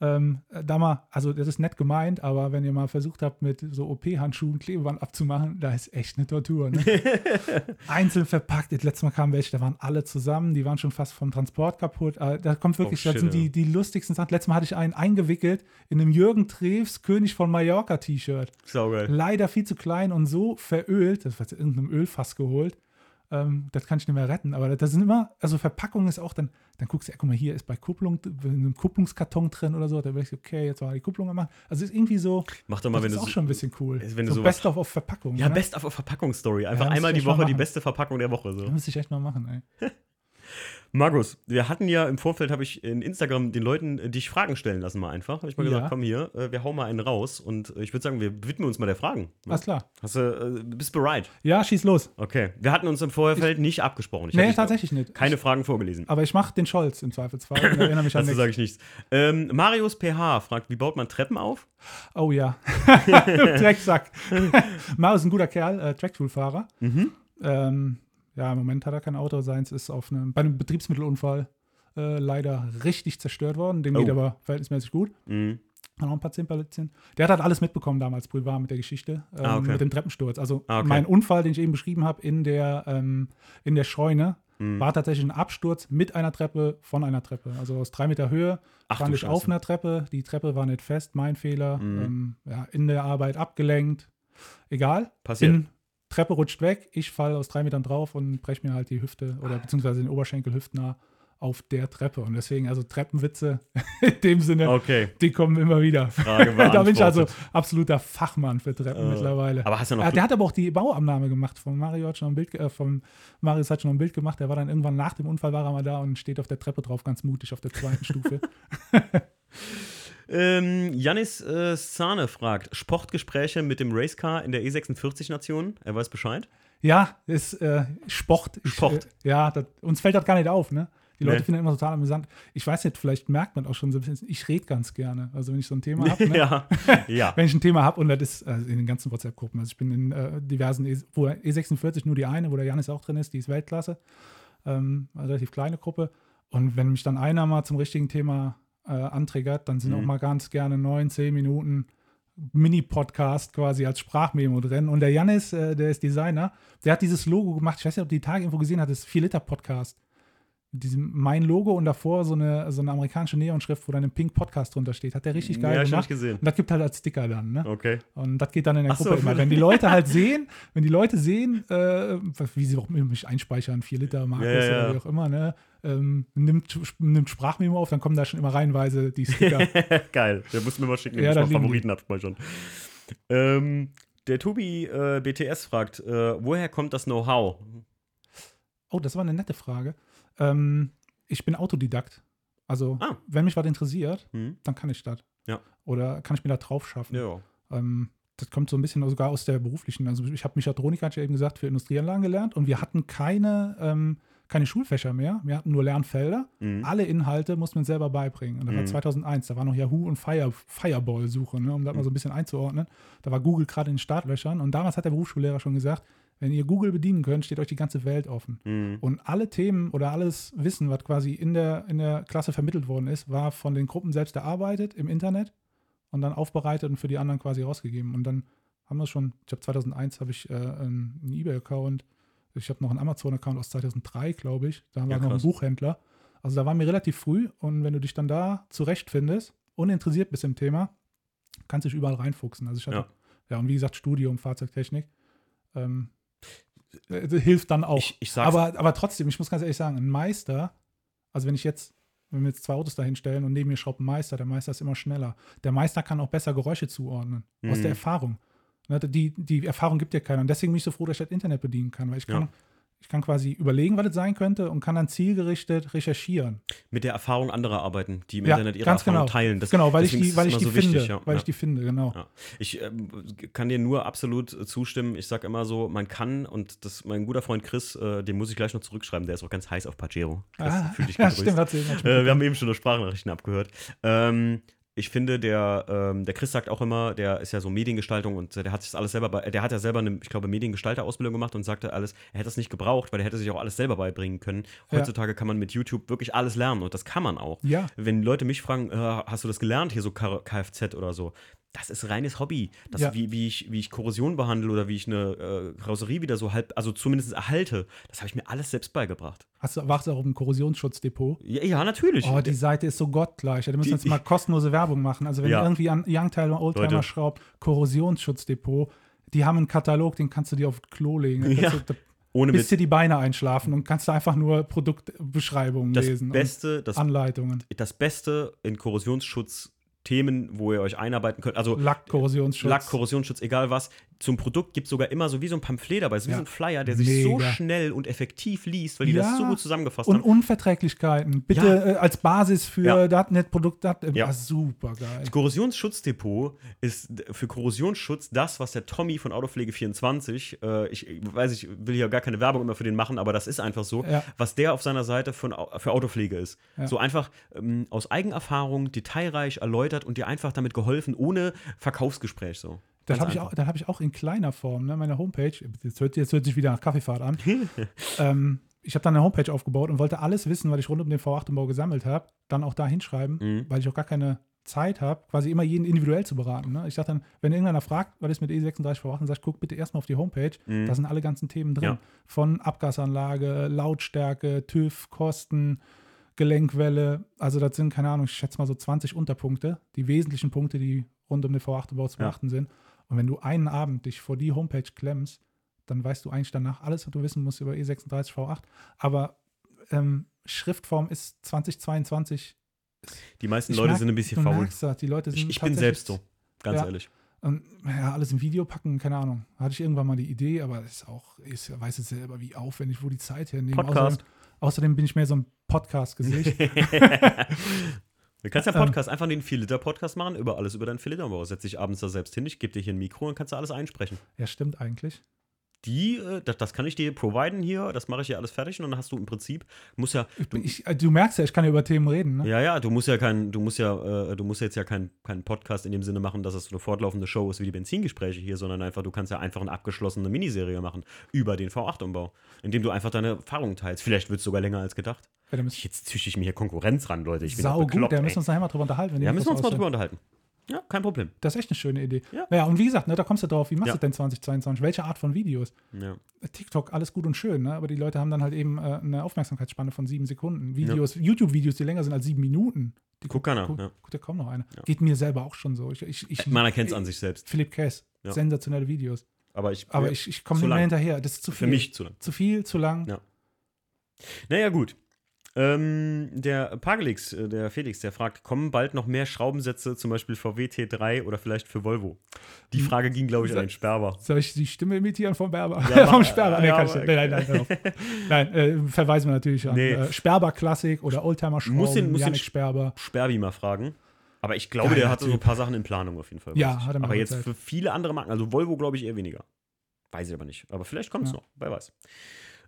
Ähm, äh, da mal, also das ist nett gemeint, aber wenn ihr mal versucht habt, mit so OP-Handschuhen Klebeband abzumachen, da ist echt eine Tortur. Ne? Einzeln verpackt. Das letzte Mal kamen welche, da waren alle zusammen, die waren schon fast vom Transport kaputt. Äh, Da kommt wirklich, Oh, das sind die, die lustigsten Sachen. Letztes Mal hatte ich einen eingewickelt in einem Jürgen Treves König von Mallorca T-Shirt. Leider viel zu klein und so verölt, das war aus irgendeinem Ölfass geholt. Ähm, das kann ich nicht mehr retten, aber das sind immer, also Verpackung ist auch dann, dann guckst du, ja, guck mal, hier ist bei Kupplung, in einem Kupplungskarton drin oder so, da bin ich okay, jetzt war die Kupplung gemacht. Also ist irgendwie so, Mach doch mal, das wenn ist du auch so- schon ein bisschen cool. wenn du so Best of auf Verpackung. Ja, ne? Best of Verpackungsstory. Einfach Ja, einmal die Woche die beste Verpackung der Woche. So. Das müsste ich echt mal machen, ey. Markus, wir hatten ja im Vorfeld, habe ich in Instagram den Leuten äh, dich Fragen stellen lassen, mal einfach. Habe ich mal Ja. gesagt, komm hier, äh, wir hauen mal einen raus. Und äh, ich würde sagen, wir widmen uns mal der Fragen. Alles klar. Hast du, bist bereit? Ja, schieß los. Okay. Wir hatten uns im Vorfeld nicht abgesprochen. Ich nee, tatsächlich nicht. keine Fragen vorgelesen. Aber ich mache den Scholz im Zweifelsfall und erinnere mich an Dazu sage ich nichts. Ähm, Marius PH fragt, wie baut man Treppen auf? Oh ja. Drecksack. Marius ist ein guter Kerl, äh, Tracktool-Fahrer. Mhm. Ähm, ja, im Moment hat er kein Auto. Seins ist auf einem, bei einem Betriebsmittelunfall äh, leider richtig zerstört worden. Dem Oh. geht aber verhältnismäßig gut. Mhm. Hat noch ein paar Zimperlitzchen. Der hat halt alles mitbekommen damals privat mit der Geschichte, ähm, Ah, okay. mit dem Treppensturz. Also Ah, okay. mein Unfall, den ich eben beschrieben habe in der, ähm, in der Scheune, Mhm. war tatsächlich ein Absturz mit einer Treppe von einer Treppe. Also aus drei Meter Höhe Ach ich auf einer Treppe. Die Treppe war nicht fest, mein Fehler. Mhm. Ähm, ja, in der Arbeit abgelenkt. Egal. Passiert. Bin, Treppe rutscht weg, ich falle aus drei Metern drauf und breche mir halt die Hüfte oder beziehungsweise den Oberschenkel hüftnah auf der Treppe. Und deswegen, also Treppenwitze in dem Sinne, Okay, die kommen immer wieder. Frage da bin ich also absoluter Fachmann für Treppen Äh, mittlerweile. aber hast du noch Ja, der hat aber auch die Bauabnahme gemacht. Von Mario hat schon ein Bild, äh, vom Marius hat schon ein Bild gemacht. Der war dann irgendwann nach dem Unfall war er mal da und steht auf der Treppe drauf, ganz mutig auf der zweiten Stufe. Ähm, Janis äh, Sane fragt: Sportgespräche mit dem Racecar in der E46-Nation? Er weiß Bescheid. Ja, ist äh, Sport. Ich, Sport. Äh, ja, das, uns fällt das gar nicht auf, ne? Die Leute Nee. finden das immer total amüsant. Ich weiß nicht, vielleicht merkt man auch schon so ein bisschen, ich rede ganz gerne. Also wenn ich so ein Thema habe, ne? ja. ja. wenn ich ein Thema habe und das ist also in den ganzen WhatsApp-Gruppen. Also ich bin in äh, diversen, E- wo E46 nur die eine, wo der Janis auch drin ist, die ist Weltklasse. Ähm, eine relativ kleine Gruppe. Und wenn mich dann einer mal zum richtigen Thema äh, anträgert, dann sind Mhm. auch mal ganz gerne neun, zehn Minuten Mini-Podcast quasi als Sprachmemo drin. Und der Janis, äh, der ist Designer, der hat dieses Logo gemacht. Ich weiß nicht, ob du die Tage irgendwo gesehen hattest, 4-Liter-Podcast. Diesem mein Logo und davor so eine, so eine amerikanische Neonschrift, wo dann ein Pink Podcast drunter steht. Hat der richtig geil ja, gemacht. ich gesehen. Und das gibt halt als Sticker dann, ne? Okay. Und das geht dann in der Ach so, Gruppe immer. für- Wenn die Leute halt sehen, wenn die Leute sehen, äh, wie sie auch mich einspeichern, 4 Liter Markus Ja, ja, oder wie auch immer, ne? Ähm, nimmt, nimmt Sprachmemo auf, dann kommen da schon immer reihenweise die Sticker. Geil. Der muss mir mal schicken, Ja, ich mal Favoriten abspeichern. Ähm, der Tobi äh, BTS fragt: äh, Woher kommt das Know-how? oh, das war eine nette Frage. Ähm, ich bin Autodidakt. Also, Ah. wenn mich was interessiert, Hm? dann kann ich das. Ja. Oder kann ich mir da drauf schaffen. Ja. Ähm, das kommt so ein bisschen sogar aus der beruflichen. Also ich habe Mechatronik, hatte ich ja eben gesagt, für Industrieanlagen gelernt und wir hatten keine, ähm, keine Schulfächer mehr. Wir hatten nur Lernfelder. Mhm. Alle Inhalte mussten wir uns selber beibringen. Und das war Mhm. 2001. Da war noch Yahoo und Fire, Fireball-Suche, ne, um das mal so ein bisschen einzuordnen. Da war Google gerade in den Startlöchern. Und damals hat der Berufsschullehrer schon gesagt, wenn ihr Google bedienen könnt, steht euch die ganze Welt offen. Mhm. Und alle Themen oder alles Wissen, was quasi in der, in der Klasse vermittelt worden ist, war von den Gruppen selbst erarbeitet im Internet und dann aufbereitet und für die anderen quasi rausgegeben. Und dann haben wir schon, ich habe 2001 habe ich äh, einen Ebay-Account, ich habe noch einen Amazon-Account aus 2003, glaube ich. Da haben Ja, wir noch einen krass. Buchhändler. Also da waren wir relativ früh und wenn du dich dann da zurechtfindest und interessiert bist im Thema, kannst du dich überall reinfuchsen. Also ich hatte, Ja. ja, und wie gesagt, Studium, Fahrzeugtechnik. Ähm, äh, hilft dann auch. Ich, ich. Aber, aber trotzdem, ich muss ganz ehrlich sagen, ein Meister, also wenn ich jetzt, wenn wir jetzt zwei Autos dahin stellen und neben mir schraubt ein Meister, der Meister ist immer schneller. Der Meister kann auch besser Geräusche zuordnen, aus Mhm. der Erfahrung. Ne, Die, die Erfahrung gibt dir keiner. Und deswegen bin ich so froh, dass ich das Internet bedienen kann, weil ich kann, Ja. Ich kann quasi überlegen, was es sein könnte und kann dann zielgerichtet recherchieren. Mit der Erfahrung anderer arbeiten, die im Ja, Internet ihre ganz Erfahrung genau. teilen. Das, genau, weil ich die, weil ich die so finde. wichtig, ja. Weil ja. ich die finde, genau. Ich ähm, kann dir nur absolut äh, zustimmen. Ich sage immer so, man kann, und das mein guter Freund Chris, äh, den muss ich gleich noch zurückschreiben, der ist auch ganz heiß auf Pajero. Chris, Ah, fühl dich ja, stimmt, hat sie hat Äh, wir haben eben schon nur Sprachnachrichten abgehört. Ähm, ich finde, der, ähm, der Chris sagt auch immer, der ist ja so Mediengestaltung und der hat sich alles selber, bei, der hat ja selber eine, ich glaube, Mediengestalter-Ausbildung gemacht und sagte alles, er hätte das nicht gebraucht, weil er hätte sich auch alles selber beibringen können. Ja. Heutzutage kann man mit YouTube wirklich alles lernen und das kann man auch. Ja. Wenn Leute mich fragen, äh, hast du das gelernt, hier so Kfz oder so, das ist reines Hobby. Das, Ja. wie, wie, ich, wie ich Korrosion behandle oder wie ich eine äh, Karosserie wieder so halb, also zumindest erhalte, das habe ich mir alles selbst beigebracht. Hast du, warst du auch im Korrosionsschutzdepot? Ja, ja natürlich. Oh, die Seite ist so gottgleich. Da müssen wir jetzt mal kostenlose Werbung machen. Also wenn Ja. ihr irgendwie an Youngtimer, Oldtimer Leute. schraubt, Korrosionsschutzdepot, die haben einen Katalog, den kannst du dir auf Klo legen. Ja. du, Ohne bis dir die Beine einschlafen und kannst du einfach nur Produktbeschreibungen das lesen Beste, das Anleitungen. das Beste in Korrosionsschutz Themen, wo ihr euch einarbeiten könnt. Also Lack-Korrosionsschutz. Lack, Korrosionsschutz, egal was. Zum Produkt gibt es sogar immer so wie so ein Pamphlet dabei, so wie Ja. so ein Flyer, der sich so Mega. schnell und effektiv liest, weil die das Ja. so gut zusammengefasst und haben. Unverträglichkeiten. Bitte Ja. äh, als Basis für das Net-Produkt. Das Ja. ja. super geil. Das Korrosionsschutzdepot ist für Korrosionsschutz das, was der Tommy von Autopflege24, äh, ich, weiß, ich will hier gar keine Werbung immer für den machen, aber das ist einfach so, was der auf seiner Seite für, Au- für Autopflege ist. So einfach ähm, aus Eigenerfahrung, detailreich erläutert und dir einfach damit geholfen, ohne Verkaufsgespräch so. Das habe ich, auch- das hab ich auch in kleiner Form, ne? meine Homepage. Jetzt hört, jetzt hört sich wieder nach Kaffeefahrt an. ähm, ich habe dann eine Homepage aufgebaut und wollte alles wissen, was ich rund um den V8-Umbau gesammelt habe, dann auch da hinschreiben, Mhm. weil ich auch gar keine Zeit habe, quasi immer jeden individuell zu beraten. Ne? Ich sage dann, wenn irgendeiner fragt, was ist mit E36 V8, dann sag ich, guck bitte erstmal auf die Homepage, Mhm. da sind alle ganzen Themen drin. Ja. Von Abgasanlage, Lautstärke, TÜV, Kosten, Gelenkwelle. Also das sind, keine Ahnung, ich schätze mal so 20 Unterpunkte, die wesentlichen Punkte, die rund um den V8-Umbau zu Ja. beachten sind. Und wenn du einen Abend dich vor die Homepage klemmst, dann weißt du eigentlich danach alles, was du wissen musst über E36 V8. Aber ähm, Schriftform ist 2022. Die meisten Ich Leute merk- sind ein bisschen faul. das, die Leute sind Ich, ich bin selbst so, ganz Ja. ehrlich. Und ja, alles im Video packen, keine Ahnung. Hatte ich irgendwann mal die Idee, aber ist auch, ich weiß es selber, wie aufwendig, wo die Zeit hernehmen. Podcast. Außerdem, außerdem bin ich mehr so ein Podcast-Gesicht. Du kannst ja Ähm. Podcast, einfach den 4-Liter-Podcast machen, über alles über deinen 4-Liter-Bau. Setz dich abends da selbst hin, ich gebe dir hier ein Mikro und kannst du alles einsprechen. ja, stimmt eigentlich. Die, äh, das, das kann ich dir providen hier, das mache ich hier alles fertig und dann hast du im Prinzip, musst ja, Ich, bin- ich, äh, du merkst ja, ich kann ja über Themen reden. Ne? ja, ja, du musst ja kein, du musst ja, äh, du musst jetzt ja keinen kein Podcast in dem Sinne machen, dass es so eine fortlaufende Show ist wie die Benzingespräche hier, sondern einfach, du kannst ja einfach eine abgeschlossene Miniserie machen über den V8-Umbau, indem du einfach deine Erfahrungen teilst. Vielleicht wird es sogar länger als gedacht. Ja, da Jetzt züchte ich mir hier Konkurrenz ran, Leute. Ich bin sau gut, bekloppt, da ey. müssen wir uns nachher mal drüber unterhalten. Ja, müssen wir uns mal drüber unterhalten. Ja, kein Problem. Das ist echt eine schöne Idee. Ja. Ja, und wie gesagt, ne, da kommst du drauf, wie machst Ja. du denn 2022? Welche Art von Videos? Ja. TikTok, alles gut und schön, ne? aber die Leute haben dann halt eben äh, eine Aufmerksamkeitsspanne von sieben Sekunden. Videos, YouTube-Videos, die länger sind als sieben Minuten. Die Guckt keiner, Guckt, ja. guckt ja kaum noch einer. Ja. Geht mir selber auch schon so. Ich, ich, ich, Man erkennt es an sich selbst. Philipp Kess, Ja. sensationelle Videos. Aber ich, Aber ja, ich, ich komme nicht mehr lang. hinterher. Das ist zu viel. für mich zu lang. Zu viel, zu lang. Ja. Naja, gut. Ähm, der Pagelix, äh, der Felix, der fragt, kommen bald noch mehr Schraubensätze, zum Beispiel VW T3 oder vielleicht für Volvo? Die Hm. Frage ging, glaube ich, an den Sperber. Soll ich die Stimme imitieren vom Berber? Ja, vom Sperber? Nee, ja, kann ich. Nein, nein, nein. nein äh, verweisen wir natürlich an Nee. äh, Sperber Klassik oder Oldtimer Muss Schrauben, den- muss den Janik Sch- Sperber. Sperbi mal fragen. Aber ich glaube, Geiler der hatte so ein paar Sachen in Planung auf jeden Fall. Ja, hat er Aber jetzt erzählt. für viele andere Marken, also Volvo glaube ich eher weniger. Weiß ich aber nicht. Aber vielleicht kommt es Ja. noch, wer weiß.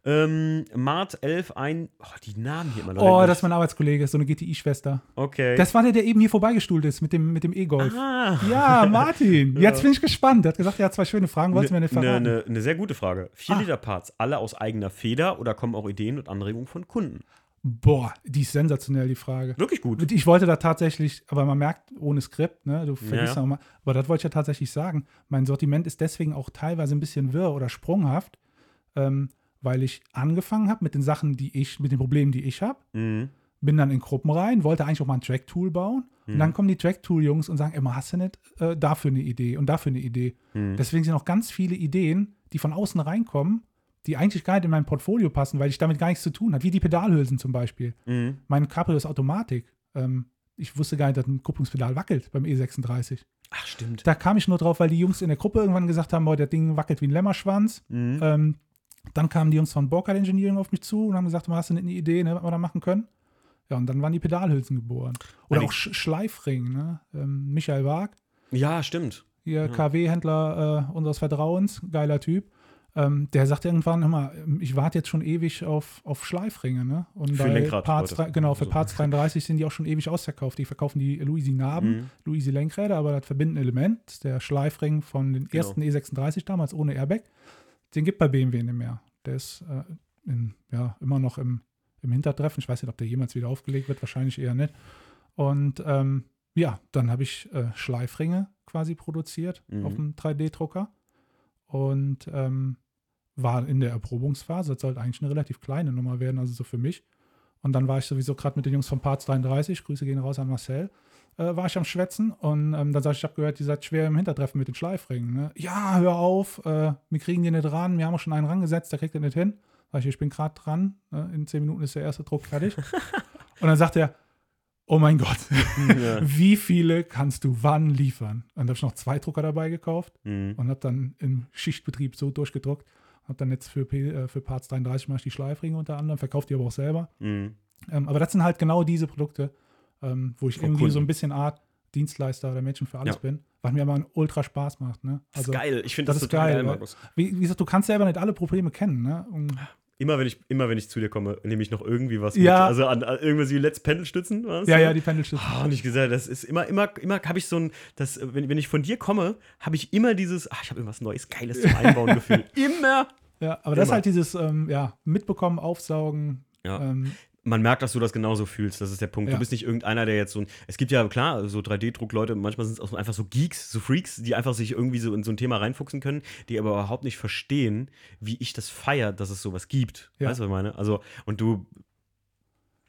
Ähm, Mart 11 ein. Oh, die Namen hier mal. Oh, das ist mein Arbeitskollege, so eine GTI-Schwester. Okay. Das war der, der eben hier vorbeigestuhlt ist mit dem, mit dem E-Golf. ah. Ja, Martin. Jetzt bin ich gespannt. Er hat gesagt, er hat zwei schöne Fragen, wolltest du mir Eine verraten. ne, ne sehr gute Frage. 4 Ah. Liter Parts, alle aus eigener Feder oder kommen auch Ideen und Anregungen von Kunden? Boah, die ist sensationell, die Frage. Wirklich gut. Ich wollte da tatsächlich, aber man merkt, ohne Skript, ne, du vergisst ja. auch mal, aber das wollte ich ja tatsächlich sagen. Mein Sortiment ist deswegen auch teilweise ein bisschen wirr oder sprunghaft, ähm, weil ich angefangen habe mit den Sachen, die ich, mit den Problemen, die ich habe, Mhm. bin dann in Gruppen rein, wollte eigentlich auch mal ein Track-Tool bauen. Und Mhm. dann kommen die Track-Tool-Jungs und sagen, immer hast du nicht äh, dafür eine Idee und dafür eine Idee. Mhm. Deswegen sind auch ganz viele Ideen, die von außen reinkommen, die eigentlich gar nicht in mein Portfolio passen, weil ich damit gar nichts zu tun habe. Wie die Pedalhülsen zum Beispiel. Mhm. Mein Cabrio ist Automatik. Ähm, ich wusste gar nicht, dass ein Kupplungspedal wackelt beim E36. Ach, stimmt. Da kam ich nur drauf, weil die Jungs in der Gruppe irgendwann gesagt haben, boah, der Ding wackelt wie ein Lämmerschwanz. Mhm. Ähm, Dann kamen die Jungs von Borkard Engineering auf mich zu und haben gesagt, hast du nicht eine Idee, ne, was wir da machen können? Ja, und dann waren die Pedalhülsen geboren. Oder Eigentlich- auch Sch Schleifring, ne? Ähm, Michael Wag, Ja, stimmt. hier KW-Händler äh, unseres Vertrauens, geiler Typ. Ähm, der sagt irgendwann, hör mal, ich warte jetzt schon ewig auf, auf Schleifringe, ne? Und Für Lenkrad Parts, genau, für So. Parts 33 sind die auch schon ewig ausverkauft. Die verkaufen die Luisi Narben, Mhm. Luisi Lenkräder, aber das verbindende Element, der Schleifring von den Genau. ersten E36 damals ohne Airbag, den gibt bei BMW nicht mehr. Der ist äh, in, ja, immer noch im, im Hintertreffen. Ich weiß nicht, ob der jemals wieder aufgelegt wird, wahrscheinlich eher nicht. Und ähm, ja, dann habe ich äh, Schleifringe quasi produziert Mhm. auf dem 3D-Drucker und ähm, war in der Erprobungsphase. Das sollte eigentlich eine relativ kleine Nummer werden, also so für mich. Und dann war ich sowieso gerade mit den Jungs von Parts 33, Grüße gehen raus an Marcel, äh, war ich am Schwätzen und ähm, dann sag ich, ich habe gehört, ihr seid schwer im Hintertreffen mit den Schleifringen. Ne? Ja, hör auf, äh, wir kriegen die nicht ran, wir haben auch schon einen rangesetzt, der kriegt den nicht hin. Sag ich, ich bin gerade dran, ne? in zehn Minuten ist der erste Druck fertig. und dann sagt er, oh mein Gott, Ja. wie viele kannst du wann liefern? Und da habe ich noch zwei Drucker dabei gekauft Mhm. und habe dann im Schichtbetrieb so durchgedruckt. Habe dann jetzt für, P, äh, für Parts 33 mache ich die Schleifringe unter anderem, verkauft die aber auch selber. Mhm. Ähm, aber das sind halt genau diese Produkte, ähm, wo ich Vom irgendwie Kunden. so ein bisschen Art Dienstleister oder Mädchen für alles Ja. bin, was mir aber ultra Spaß macht. Ne? Das ist geil. Ich finde das, das total geil, geil, Markus. Wie, wie gesagt, du kannst selber nicht alle Probleme kennen. Ne? Und, Immer wenn, ich, immer wenn ich zu dir komme, nehme ich noch irgendwie was Ja. mit. Also an, an irgendwas wie Let's Pendelstützen. was? ja, ja, die Pendelstütze. Ah, und ich gesagt, das ist immer, immer, immer habe ich so ein, das, wenn, wenn ich von dir komme, habe ich immer dieses, ach, ich habe irgendwas Neues, Geiles zum Einbauen Gefühl. Immer. Ja, aber das ist Immer. halt dieses ähm, ja, Mitbekommen, Aufsaugen. Ja. Ähm, Man merkt, dass du das genauso fühlst. Das ist der Punkt. Ja. Du bist nicht irgendeiner, der jetzt so ein. Es gibt ja, klar, so 3D-Druck-Leute, manchmal sind es auch einfach so Geeks, so Freaks, die einfach sich irgendwie so in so ein Thema reinfuchsen können, die aber überhaupt nicht verstehen, wie ich das feiere, dass es sowas gibt. Ja. Weißt du, was ich meine? Also, und du.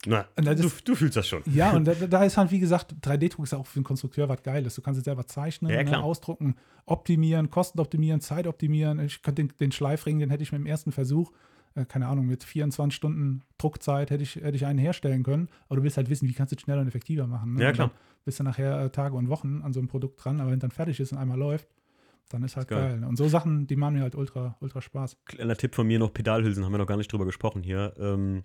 Na, das du, ist- du fühlst das schon. Ja, und da, da ist halt, wie gesagt, 3D-Druck ist auch für den Konstrukteur was Geiles. Du kannst es selber zeichnen, Ja, ne, ausdrucken, optimieren, Kosten optimieren, Zeit optimieren. Ich könnte den, den Schleifring, den hätte ich mit dem ersten Versuch, äh, keine Ahnung, mit 24 Stunden Druckzeit hätte ich, hätte ich einen herstellen können. Aber du willst halt wissen, wie kannst du es schneller und effektiver machen. Ne? Ja, klar. Bist du nachher äh, Tage und Wochen an so einem Produkt dran, aber wenn dann fertig ist und einmal läuft, dann ist halt Ist geil. geil. Und so Sachen, die machen mir halt ultra, ultra Spaß. Kleiner Tipp von mir noch: Pedalhülsen, haben wir noch gar nicht drüber gesprochen hier. Ähm,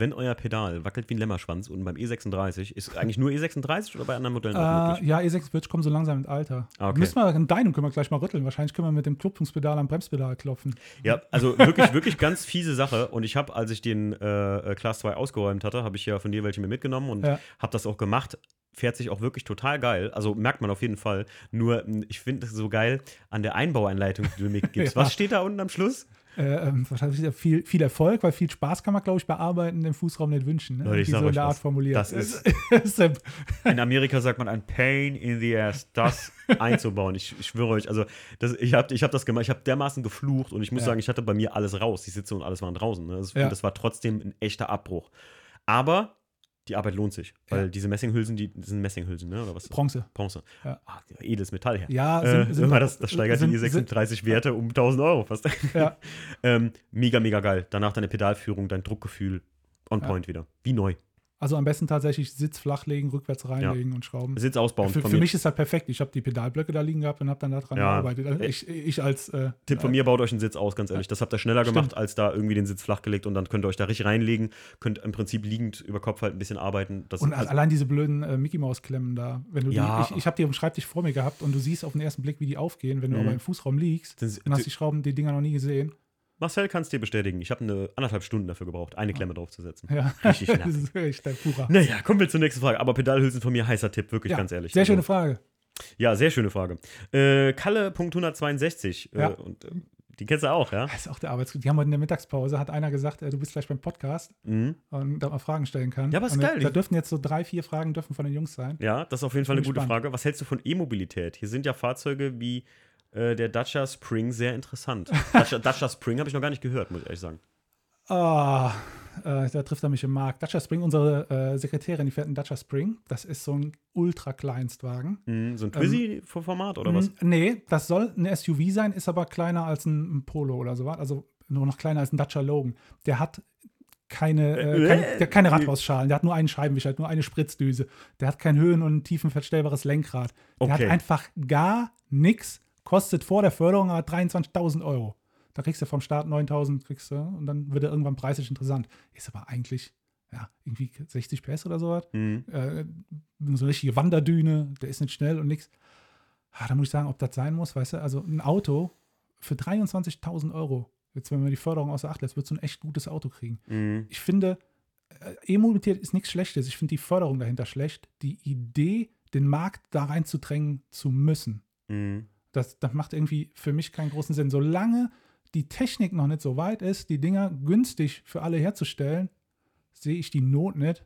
wenn euer Pedal wackelt wie ein Lämmerschwanz und beim E36, ist eigentlich nur E36 oder bei anderen Modellen auch Äh, möglich? ja, E6 wird kommen so langsam ins Alter. Ah, okay. Müssen wir in deinem können wir gleich mal rütteln. Wahrscheinlich können wir mit dem Klopfungspedal am Bremspedal klopfen. Ja, also wirklich, wirklich ganz fiese Sache. Und ich habe, als ich den äh, Class 2 ausgeräumt hatte, habe ich ja von dir welche mir mitgenommen und Ja. habe das auch gemacht. Fährt sich auch wirklich total geil. Also merkt man auf jeden Fall. Nur, mh, ich finde es so geil an der Einbauanleitung, die du mir gibst. Ja. Was steht da unten am Schluss? Äh, ähm, wahrscheinlich viel, viel Erfolg, weil viel Spaß kann man, glaube ich, bei Arbeiten im Fußraum nicht wünschen. Ne? Leute, ich sag so in euch. Art formuliert. Das ist In Amerika sagt man ein Pain in the ass, das einzubauen. Ich, ich schwöre euch, also das, ich habe ich hab das gemacht, ich habe dermaßen geflucht und ich muss Ja. sagen, ich hatte bei mir alles raus. Die Sitze und alles waren draußen. Ne? Das, Ja. das war trotzdem ein echter Abbruch. Aber die Arbeit lohnt sich, weil Ja. diese Messinghülsen, die sind Messinghülsen, ne? Oder was? Bronze. Bronze. Ja. Ah, edles Metall her. Ja, äh, sind- sind- immer das, das steigert sind- die E36-Werte um 1000 Euro fast. Ja. ähm, mega, mega geil. Danach deine Pedalführung, dein Druckgefühl on point wieder. Wie neu. Also am besten tatsächlich Sitz flachlegen, rückwärts reinlegen und schrauben. Sitz ausbauen. Für, für mich ist das perfekt. Ich habe die Pedalblöcke da liegen gehabt und habe dann daran Ja. gearbeitet. Also Ich, ich als äh, Tipp von mir, baut euch einen Sitz aus, ganz ehrlich. Das habt ihr schneller Stimmt. gemacht, als da irgendwie den Sitz flachgelegt und dann könnt ihr euch da richtig reinlegen, könnt im Prinzip liegend über Kopf halt ein bisschen arbeiten. Das Und also, allein diese blöden äh, Mickey Maus Klemmen da, wenn du Ja. die, ich, ich habe die dem Schreibtisch vor mir gehabt und du siehst auf den ersten Blick, wie die aufgehen, wenn du Mhm. aber im Fußraum liegst und hast die Schrauben, die Dinger noch nie gesehen. Marcel kann es dir bestätigen. Ich habe eine anderthalb Stunden dafür gebraucht, eine Klemme draufzusetzen. Ja, Richtig das ist wirklich der purer. Naja, kommen wir zur nächsten Frage. Aber Pedalhülsen von mir heißer Tipp, wirklich Ja, ganz ehrlich. Sehr Also- schöne Frage. Ja, sehr schöne Frage. Äh, Kalle.162. Ja. Äh, und, äh, die kennst du auch, ja? Das ist auch der Arbeits Die haben heute in der Mittagspause, hat einer gesagt, äh, du bist gleich beim Podcast Mhm. und da man Fragen stellen kann. Ja, aber ist und geil. Da dürften jetzt so drei, vier Fragen dürfen von den Jungs sein. Ja, das ist auf jeden Fall eine gute gespannt. Frage. Was hältst du von E-Mobilität? Hier sind ja Fahrzeuge wie äh, der Dacia Spring sehr interessant. Dacia, Dacia Spring habe ich noch gar nicht gehört, muss ich ehrlich sagen. Ah, äh, da trifft er mich im Markt. Dacia Spring, unsere äh, Sekretärin, die fährt einen Dacia Spring. Das ist so ein Ultra-Kleinstwagen. Mhm, so ein Twizy-Format oder was? Mm, Nee, das soll eine SUV sein, ist aber kleiner als ein, ein Polo oder so was. Also nur noch kleiner als ein Dacia Logan. Der hat keine, äh, Äh, keine, äh, der hat keine Radhausschalen, der hat nur einen Scheibenwischer, nur eine Spritzdüse. Der hat kein höhen- und tiefenverstellbares Lenkrad. Der Okay. hat einfach gar nichts, kostet vor der Förderung aber 23.000 Euro. Da kriegst du vom Start 9000, kriegst du, und dann wird er irgendwann preislich interessant. Ist aber eigentlich, ja, irgendwie 60 PS oder sowas. Mhm. Äh, so eine richtige Wanderdüne, der ist nicht schnell und nichts. Ah, da muss ich sagen, ob das sein muss, weißt du, also ein Auto für 23.000 Euro, jetzt wenn man die Förderung außer Acht lässt, wird so ein echt gutes Auto kriegen. Mhm. Ich finde, äh, E-Mobilität ist nichts Schlechtes. Ich finde die Förderung dahinter schlecht. Die Idee, den Markt da reinzudrängen zu müssen, Mhm. Das, das macht irgendwie für mich keinen großen Sinn. Solange die Technik noch nicht so weit ist, die Dinger günstig für alle herzustellen, sehe ich die Not nicht,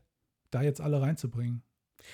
da jetzt alle reinzubringen.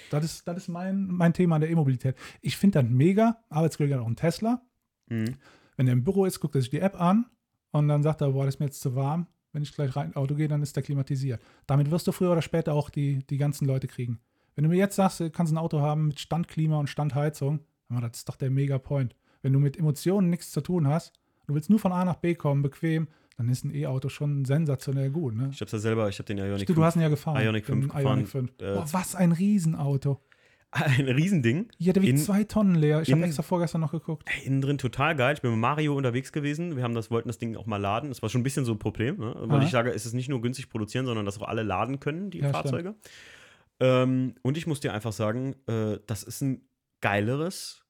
Das ist, das ist mein, mein Thema an der E-Mobilität. Ich finde das mega. Arbeitskollege hat auch einen Tesla. Mhm. Wenn er im Büro ist, guckt er sich die App an und dann sagt er, boah, das ist mir jetzt zu warm. Wenn ich gleich rein ins Auto gehe, dann ist der klimatisiert. Damit wirst du früher oder später auch die, die ganzen Leute kriegen. Wenn du mir jetzt sagst, du kannst ein Auto haben mit Standklima und Standheizung, aber das ist doch der Mega-Point. Wenn du mit Emotionen nichts zu tun hast, du willst nur von A nach B kommen, bequem, dann ist ein E-Auto schon sensationell gut. Ne? Ich hab's ja selber, ich hab den Ionic Stimmt, du hast ihn ja gefahren. Ionic 5 den gefahren, Ionic 5. äh, Boah, was ein Riesenauto. Ein Riesending. Ja, der wiegt In- zwei Tonnen leer. Ich habe extra vorgestern noch geguckt. Innen drin total geil. Ich bin mit Mario unterwegs gewesen. Wir haben das, wollten das Ding auch mal laden. Das war schon ein bisschen so ein Problem. Ne? Weil Aha. ich sage, es ist nicht nur günstig produzieren, sondern dass auch alle laden können, die Ja, Fahrzeuge. Ähm, und ich muss dir einfach sagen, äh, das ist ein geileres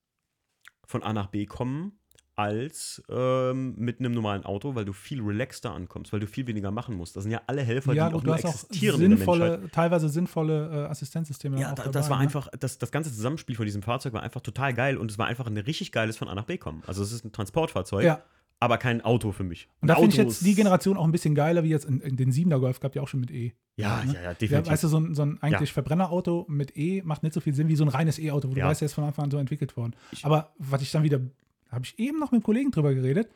von A nach B kommen als ähm, mit einem normalen Auto, weil du viel relaxter ankommst, weil du viel weniger machen musst. Das sind ja alle Helfer, Ja, die auch gut, du nur hast auch existieren in der Menschheit. sinnvolle, teilweise sinnvolle äh, Assistenzsysteme. Ja, auch da, dabei, das war ne? einfach, das, das ganze Zusammenspiel von diesem Fahrzeug war einfach total geil und es war einfach ein richtig geiles von A nach B kommen. Also es ist ein Transportfahrzeug, Ja, aber kein Auto für mich. und da finde ich jetzt die Generation auch ein bisschen geiler, wie jetzt in, in den 7er Golf gab ja auch schon mit E. Ja, ne? ja, ja, Ja, definitiv. weißt du, so ein, so ein eigentlich Verbrennerauto mit E macht nicht so viel Sinn wie so ein reines E-Auto, wo du Ja. weißt, der ist von Anfang an so entwickelt worden. Ich- Aber was ich dann wieder, habe ich eben noch mit einem Kollegen drüber geredet.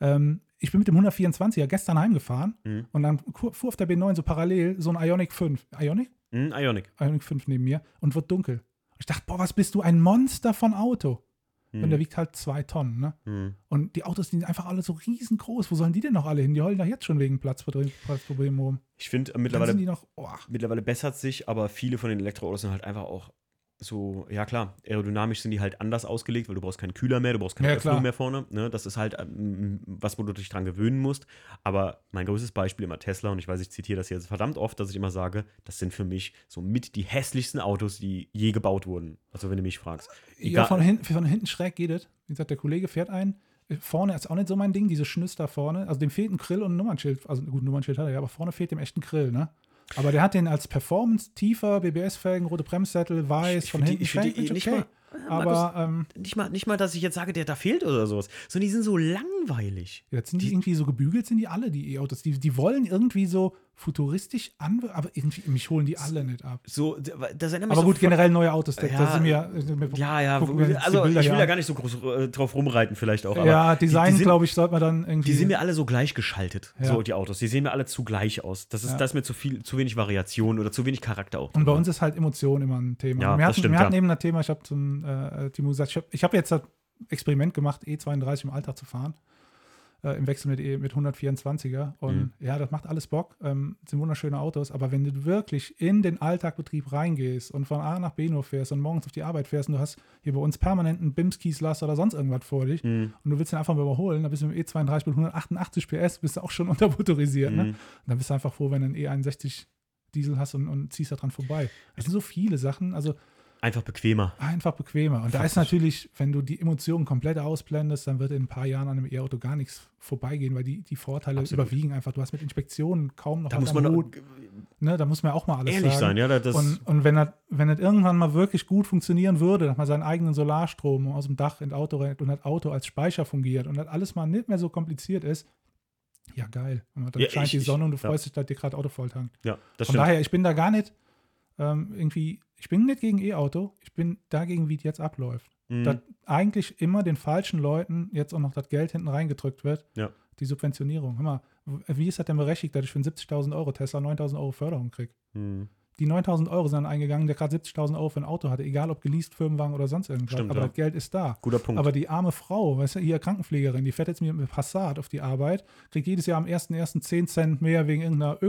Ähm, ich bin mit dem 124er gestern heimgefahren Mhm. und dann fu- fuhr auf der B9 so parallel so ein Ionic 5. Ionic? Hm, Ionic. Ionic 5 neben mir und wird dunkel. Ich dachte, boah, was bist du, ein Monster von Auto. Hm, Und der wiegt halt zwei Tonnen, ne? hm. Und die Autos, die sind einfach alle so riesengroß. Wo sollen die denn noch alle hin? Die heulen doch jetzt schon wegen Platzproblem- Platzproblemen rum. Ich finde, äh, mittlerweile, oh, mittlerweile bessert sich, aber viele von den Elektroautos sind halt einfach auch so, ja klar, aerodynamisch sind die halt anders ausgelegt, weil du brauchst keinen Kühler mehr, du brauchst keine Ja, Öffnung mehr vorne. Ne? Das ist halt ähm, was, wo du dich dran gewöhnen musst. Aber mein größtes Beispiel immer Tesla, und ich weiß, ich zitiere das jetzt verdammt oft, dass ich immer sage, das sind für mich so mit die hässlichsten Autos, die je gebaut wurden. Also wenn du mich fragst. Ja, von hinten, von hinten schräg geht es. Wie gesagt, der Kollege fährt ein. Vorne ist auch nicht so mein Ding, diese Schnüster vorne. Also dem fehlt ein Grill und ein Nummernschild. Also gut, ein Nummernschild hat er ja, aber vorne fehlt dem echt ein Grill, ne? Aber der hat den als Performance tiefer, BBS-Felgen, rote Bremssättel, weiß, Ich von die- hinten ich find die schräg, ist nicht okay. mal- Aber ähm, nicht, mal, nicht mal, dass ich jetzt sage, der da fehlt oder sowas, sondern die sind so langweilig. jetzt sind die, Die- irgendwie so gebügelt, sind die alle, die E-Autos. Die, die wollen irgendwie so futuristisch an, aber irgendwie, mich holen die alle nicht ab. So, das erinnert mich Aber gut, generell neue Autos, da, da Ja, sind wir. äh, Ja, ja, gucken wir uns die also ich will da gar nicht so groß äh, drauf rumreiten, vielleicht auch. Ja, die- Design, sind- glaube ich, sollte man dann irgendwie. Die sind mir alle so gleichgeschaltet, Ja. so die Autos. Die sehen mir alle zu gleich aus. Das ist, Ja. da ist mir zu viel, zu wenig Variation oder zu wenig Charakter auch. Und bei uns ist halt Emotion immer ein Thema. Ja, wir das hatten, stimmt, wir hatten ja. eben ein Thema, ich habe zum äh, Timo gesagt, ich habe hab jetzt das Experiment gemacht, E32 im Alltag zu fahren. Äh, Im Wechsel mit, E- mit 124er. Und Mhm. ja, das macht alles Bock. Ähm, sind wunderschöne Autos. Aber wenn du wirklich in den Alltagbetrieb reingehst und von A nach B nur fährst und morgens auf die Arbeit fährst und du hast hier bei uns permanent einen Bimskis-Laster oder sonst irgendwas vor dich Mhm. und du willst den einfach mal überholen, dann bist du mit dem E32 mit 188 PS, bist du auch schon untermotorisiert. Ne? Mhm. Und dann bist du einfach froh, wenn du einen E61 Diesel hast und, und ziehst da dran vorbei. Das sind so viele Sachen, also Einfach bequemer. einfach bequemer. Und da ist natürlich, wenn du die Emotionen komplett ausblendest, dann wird in ein paar Jahren an einem E-Auto gar nichts vorbeigehen, weil die, die Vorteile Absolut. überwiegen einfach. Du hast mit Inspektionen kaum noch Da muss man Hut. Ne, da muss man auch mal alles ehrlich sagen. sein, ja. Das, Und, und wenn, das, wenn das irgendwann mal wirklich gut funktionieren würde, dass man seinen eigenen Solarstrom aus dem Dach ins Auto rennt und das Auto als Speicher fungiert und das alles mal nicht mehr so kompliziert ist, ja geil. Und dann Ja, scheint ich- die ich- Sonne und du ja. freust dich, dass dir gerade Auto volltankt. ja, das Von stimmt. daher, ich bin da gar nicht ähm, irgendwie, ich bin nicht gegen E-Auto, ich bin dagegen, wie es jetzt abläuft. Mhm. Dass eigentlich immer den falschen Leuten jetzt auch noch das Geld hinten reingedrückt wird, Ja. die Subventionierung. Hör mal, wie ist das denn berechtigt, dass ich für einen 70.000 Euro Tesla 9.000 Euro Förderung kriege? Mhm. Die 9.000 Euro sind dann eingegangen, der gerade 70.000 Euro für ein Auto hatte, egal ob geleast, Firmenwagen oder sonst irgendwas. Stimmt, aber ja. das Geld ist da. Guter Punkt. Aber die arme Frau, weißt du, hier Krankenpflegerin, die fährt jetzt mit einem Passat auf die Arbeit, kriegt jedes Jahr am 1.1. 10 Cent mehr wegen irgendeiner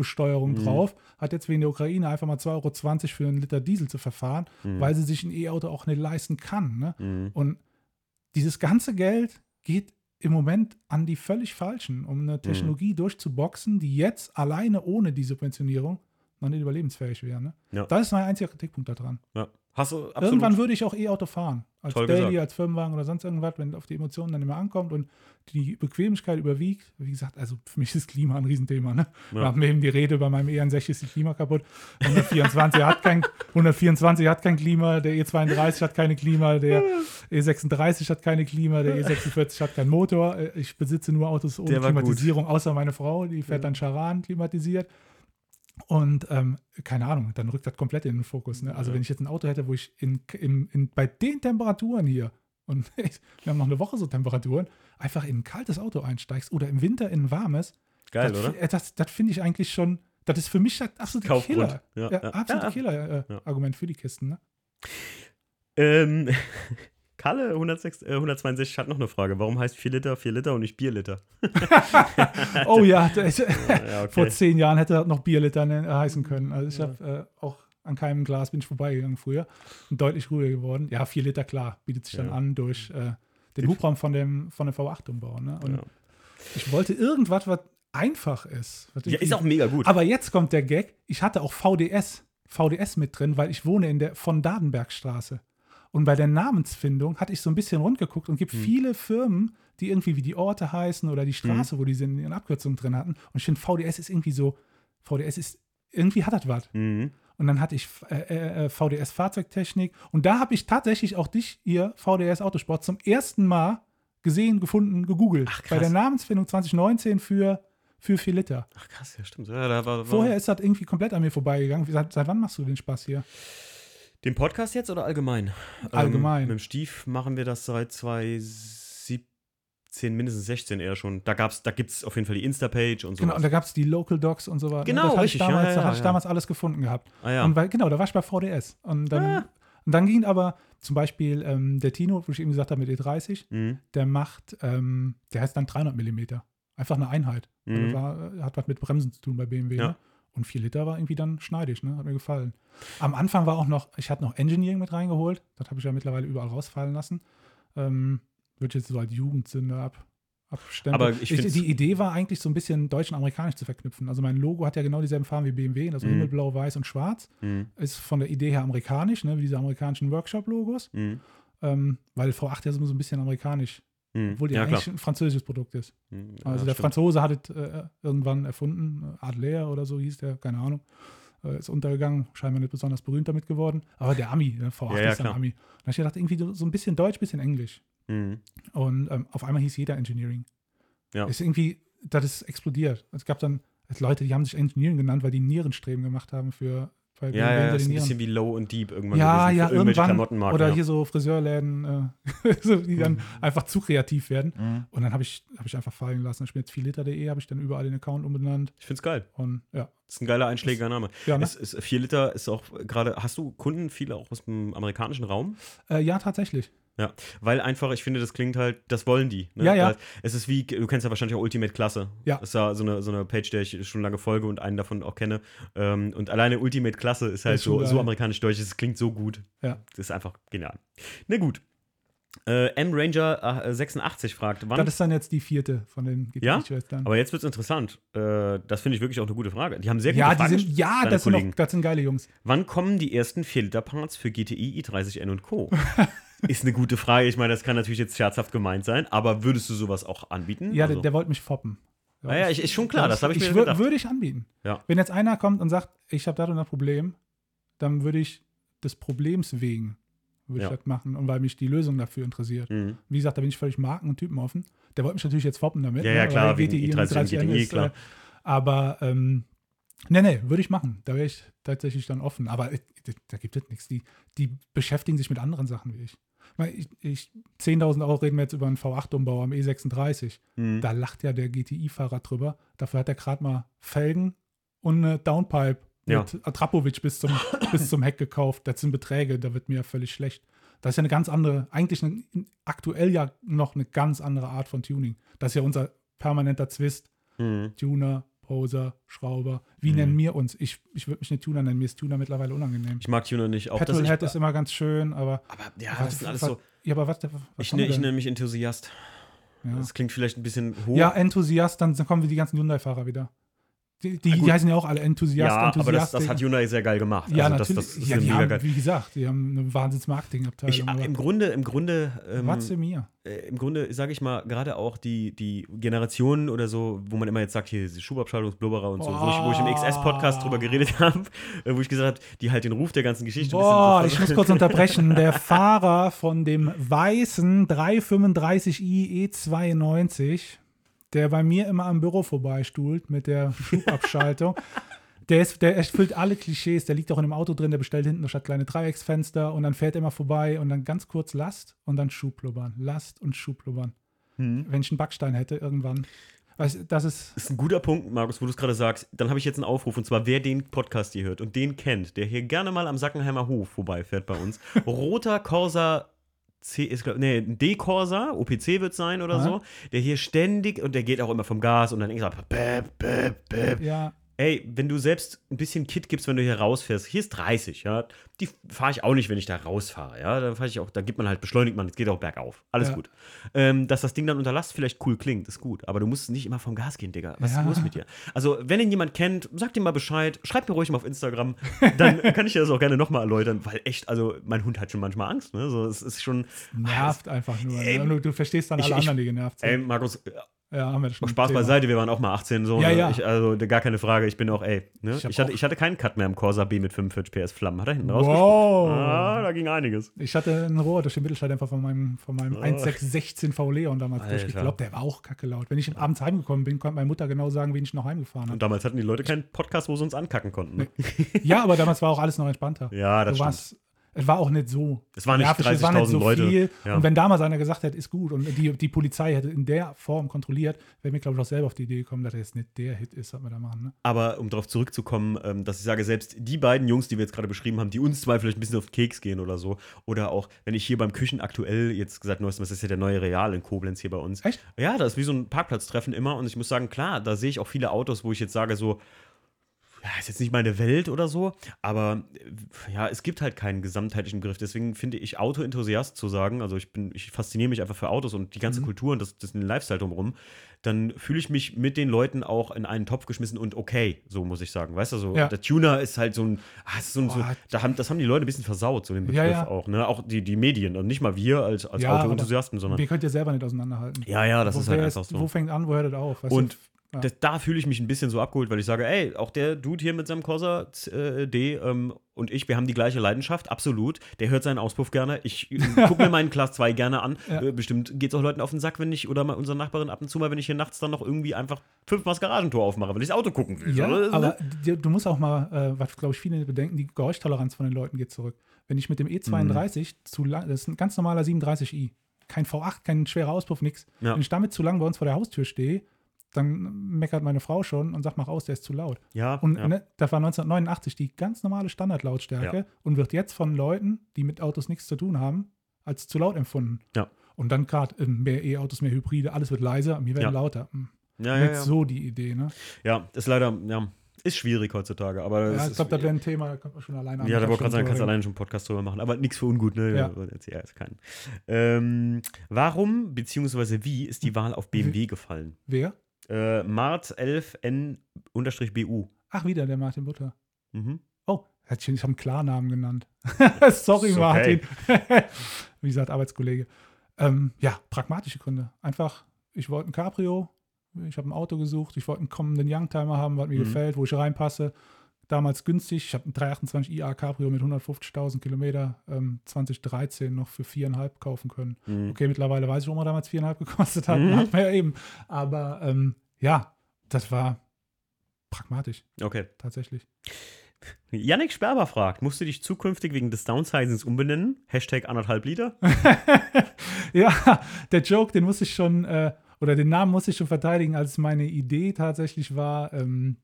Öko-Besteuerung Mhm. drauf, hat jetzt wegen der Ukraine einfach mal 2,20 Euro für einen Liter Diesel zu verfahren, Mhm. weil sie sich ein E-Auto auch nicht leisten kann. Ne? Mhm. Und dieses ganze Geld geht im Moment an die völlig falschen, um eine Technologie durchzuboxen, die jetzt alleine ohne die Subventionierung noch nicht überlebensfähig wäre. Ne? Ja. Das ist mein einziger Kritikpunkt daran. Ja. Hast du absolut. Irgendwann würde ich auch E-Auto fahren. Als Toll Daily, gesagt. als Firmenwagen oder sonst irgendwas, wenn auf die Emotionen dann immer ankommt und die Bequemlichkeit überwiegt. Wie gesagt, also für mich ist Klima ein Riesenthema. Ne? Ja. Wir haben eben die Rede, bei meinem E61 ist das Klima kaputt. 124 hat kein, 124 hat kein Klima, der E32 hat keine Klima, der E36 hat keine Klima, der E46 hat keinen Motor. Ich besitze nur Autos ohne war gut. Klimatisierung, außer meine Frau, die fährt dann Charan klimatisiert. Und ähm, keine Ahnung, dann rückt das komplett in den Fokus. Ne? Also Ja. wenn ich jetzt ein Auto hätte, wo ich in, in, in, bei den Temperaturen hier, und wir haben noch eine Woche so Temperaturen, einfach in ein kaltes Auto einsteigst oder im Winter in ein warmes, Geil, das, oder? äh, das, das finde ich eigentlich schon, das ist für mich das absolute Kaufgrund. Killer. Ja, Ja, absolute. Killer-Argument. Argument für die Kisten. Ne? Ähm, Kalle 106, äh, 162 hat noch eine Frage. Warum heißt 4 Liter 4 Liter und nicht Bierliter? Oh ja, das, Ja, vor okay. zehn Jahren hätte das noch Bierliter ne- heißen können. Also ich habe äh, auch an keinem Glas bin ich vorbeigegangen früher und deutlich ruhiger geworden. Ja, vier Liter, klar, bietet sich dann Ja. an durch äh, den Hubraum von dem, von dem V8-Umbau. Ne? Und Ja. ich wollte irgendwas, was einfach ist. was Ja, ist auch mega gut. Aber jetzt kommt der Gag, ich hatte auch VDS, VDS mit drin, weil ich wohne in der von Dadenbergstraße. Und bei der Namensfindung hatte ich so ein bisschen rundgeguckt und Hm. gibt viele Firmen, die irgendwie wie die Orte heißen oder die Straße, wo die sie in ihren Abkürzungen drin hatten. Und ich finde, VDS ist irgendwie so, VDS ist, irgendwie hat das was. Mhm. Und dann hatte ich äh, äh, VDS Fahrzeugtechnik. Und da habe ich tatsächlich auch dich, ihr VDS Autosport, zum ersten Mal gesehen, gefunden, gegoogelt. Ach, krass. Bei der Namensfindung 2019 für, für 4 Liter. Ach krass, ja stimmt. Ja, da war, war Vorher ist das irgendwie komplett an mir vorbeigegangen. Seit, seit wann machst du den Spaß hier? Den Podcast jetzt oder allgemein? Allgemein. Ähm, mit dem Stief machen wir das seit 2017, mindestens 16 eher schon. Da, gab's, da gibt es auf jeden Fall die Insta-Page und so. Genau, und da gab es die Local Docs und so weiter. Genau, das richtig, Ich ja, damals, ja, da ja, hatte ich damals alles gefunden gehabt. ah, ja. Und weil, genau, da war ich bei VDS. Und dann, Ah. und dann ging aber zum Beispiel ähm, der Tino, wo ich eben gesagt habe, mit E30, Mhm. der macht, ähm, der heißt dann 300 Millimeter. Einfach eine Einheit. Also Mhm. war, hat was mit Bremsen zu tun bei BMW. Ja. Ne? Und 4 Liter war irgendwie dann schneidig, ne? Hat mir gefallen. Am Anfang war auch noch, ich hatte noch Engineering mit reingeholt. Das habe ich ja mittlerweile überall rausfallen lassen. Ähm, wird jetzt so als Jugendsünde ab, abstempeln. Aber ich find's- die Idee war eigentlich so ein bisschen deutsch und amerikanisch zu verknüpfen. Also mein Logo hat ja genau dieselben Farben wie BMW, also Mhm. himmelblau, weiß und schwarz. Mhm. Ist von der Idee her amerikanisch, ne? wie diese amerikanischen Workshop-Logos. Mhm. Ähm, weil V8 ja so ein bisschen amerikanisch, Mhm. obwohl die ja, eigentlich klar. ein französisches Produkt ist. Mhm. Also ja, der stimmt. Franzose hat es äh, irgendwann erfunden, äh, Adler oder so hieß der, keine Ahnung. Äh, ist untergegangen, scheinbar nicht besonders berühmt damit geworden. Aber der Ami, der V8 Ja, ist ein. Ami. Da habe ich gedacht, irgendwie so, so ein bisschen Deutsch, bisschen Englisch. Mhm. Und ähm, auf einmal hieß jeder Engineering. Ja. Ist irgendwie, das ist explodiert. Es gab dann Leute, die haben sich Engineering genannt, weil die Nierenstreben gemacht haben für bei Ja, ja, ist ein bisschen wie Low und Deep irgendwann Ja, gewesen ja, irgendwann. Klamottenmarken. Oder ja. hier so Friseurläden, äh, die dann einfach zu kreativ werden. Mhm. Und dann habe ich, hab ich einfach fallen lassen. Ich bin jetzt 4liter.de, habe ich dann überall den Account umbenannt. Ich find's geil. Und ja. Das ist ein geiler einschlägiger Name. Ja, ne? Es ist, 4 Liter ist auch gerade. Hast du Kunden, viele auch aus dem amerikanischen Raum? Äh, ja, tatsächlich. Ja, weil einfach, ich finde, das klingt halt, das wollen die. Ne? Ja, ja. Es ist wie, du kennst ja wahrscheinlich auch Ultimate Klasse. Ja. Das ist ja so eine, so eine Page, der ich schon lange folge und einen davon auch kenne. Ähm, und alleine Ultimate Klasse ist halt ist so, so amerikanisch-deutsch, es klingt so gut. Ja. Das ist einfach genial. Na gut. Äh, M Ranger äh, 86 fragt, wann. Das ist dann jetzt die vierte von den Ja? GT-Schwestern. aber jetzt wird es interessant. Äh, das finde ich wirklich auch eine gute Frage. Die haben sehr gute Ja, die Fragen. sind, ja das sind, noch, das sind geile Jungs. Wann kommen die ersten 4-Liter-Parts für GTI, i30N und Co.? ist eine gute Frage. Ich meine, das kann natürlich jetzt scherzhaft gemeint sein, aber würdest du sowas auch anbieten? Ja, Also- der, der wollte mich foppen. Ah ja, ich, ist schon klar, das habe ich, mir wür- gedacht. Würde ich anbieten. Ja. Wenn jetzt einer kommt und sagt, ich habe da das Problem, dann würde ich des Problems wegen würde Ja. ich das machen und weil mich die Lösung dafür interessiert. Mhm. Wie gesagt, da bin ich völlig Marken- und Typen offen. Der wollte mich natürlich jetzt foppen damit. Ja, ja, ne, klar, wegen GTI und i30 und 30N GTI, ist, klar. Äh, aber, ähm, nee, nee, würde ich machen. Da wäre ich tatsächlich dann offen. Aber äh, da gibt es nichts. Die, die beschäftigen sich mit anderen Sachen wie ich. Ich, ich 10.000 Euro reden wir jetzt über einen V8-Umbau am E36. Mhm. Da lacht ja der GTI-Fahrer drüber. Dafür hat er gerade mal Felgen und eine Downpipe Ja. mit Atrapovic bis zum, bis zum Heck gekauft. Das sind Beträge, da wird mir ja völlig schlecht. Das ist ja eine ganz andere, eigentlich eine, aktuell ja noch eine ganz andere Art von Tuning. Das ist ja unser permanenter Zwist. Mhm. Tuner, Poser, Schrauber. Wie Mhm. nennen wir uns? Ich, ich würde mich nicht Tuner nennen, mir ist Tuner mittlerweile unangenehm. Ich mag Tuner nicht. Auch Petrolhead ist immer ganz schön, aber. aber ja, was- das sind alles was- so. Ja, aber was, was Ich, ne, wir ich nenne mich Enthusiast. Ja. Das klingt vielleicht ein bisschen hoch. Ja, Enthusiast, dann kommen die ganzen Hyundai-Fahrer wieder. Die, die, die heißen ja auch alle Enthusiast, Ja, aber das, das hat Hyundai sehr geil gemacht. ja, also das, natürlich. das ist ja, die mega haben, geil. wie gesagt, die haben eine wahnsinns Marketingabteilung. Ich, Im Grunde, im Grunde, ähm, What's mir? äh, im Grunde, sage ich mal, gerade auch die, die Generationen oder so, wo man immer jetzt sagt, hier diese Schubabschaltungsblubberer und so, wo ich, wo ich im XS-Podcast drüber geredet habe, äh, wo ich gesagt habe, die halt den Ruf der ganzen Geschichte Boah, ein ich muss kurz unterbrechen. Der Fahrer von dem weißen 335i E92, der bei mir immer am Büro vorbeistuhlt mit der Schubabschaltung, der, ist, der erfüllt alle Klischees. Der liegt auch in dem Auto drin, der bestellt hinten statt kleine Dreiecksfenster und dann fährt er immer vorbei und dann ganz kurz Last und dann Schublubbern. Last und Schublubbern. Hm. Wenn ich einen Backstein hätte irgendwann. Du, das ist. Das ist ein guter Punkt, Markus, wo du es gerade sagst. Dann habe ich jetzt einen Aufruf, und zwar, wer den Podcast hier hört und den kennt, der hier gerne mal am Sackenheimer Hof vorbeifährt bei uns. Roter Corsa C ist, glaub, nee, ein D-Corsa, OPC wird sein oder Ja. so, der hier ständig, und der geht auch immer vom Gas und dann irgendwie so, bäb, bäb, bäb. Ja, Ey, wenn du selbst ein bisschen Kit gibst, wenn du hier rausfährst, hier ist 30, ja, die fahre ich auch nicht, wenn ich da rausfahre, ja, da fahre ich auch, da gibt man halt, beschleunigt man, es geht auch bergauf, alles Ja. gut. Ähm, dass das Ding dann unter Last vielleicht cool klingt, ist gut, aber du musst nicht immer vom Gas gehen, Digga, was Ja. ist los mit dir? Also, wenn ihn jemand kennt, sagt ihm mal Bescheid, schreibt mir ruhig mal auf Instagram, dann kann ich dir das auch gerne nochmal erläutern, weil echt, also, mein Hund hat schon manchmal Angst, ne, so, es ist schon, nervt einfach nur. Ey, ne? du, du verstehst dann alle ich- anderen, die genervt sind. ey, Markus, ja, haben wir schon. Spaß Thema. beiseite, wir waren auch mal 18, so, Ja, ne? ja. Ich, also, gar keine Frage, ich bin auch, ey, ne? Ich ich, hatte, ich hatte keinen Cut mehr im Corsa B mit 45 PS Flammen, hat er hinten Wow. Ah, da ging einiges. Ich hatte ein Rohr durch den Mittelschalldämpfer von meinem, von meinem Oh. 1.616 V Leon damals Alter. durchgekloppt. Der war auch kacke laut. Wenn ich abends heimgekommen bin, konnte meine Mutter genau sagen, wen ich noch heimgefahren Und habe. damals hatten die Leute keinen Podcast, wo sie uns ankacken konnten. Ne? Ja, aber damals war auch alles noch entspannter. Ja, das Du stimmt. warst, es war auch nicht so. Es waren nicht nervig, es war nicht 30.000 so Leute. Viel. Ja. Und wenn damals einer gesagt hätte, ist gut und die, die Polizei hätte in der Form kontrolliert, wäre mir, glaube ich, auch selber auf die Idee gekommen, dass er jetzt nicht der Hit ist, was wir da machen. Ne? Aber um darauf zurückzukommen, ähm, dass ich sage, selbst die beiden Jungs, die wir jetzt gerade beschrieben haben, die uns zwei vielleicht ein bisschen auf den Keks gehen oder so, oder auch, wenn ich hier beim Küchen aktuell jetzt gesagt, neuestem, das ist ja der neue Real in Koblenz hier bei uns. Echt? Ja, das ist wie so ein Parkplatztreffen immer und ich muss sagen, klar, da sehe ich auch viele Autos, wo ich jetzt sage, so, ja, ist jetzt nicht meine Welt oder so, aber äh, ja, es gibt halt keinen gesamtheitlichen Begriff. Deswegen finde ich Auto-Enthusiast zu sagen, also ich bin, ich fasziniere mich einfach für Autos und die ganze Kultur und das, das den Lifestyle drumherum, dann fühle ich mich mit den Leuten auch in einen Topf geschmissen und okay, so muss ich sagen. Weißt du, so Ja. der Tuner ist halt so ein, ah, ist so ein so, da haben, das haben die Leute ein bisschen versaut, so den Begriff Ja, ja. auch, ne? Auch die, die Medien und nicht mal wir als, als Auto-Enthusiasten, sondern Wir könnt ihr selber nicht auseinanderhalten. ja, ja, das wo, ist halt einfach so. wo fängt an, wo hört es auf? Weißt Und du? Ja. das, da fühle ich mich ein bisschen so abgeholt, weil ich sage, ey, auch der Dude hier mit seinem Corsa äh, D ähm, und ich, wir haben die gleiche Leidenschaft, absolut. Der hört seinen Auspuff gerne. Ich äh, gucke mir meinen Class 2 gerne an. Ja. Äh, bestimmt geht es auch Leuten auf den Sack, wenn ich, oder mal unsere Nachbarin ab und zu mal, wenn ich hier nachts dann noch irgendwie einfach fünfmal das Garagentor aufmache, weil ich das Auto gucken will. Ja, So, ne? aber du, musst auch mal, äh, was glaube ich viele bedenken, die Geräuschtoleranz von den Leuten geht zurück. Wenn ich mit dem E32 zu lang, das ist ein ganz normaler 37i, kein V8, kein schwerer Auspuff, nix. Ja. Wenn ich damit zu lang bei uns vor der Haustür stehe, dann meckert meine Frau schon und sagt, mach aus, der ist zu laut. ja, Und ja. ne, das war 1989 die ganz normale Standardlautstärke Ja. und wird jetzt von Leuten, die mit Autos nichts zu tun haben, als zu laut empfunden. Ja. Und dann gerade äh, mehr E-Autos, mehr Hybride, alles wird leiser, mir werden Ja. lauter. Hm. ja, ja, ja. so die Idee, ne? ja, ist leider, ja, ist schwierig heutzutage, aber Ja, ich glaube, das wäre ein Thema, da könnte man schon alleine Ja, da wollte ich gerade sagen, kannst du allein. alleine schon einen Podcast drüber machen, aber nichts für ungut, ne? Ja. Ja, ist kein. Ähm, warum, beziehungsweise wie, ist die Wahl auf BMW gefallen? Wer? Äh, Mart11N-BU. Ach, wieder der Martin Butter. Mhm. Oh, hätte ich nicht am Klarnamen genannt. Sorry, okay. Martin. Wie gesagt, Arbeitskollege. Ähm, ja, pragmatische Gründe. Einfach, ich wollte ein Cabrio, ich habe ein Auto gesucht, ich wollte einen kommenden Youngtimer haben, was mir Mhm. gefällt, wo ich reinpasse. Damals günstig, ich habe ein 328i Cabrio mit 150.000 Kilometer ähm, 2013 noch für viereinhalb kaufen können. Mhm. Okay, mittlerweile weiß ich, warum er damals viereinhalb gekostet hat. Mhm. Hat man ja eben. Aber ähm, ja, das war pragmatisch, Okay. tatsächlich. Yannick Sperber fragt, musst du dich zukünftig wegen des Downsizings umbenennen? Hashtag anderthalb Liter? ja, der Joke, den muss ich schon, äh, oder den Namen muss ich schon verteidigen, als meine Idee tatsächlich war, ähm,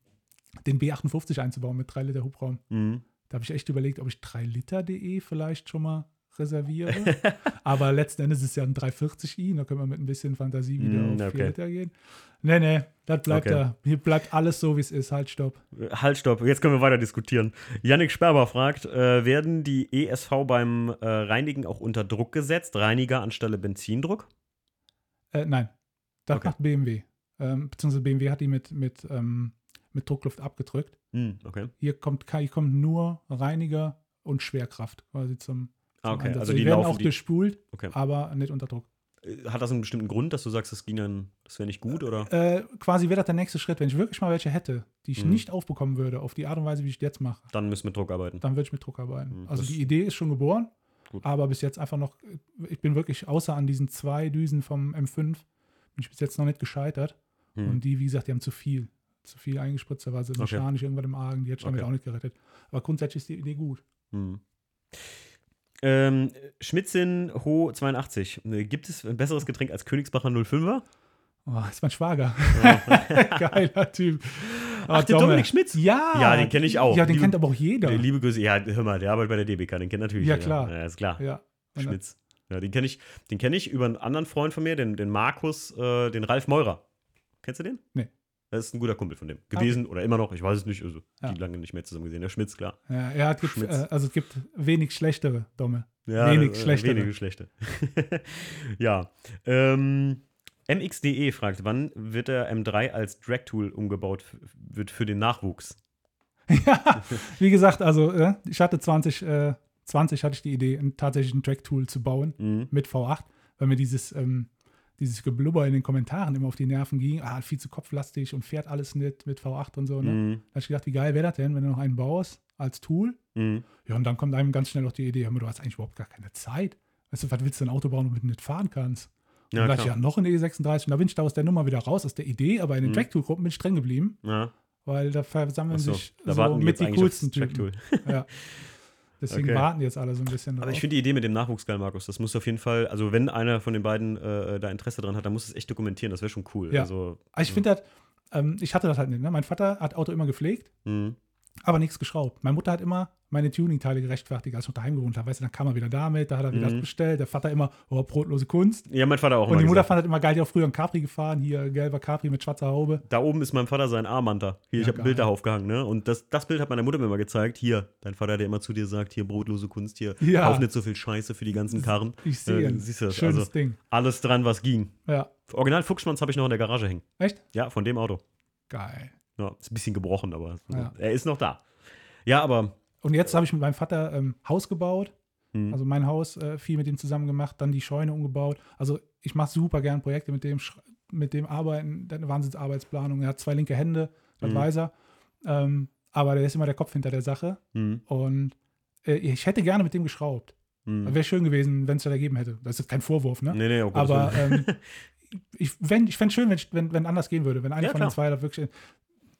den B58 einzubauen mit 3 Liter Hubraum. Mhm. Da habe ich echt überlegt, ob ich 3-Liter.de vielleicht schon mal reserviere. Aber letzten Endes ist es ja ein 340i, da können wir mit ein bisschen Fantasie wieder Mm, auf 4 okay. Liter gehen. Nee, nee, das bleibt Okay. da. Hier bleibt alles so, wie es ist. Halt, stopp. Halt, stopp, jetzt können wir weiter diskutieren. Yannick Sperber fragt, äh, werden die ESV beim äh, Reinigen auch unter Druck gesetzt? Reiniger anstelle Benzindruck? Äh, nein. Das Okay. macht BMW. Ähm, beziehungsweise BMW hat die mit, mit, ähm, mit Druckluft abgedrückt. Hm, okay. Hier kommt, hier kommt nur Reiniger und Schwerkraft quasi zum, Ah, zum okay. Einsatz. Also die, die werden auch die, durchspult, okay. aber nicht unter Druck. Äh, Hat das einen bestimmten Grund, dass du sagst, das ging dann, das wäre nicht gut, oder? Äh, quasi wäre das der nächste Schritt. Wenn ich wirklich mal welche hätte, die ich Mhm. nicht aufbekommen würde, auf die Art und Weise, wie ich jetzt mache, Dann müssen wir mit Druck arbeiten. dann würde ich mit Druck arbeiten. Mhm, also die Idee ist schon geboren, Gut. aber bis jetzt einfach noch, ich bin wirklich außer an diesen zwei Düsen vom M5, bin ich bis jetzt noch nicht gescheitert. Hm. Und die, wie gesagt, die haben zu viel. Zu viel eingespritzt, da war sie Okay. mechanisch irgendwann im Argen, die hätte ich damit Okay. auch nicht gerettet. Aber grundsätzlich ist die Idee gut. Hm. Ähm, Schmitzin Ho 82. Äh, Gibt es ein besseres Getränk als Königsbacher 05er? Oh, ist mein Schwager. Ja. Geiler Typ. Ach, der. Dominik Schmitz? Ja. Ja, den kenn ich auch. Ja, den Liebe- kennt aber auch jeder. Liebe Grüße. Ja, hör mal, der arbeitet bei der DBK, den kennt natürlich Ja, jeder. klar. Ja, ist klar. Ja. Schmitz. Ja, den kenne ich, den kenn ich über einen anderen Freund von mir, den, den Markus, äh, den Ralf Meurer. Kennst du den? Nee. Das ist ein guter Kumpel von dem. Gewesen oder immer noch, ich weiß es nicht. Also, Ja. die lange nicht mehr zusammen gesehen. Der Schmitz, klar. Ja, ja es gibt, Schmitz. äh, also es gibt wenig schlechtere Domme. Ja, Wenig äh, schlechtere. Wenige schlechte. ja. Ähm, MXDE fragt, wann wird der M3 als Drag-Tool umgebaut wird für den Nachwuchs? ja, wie gesagt, also äh, ich hatte 20, äh, 20 hatte ich die Idee, tatsächlich ein Track-Tool zu bauen Mhm. mit V8, weil mir dieses, ähm, dieses Geblubber in den Kommentaren immer auf die Nerven ging. Ah, viel zu kopflastig und fährt alles nicht mit V8 und so. Ne? Mhm. Da habe ich gedacht, wie geil wäre das denn, wenn du noch einen baust als Tool? Mhm. Ja, und dann kommt einem ganz schnell noch die Idee, hör mal, du hast eigentlich überhaupt gar keine Zeit. Weißt du, was willst du ein Auto bauen, womit du nicht fahren kannst? Ja, und da dachte ich, klar. ja, noch eine E36. Und da bin ich da aus der Nummer wieder raus, aus der Idee, aber in den Mhm. Track-Tool-Gruppen bin ich streng geblieben, Ja. weil da versammeln Achso, sich da so mit die coolsten Typen. Ja. Deswegen Okay. warten jetzt alle so ein bisschen Aber ich drauf. finde die Idee mit dem Nachwuchs geil, Markus. Das muss auf jeden Fall, also wenn einer von den beiden äh, da Interesse dran hat, dann muss es echt dokumentieren. Das wäre schon cool. Ja. Also, Aber ich finde das, ähm, ich hatte das halt nicht. Ne? Mein Vater hat Auto immer gepflegt, mh. Aber nichts geschraubt. Meine Mutter hat immer meine Tuning-Teile gerechtfertigt, als ich noch daheim gewohnt habe. Weißt du, dann kam er wieder damit, da hat er wieder Mhm. das bestellt. Der Vater immer, oh, brotlose Kunst. Ja, mein Vater auch Und die immer Mutter gesagt. fand das immer geil, die auch früher einen Capri gefahren, hier gelber Capri mit schwarzer Haube. Da oben ist meinem Vater sein Armband Hier, ich Ja, habe ein Bild da aufgehangen, ne? Und das, das Bild hat meine Mutter mir mal gezeigt. Hier, dein Vater, der immer zu dir sagt, hier brotlose Kunst, hier, Ja. kauf nicht so viel Scheiße für die ganzen Karren. Ich sehe Äh, ihn. siehst du das? Schönes Also- Ding. Alles dran, was ging. Ja, Original Fuchsmanns habe ich noch in der Garage hängen. echt? Ja, von dem Auto. Geil. Ja, ist ein bisschen gebrochen, aber Ja. er ist noch da. Ja, aber Und jetzt habe ich mit meinem Vater ähm, Haus gebaut. hm, Also mein Haus äh, viel mit ihm zusammen gemacht, dann die Scheune umgebaut. Also ich mache super gern Projekte mit dem, mit dem Arbeiten, der hat eine Wahnsinnsarbeitsplanung. Er hat zwei linke Hände, das Mhm. weiß er. Ähm, aber der ist immer der Kopf hinter der Sache. hm, Und äh, ich hätte gerne mit dem geschraubt. hm. Wäre schön gewesen, wenn es da ergeben hätte. Das ist kein Vorwurf, ne? Nee, nee, oh Gottes Aber ähm, ich, wenn- ich fände es schön, wenn, wenn, wenn anders gehen würde. Wenn einer Ja, von den zwei da wirklich.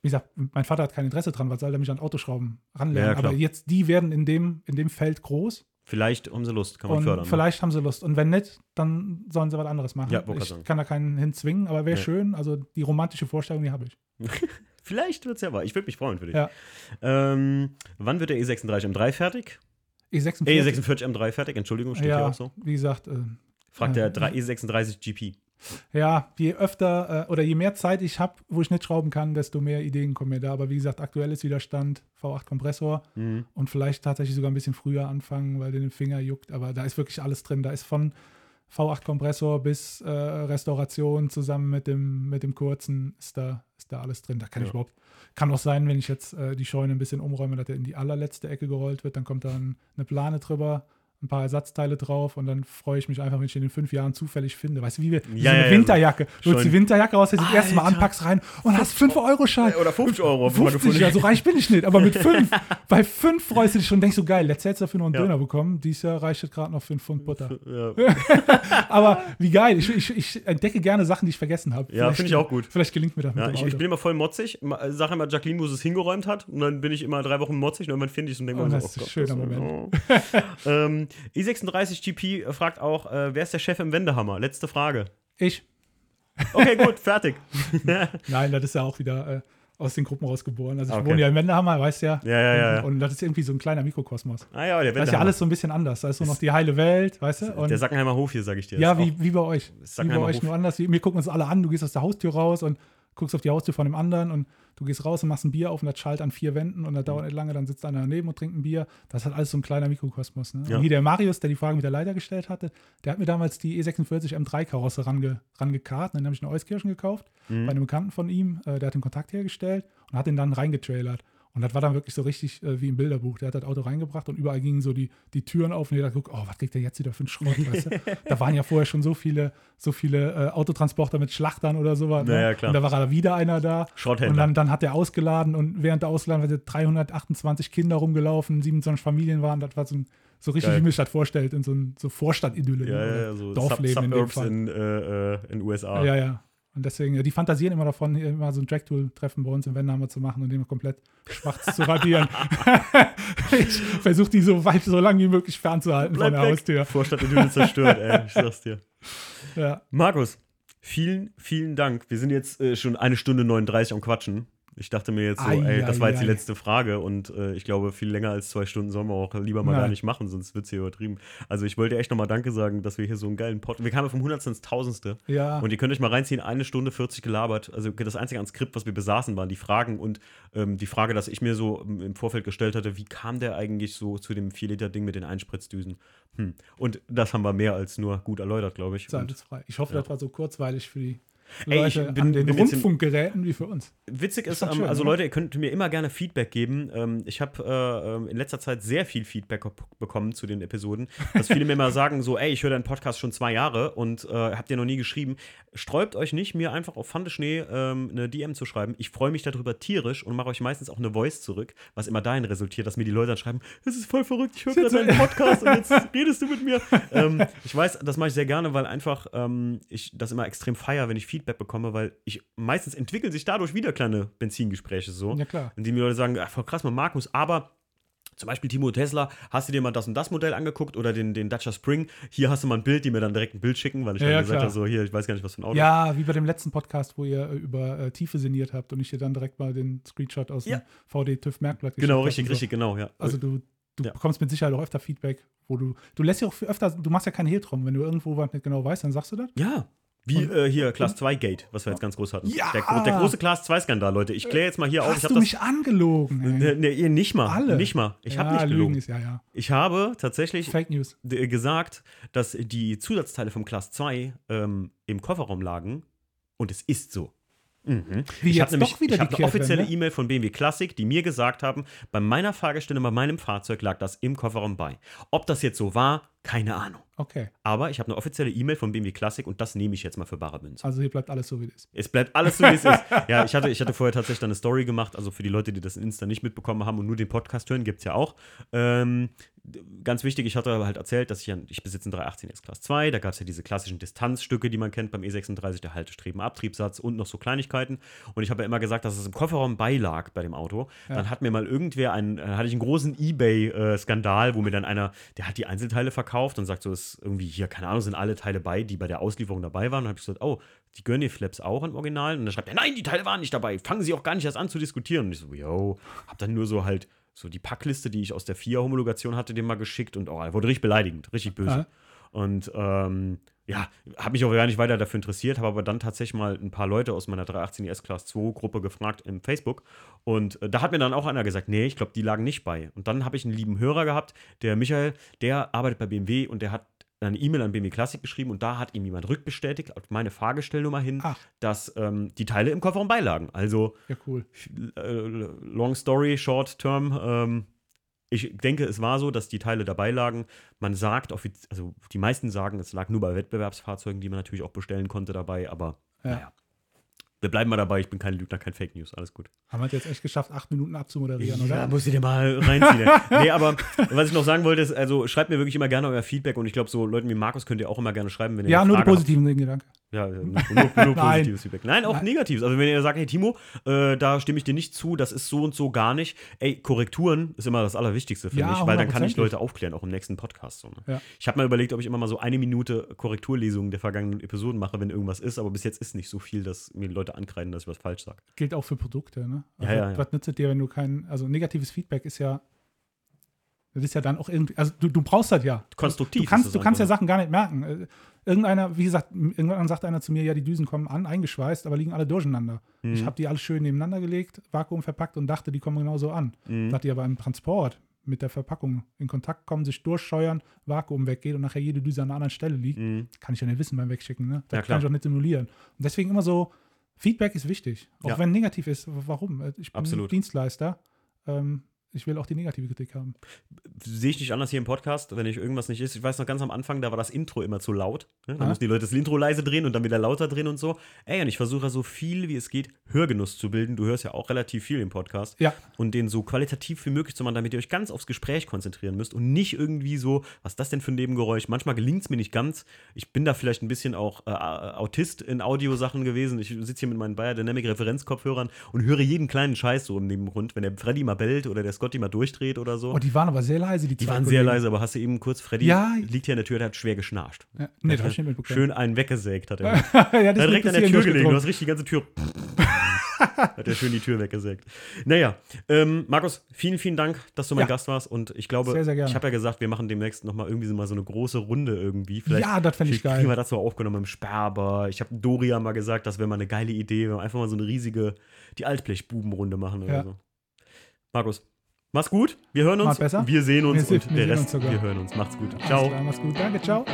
Wie gesagt, mein Vater hat kein Interesse dran, was soll er mich an Autoschrauben ranlernen? Ja. Aber jetzt, die werden in dem, in dem Feld groß Vielleicht haben sie Lust, kann man und fördern. ne? vielleicht haben sie Lust. Und wenn nicht, dann sollen sie was anderes machen. Ja, ich sagen. kann da keinen hinzwingen, aber wäre Nee. schön. Also die romantische Vorstellung, die habe ich. Vielleicht wird es ja wahr. Ich würde mich freuen für dich. Ja. Ähm, wann wird der E36 M3 fertig? E46. E46 M3 fertig, Entschuldigung, steht hier ja, auch so. wie gesagt, äh, Fragt Ja. der 3 E36 GP. Ja, je öfter äh, oder je mehr Zeit ich habe, wo ich nicht schrauben kann, desto mehr Ideen kommen mir da. Aber wie gesagt, aktuelles Widerstand, V8-Kompressor Mhm. und vielleicht tatsächlich sogar ein bisschen früher anfangen, weil den Finger juckt. Aber da ist wirklich alles drin. Da ist von V8-Kompressor bis äh, Restauration zusammen mit dem, mit dem kurzen ist da, ist da alles drin. Da kann Ja. ich überhaupt. Kann auch sein, wenn ich jetzt äh, die Scheune ein bisschen umräume, dass der in die allerletzte Ecke gerollt wird, dann kommt da ein, eine Plane drüber, ein paar Ersatzteile drauf und dann freue ich mich einfach, wenn ich den in fünf Jahren zufällig finde. Weißt du, wie, wir, Ja, so eine ja, ja, Winterjacke. Du holst die Winterjacke raus, das erste Mal anpackst rein und hast 5-Euro-Schein. Oder 50 Euro. wenn man 50, gefunden- ja, so reich bin ich nicht, aber mit 5. bei 5 freust du dich schon und denkst so, geil, letztes Jahr hättest du dafür noch einen Ja. Döner bekommen. Dieses Jahr reicht es gerade noch für einen Pfund Butter. Ja, Aber wie geil, ich, ich, ich entdecke gerne Sachen, die ich vergessen habe. ja finde ich auch gut. Vielleicht gelingt mir das mit ich, ich bin immer voll motzig. Ma- Sag immer Jacqueline, wo sie es hingeräumt hat. Und dann bin ich immer drei Wochen motzig und irgendwann finde ich es und denke Oh, mir das so, ist ein schöner Moment. Oh. ähm, E36 GP fragt auch, äh, wer ist der Chef im Wendehammer? Letzte Frage. ich. Okay, gut, fertig. Nein, das ist ja auch wieder äh, aus den Gruppen rausgeboren. Also ich Okay. wohne ja in Wendehammer, weißt ja. Ja, ja, ja. Und, und das ist irgendwie so ein kleiner Mikrokosmos. Ah ja, der Da ist ja Wendehammer. alles so ein bisschen anders. Da ist nur noch die heile Welt, weißt du? Und der Sackenheimer Hof hier, sag ich dir. ja, wie, wie bei euch. Wie bei euch, Hof. nur anders. Wir gucken uns alle an, du gehst aus der Haustür raus und guckst auf die Haustür von dem anderen und du gehst raus und machst ein Bier auf und das schallt an vier Wänden und das dauert nicht lange, dann sitzt einer daneben und trinkt ein Bier. Das halt alles so ein kleiner Mikrokosmos. Ne? Ja. Und hier der Marius, der die Frage mit der Leiter gestellt hatte, der hat mir damals die E E46 M3-Karosse range, rangekarrt. Dann habe ich eine Euskirchen gekauft Mhm. bei einem Bekannten von ihm. Äh, der hat den Kontakt hergestellt und hat den dann reingetrailert. Und das war dann wirklich so richtig äh, wie im Bilderbuch. Der hat das Auto reingebracht und überall gingen so die, die Türen auf und jeder guckt, oh, was kriegt der jetzt wieder für einen Schrott? Weißt du? Da waren ja vorher schon so viele, so viele äh, Autotransporter mit Schlachtern oder sowas. Ne? Ja, ja, klar. Und da war wieder einer da. Schrotthändler. Und dann, dann hat er ausgeladen und während der Ausgeladen waren 328 Kinder rumgelaufen, 27 Familien waren. Das war so, ein, so richtig, Geil. wie mir das vorstellt, in so, ein, so Vorstadt-Idylle. Ja, ne? ja, ja, so Dorfleben in dem Suburbs Fall. in, äh, äh, in USA. Ja, ja. Und deswegen, die fantasieren immer davon, immer so ein Tracktool-Treffen bei uns im Wendhammer zu machen und den komplett schwarz zu radieren. ich versuche die so weit, so lange wie möglich fernzuhalten Bleib von der weg. Haustür. Vorstadt Idylle zerstört, ey. Ich sag's dir. Ja. Markus, vielen, vielen Dank. Wir sind jetzt äh, schon eine Stunde 39 am Quatschen. Ich dachte mir jetzt so, Ei, ey, das ei, war jetzt die ei. letzte Frage und äh, ich glaube, viel länger als zwei Stunden sollen wir auch lieber mal Nein. gar nicht machen, sonst wird's hier übertrieben. Also ich wollte echt nochmal Danke sagen, dass wir hier so einen geilen Pod. Wir kamen vom Hundertsten ins Tausendste. Ja. Und ihr könnt euch mal reinziehen, eine Stunde 40 gelabert. Also das einzige an Skript, was wir besaßen, waren die Fragen und ähm, die Frage, dass ich mir so im Vorfeld gestellt hatte, wie kam der eigentlich so zu dem 4-Liter-Ding mit den Einspritzdüsen? Hm. Und das haben wir mehr als nur gut erläutert, glaube ich. Zweifelsfrei. Ich hoffe, Ja. das war so kurzweilig für die Ey, ich bin- an den bin Rundfunkgeräten wie für uns. Witzig ist, doch ähm, schön, also? Leute, ihr könnt mir immer gerne Feedback geben. Ähm, ich habe äh, ähm, in letzter Zeit sehr viel Feedback be- bekommen zu den Episoden, dass viele mir mal sagen, so, ey, ich höre deinen Podcast schon zwei Jahre und äh, habt ihr noch nie geschrieben. Sträubt euch nicht, mir einfach auf Fandeschnee ähm, eine DM zu schreiben. Ich freue mich darüber tierisch und mache euch meistens auch eine Voice zurück, was immer dahin resultiert, dass mir die Leute dann schreiben, es ist voll verrückt, ich höre gerade deinen Podcast und jetzt redest du mit mir. ähm, ich weiß, das mache ich sehr gerne, weil einfach ähm, ich das immer extrem feier, wenn ich Feedback bekomme, weil ich meistens entwickeln sich dadurch wieder kleine Benzingespräche so. Ja, klar. In denen die Leute sagen, ach, voll krass, man Markus, aber zum Beispiel Timo Tesla, hast du dir mal das und das Modell angeguckt oder den, den Dacia Spring? Hier hast du mal ein Bild, die mir dann direkt ein Bild schicken, weil ich Ja, dann ja, gesagt habe, so hier, ich weiß gar nicht, was für ein Auto. Ja, wie bei dem letzten Podcast, wo ihr äh, über äh, Tiefe sinniert habt und ich dir dann direkt mal den Screenshot aus Ja. dem VD-TÜV-Merkblatt genau, geschickt richtig, hab und so. richtig, genau, ja. Also du, du Ja. bekommst mit Sicherheit auch öfter Feedback, wo du, du lässt ja auch öfter, du machst ja keinen Hehl drum. Wenn du irgendwo was nicht genau weißt, dann sagst du das. ja. Wie äh, hier Class 2 Gate, was wir jetzt ganz groß hatten. Ja! Der, der große Class 2 Skandal, Leute. Ich kläre jetzt mal hier auf. Ich Hast habe du das. mich angelogen? ey. Ne, ne, ihr nicht mal. Alle. Nicht mal. Ich habe ja, nicht Lügen gelogen. ist ja, ja. Ich habe tatsächlich d- gesagt, dass die Zusatzteile vom Class 2 ähm, im Kofferraum lagen. Und es ist so. Mhm. Wie ich habe nämlich wieder ich die hab eine offizielle Kehrtwende? E-Mail von BMW Classic, die mir gesagt haben, bei meiner Fahrgestelle, bei meinem Fahrzeug lag das im Kofferraum bei. Ob das jetzt so war, keine Ahnung. Okay. Aber ich habe eine offizielle E-Mail von BMW Classic und das nehme ich jetzt mal für bare Münze. Also hier bleibt alles so, wie es ist. Es bleibt alles so, wie es ist. Ja, ich hatte, ich hatte vorher tatsächlich eine Story gemacht, also für die Leute, die das in Insta nicht mitbekommen haben und nur den Podcast hören, gibt es ja auch. Ähm, ganz wichtig, ich hatte aber halt erzählt, dass ich, ja- ich besitze einen 318 S Class 2, da gab es ja diese klassischen Distanzstücke, die man kennt beim E36, der Haltestreben, Abtriebssatz und noch so Kleinigkeiten. Und ich habe ja immer gesagt, dass es im Kofferraum beilag bei dem Auto. Dann hat mir mal irgendwer einen, dann hatte ich einen großen Ebay-Skandal, wo mir dann einer, der hat die Einzelteile verkauft und sagt so, ist irgendwie hier, keine Ahnung, sind alle Teile bei, die bei der Auslieferung dabei waren. Und habe ich gesagt, oh, die Gurney Flaps auch im Original? Und dann schreibt er, nein, die Teile waren nicht dabei. Fangen Sie auch gar nicht erst an zu diskutieren. Und ich so, yo, hab dann nur so halt so die Packliste, die ich aus der FIA-Homologation hatte, dem mal geschickt und oh, er wurde richtig beleidigend, richtig böse. Ja. Und ähm, ja, habe mich auch gar nicht weiter dafür interessiert, habe aber dann tatsächlich mal ein paar Leute aus meiner 318 S Class 2 Gruppe gefragt im Facebook. Und äh, da hat mir dann auch einer gesagt, nee, ich glaube, die lagen nicht bei. Und dann habe ich einen lieben Hörer gehabt, der Michael, der arbeitet bei BMW und der hat eine E-Mail an BMW Classic geschrieben und da hat ihm jemand rückbestätigt auf meine Fahrgestellnummer hin, Ach. dass ähm, die Teile im Kofferraum beilagen. Also Ja, cool. äh, long story, short term. Ähm, ich denke, es war so, dass die Teile dabei lagen. Man sagt, also die meisten sagen, es lag nur bei Wettbewerbsfahrzeugen, die man natürlich auch bestellen konnte dabei, aber Ja. naja. Wir bleiben mal dabei, ich bin kein Lügner, kein Fake News, alles gut. Haben wir jetzt echt geschafft, acht Minuten abzumoderieren, Ja, oder? muss ich dir mal reinziehen. nee, aber was ich noch sagen wollte, ist, also schreibt mir wirklich immer gerne euer Feedback und ich glaube, so Leuten wie Markus könnt ihr auch immer gerne schreiben, wenn ihr Ja, nur die positiven Dinge, danke. Ja, nur, nur, positives Feedback. Nein, auch Nein. negatives. Also wenn ihr sagt, hey Timo, äh, da stimme ich dir nicht zu, das ist so und so gar nicht. Ey, Korrekturen ist immer das Allerwichtigste für Ja, mich, weil dann kann ich. Leute aufklären, auch im nächsten Podcast. So, ne? Ja. Ich habe mal überlegt, ob ich immer mal so eine Minute Korrekturlesungen der vergangenen Episoden mache, wenn irgendwas ist, aber bis jetzt ist nicht so viel, dass mir Leute ankreiden, dass ich was falsch sage. Gilt auch für Produkte, ne? Ja, Also, ja, ja. Was nützt es dir, wenn du kein, also negatives Feedback ist ja, Das ist ja dann auch irgendwie, also du, du brauchst das ja. Konstruktiv. Du kannst, du kannst ja. Sachen gar nicht merken. Äh, Irgendeiner, wie gesagt, irgendwann sagt einer zu mir, ja, die Düsen kommen an, eingeschweißt, aber liegen alle durcheinander. Mhm. Ich habe die alle schön nebeneinander gelegt, Vakuum verpackt und dachte, die kommen genauso an. Mhm. Sagt die aber im Transport mit der Verpackung in Kontakt kommen, sich durchscheuern, Vakuum weggeht und nachher jede Düse an einer anderen Stelle liegt. Mhm. Kann ich ja nicht wissen beim Wegschicken. Ne? Das Ja, kann ich auch nicht simulieren. Und deswegen immer so, Feedback ist wichtig. Auch Ja. wenn negativ ist. Warum? Äh, Ich bin Absolut. Dienstleister. Ähm, ich will auch die negative Kritik haben. Sehe ich nicht anders hier im Podcast, wenn ich irgendwas nicht ist. Ich weiß noch ganz am Anfang, da war das Intro immer zu laut. Ne? Da Ah. mussten die Leute das Intro leise drehen und dann wieder lauter drehen und so. Ey, und ich versuche so viel wie es geht, Hörgenuss zu bilden. Du hörst ja auch relativ viel im Podcast. Ja. Und den so qualitativ wie möglich zu machen, damit ihr euch ganz aufs Gespräch konzentrieren müsst und nicht irgendwie so, was ist das denn für ein Nebengeräusch? Manchmal gelingt es mir nicht ganz. Ich bin da vielleicht ein bisschen auch äh, Autist in Audiosachen gewesen. Ich sitze hier mit meinen Bayer Dynamic Referenzkopfhörern und höre jeden kleinen Scheiß so im Nebengrund, wenn der Freddy mal bellt oder der Scotty mal durchdreht oder so. Oh, die waren aber sehr leise, die Die waren sehr Kollegen. leise, aber hast du eben kurz, Freddy Ja. liegt hier in der Tür, der hat schwer geschnarcht. Ja, nee, das hab ich nicht. Schön einen weggesägt hat er. ja, Er hat das direkt an der Tür gelegen, du hast richtig die ganze Tür. hat er schön die Tür weggesägt. Naja, ähm, Markus, vielen, vielen Dank, dass du mein Ja. Gast warst. Und ich glaube, Sehr, sehr ich habe ja gesagt, wir machen demnächst nochmal irgendwie so mal so eine große Runde irgendwie. Vielleicht, Ja, das fände ich vielleicht kriegen wir geil. das so aufgenommen im Sperber. Ich habe Doria mal gesagt, das wäre mal eine geile Idee, wenn wir einfach mal so eine riesige, die Altblechbubenrunde machen oder Ja. so. Markus, mach's gut. Wir hören uns. Wir sehen uns Wir sehen- und wir der sehen Rest, wir hören uns. Macht's gut. Alles Ciao. klar, Mach's gut. Danke, ciao.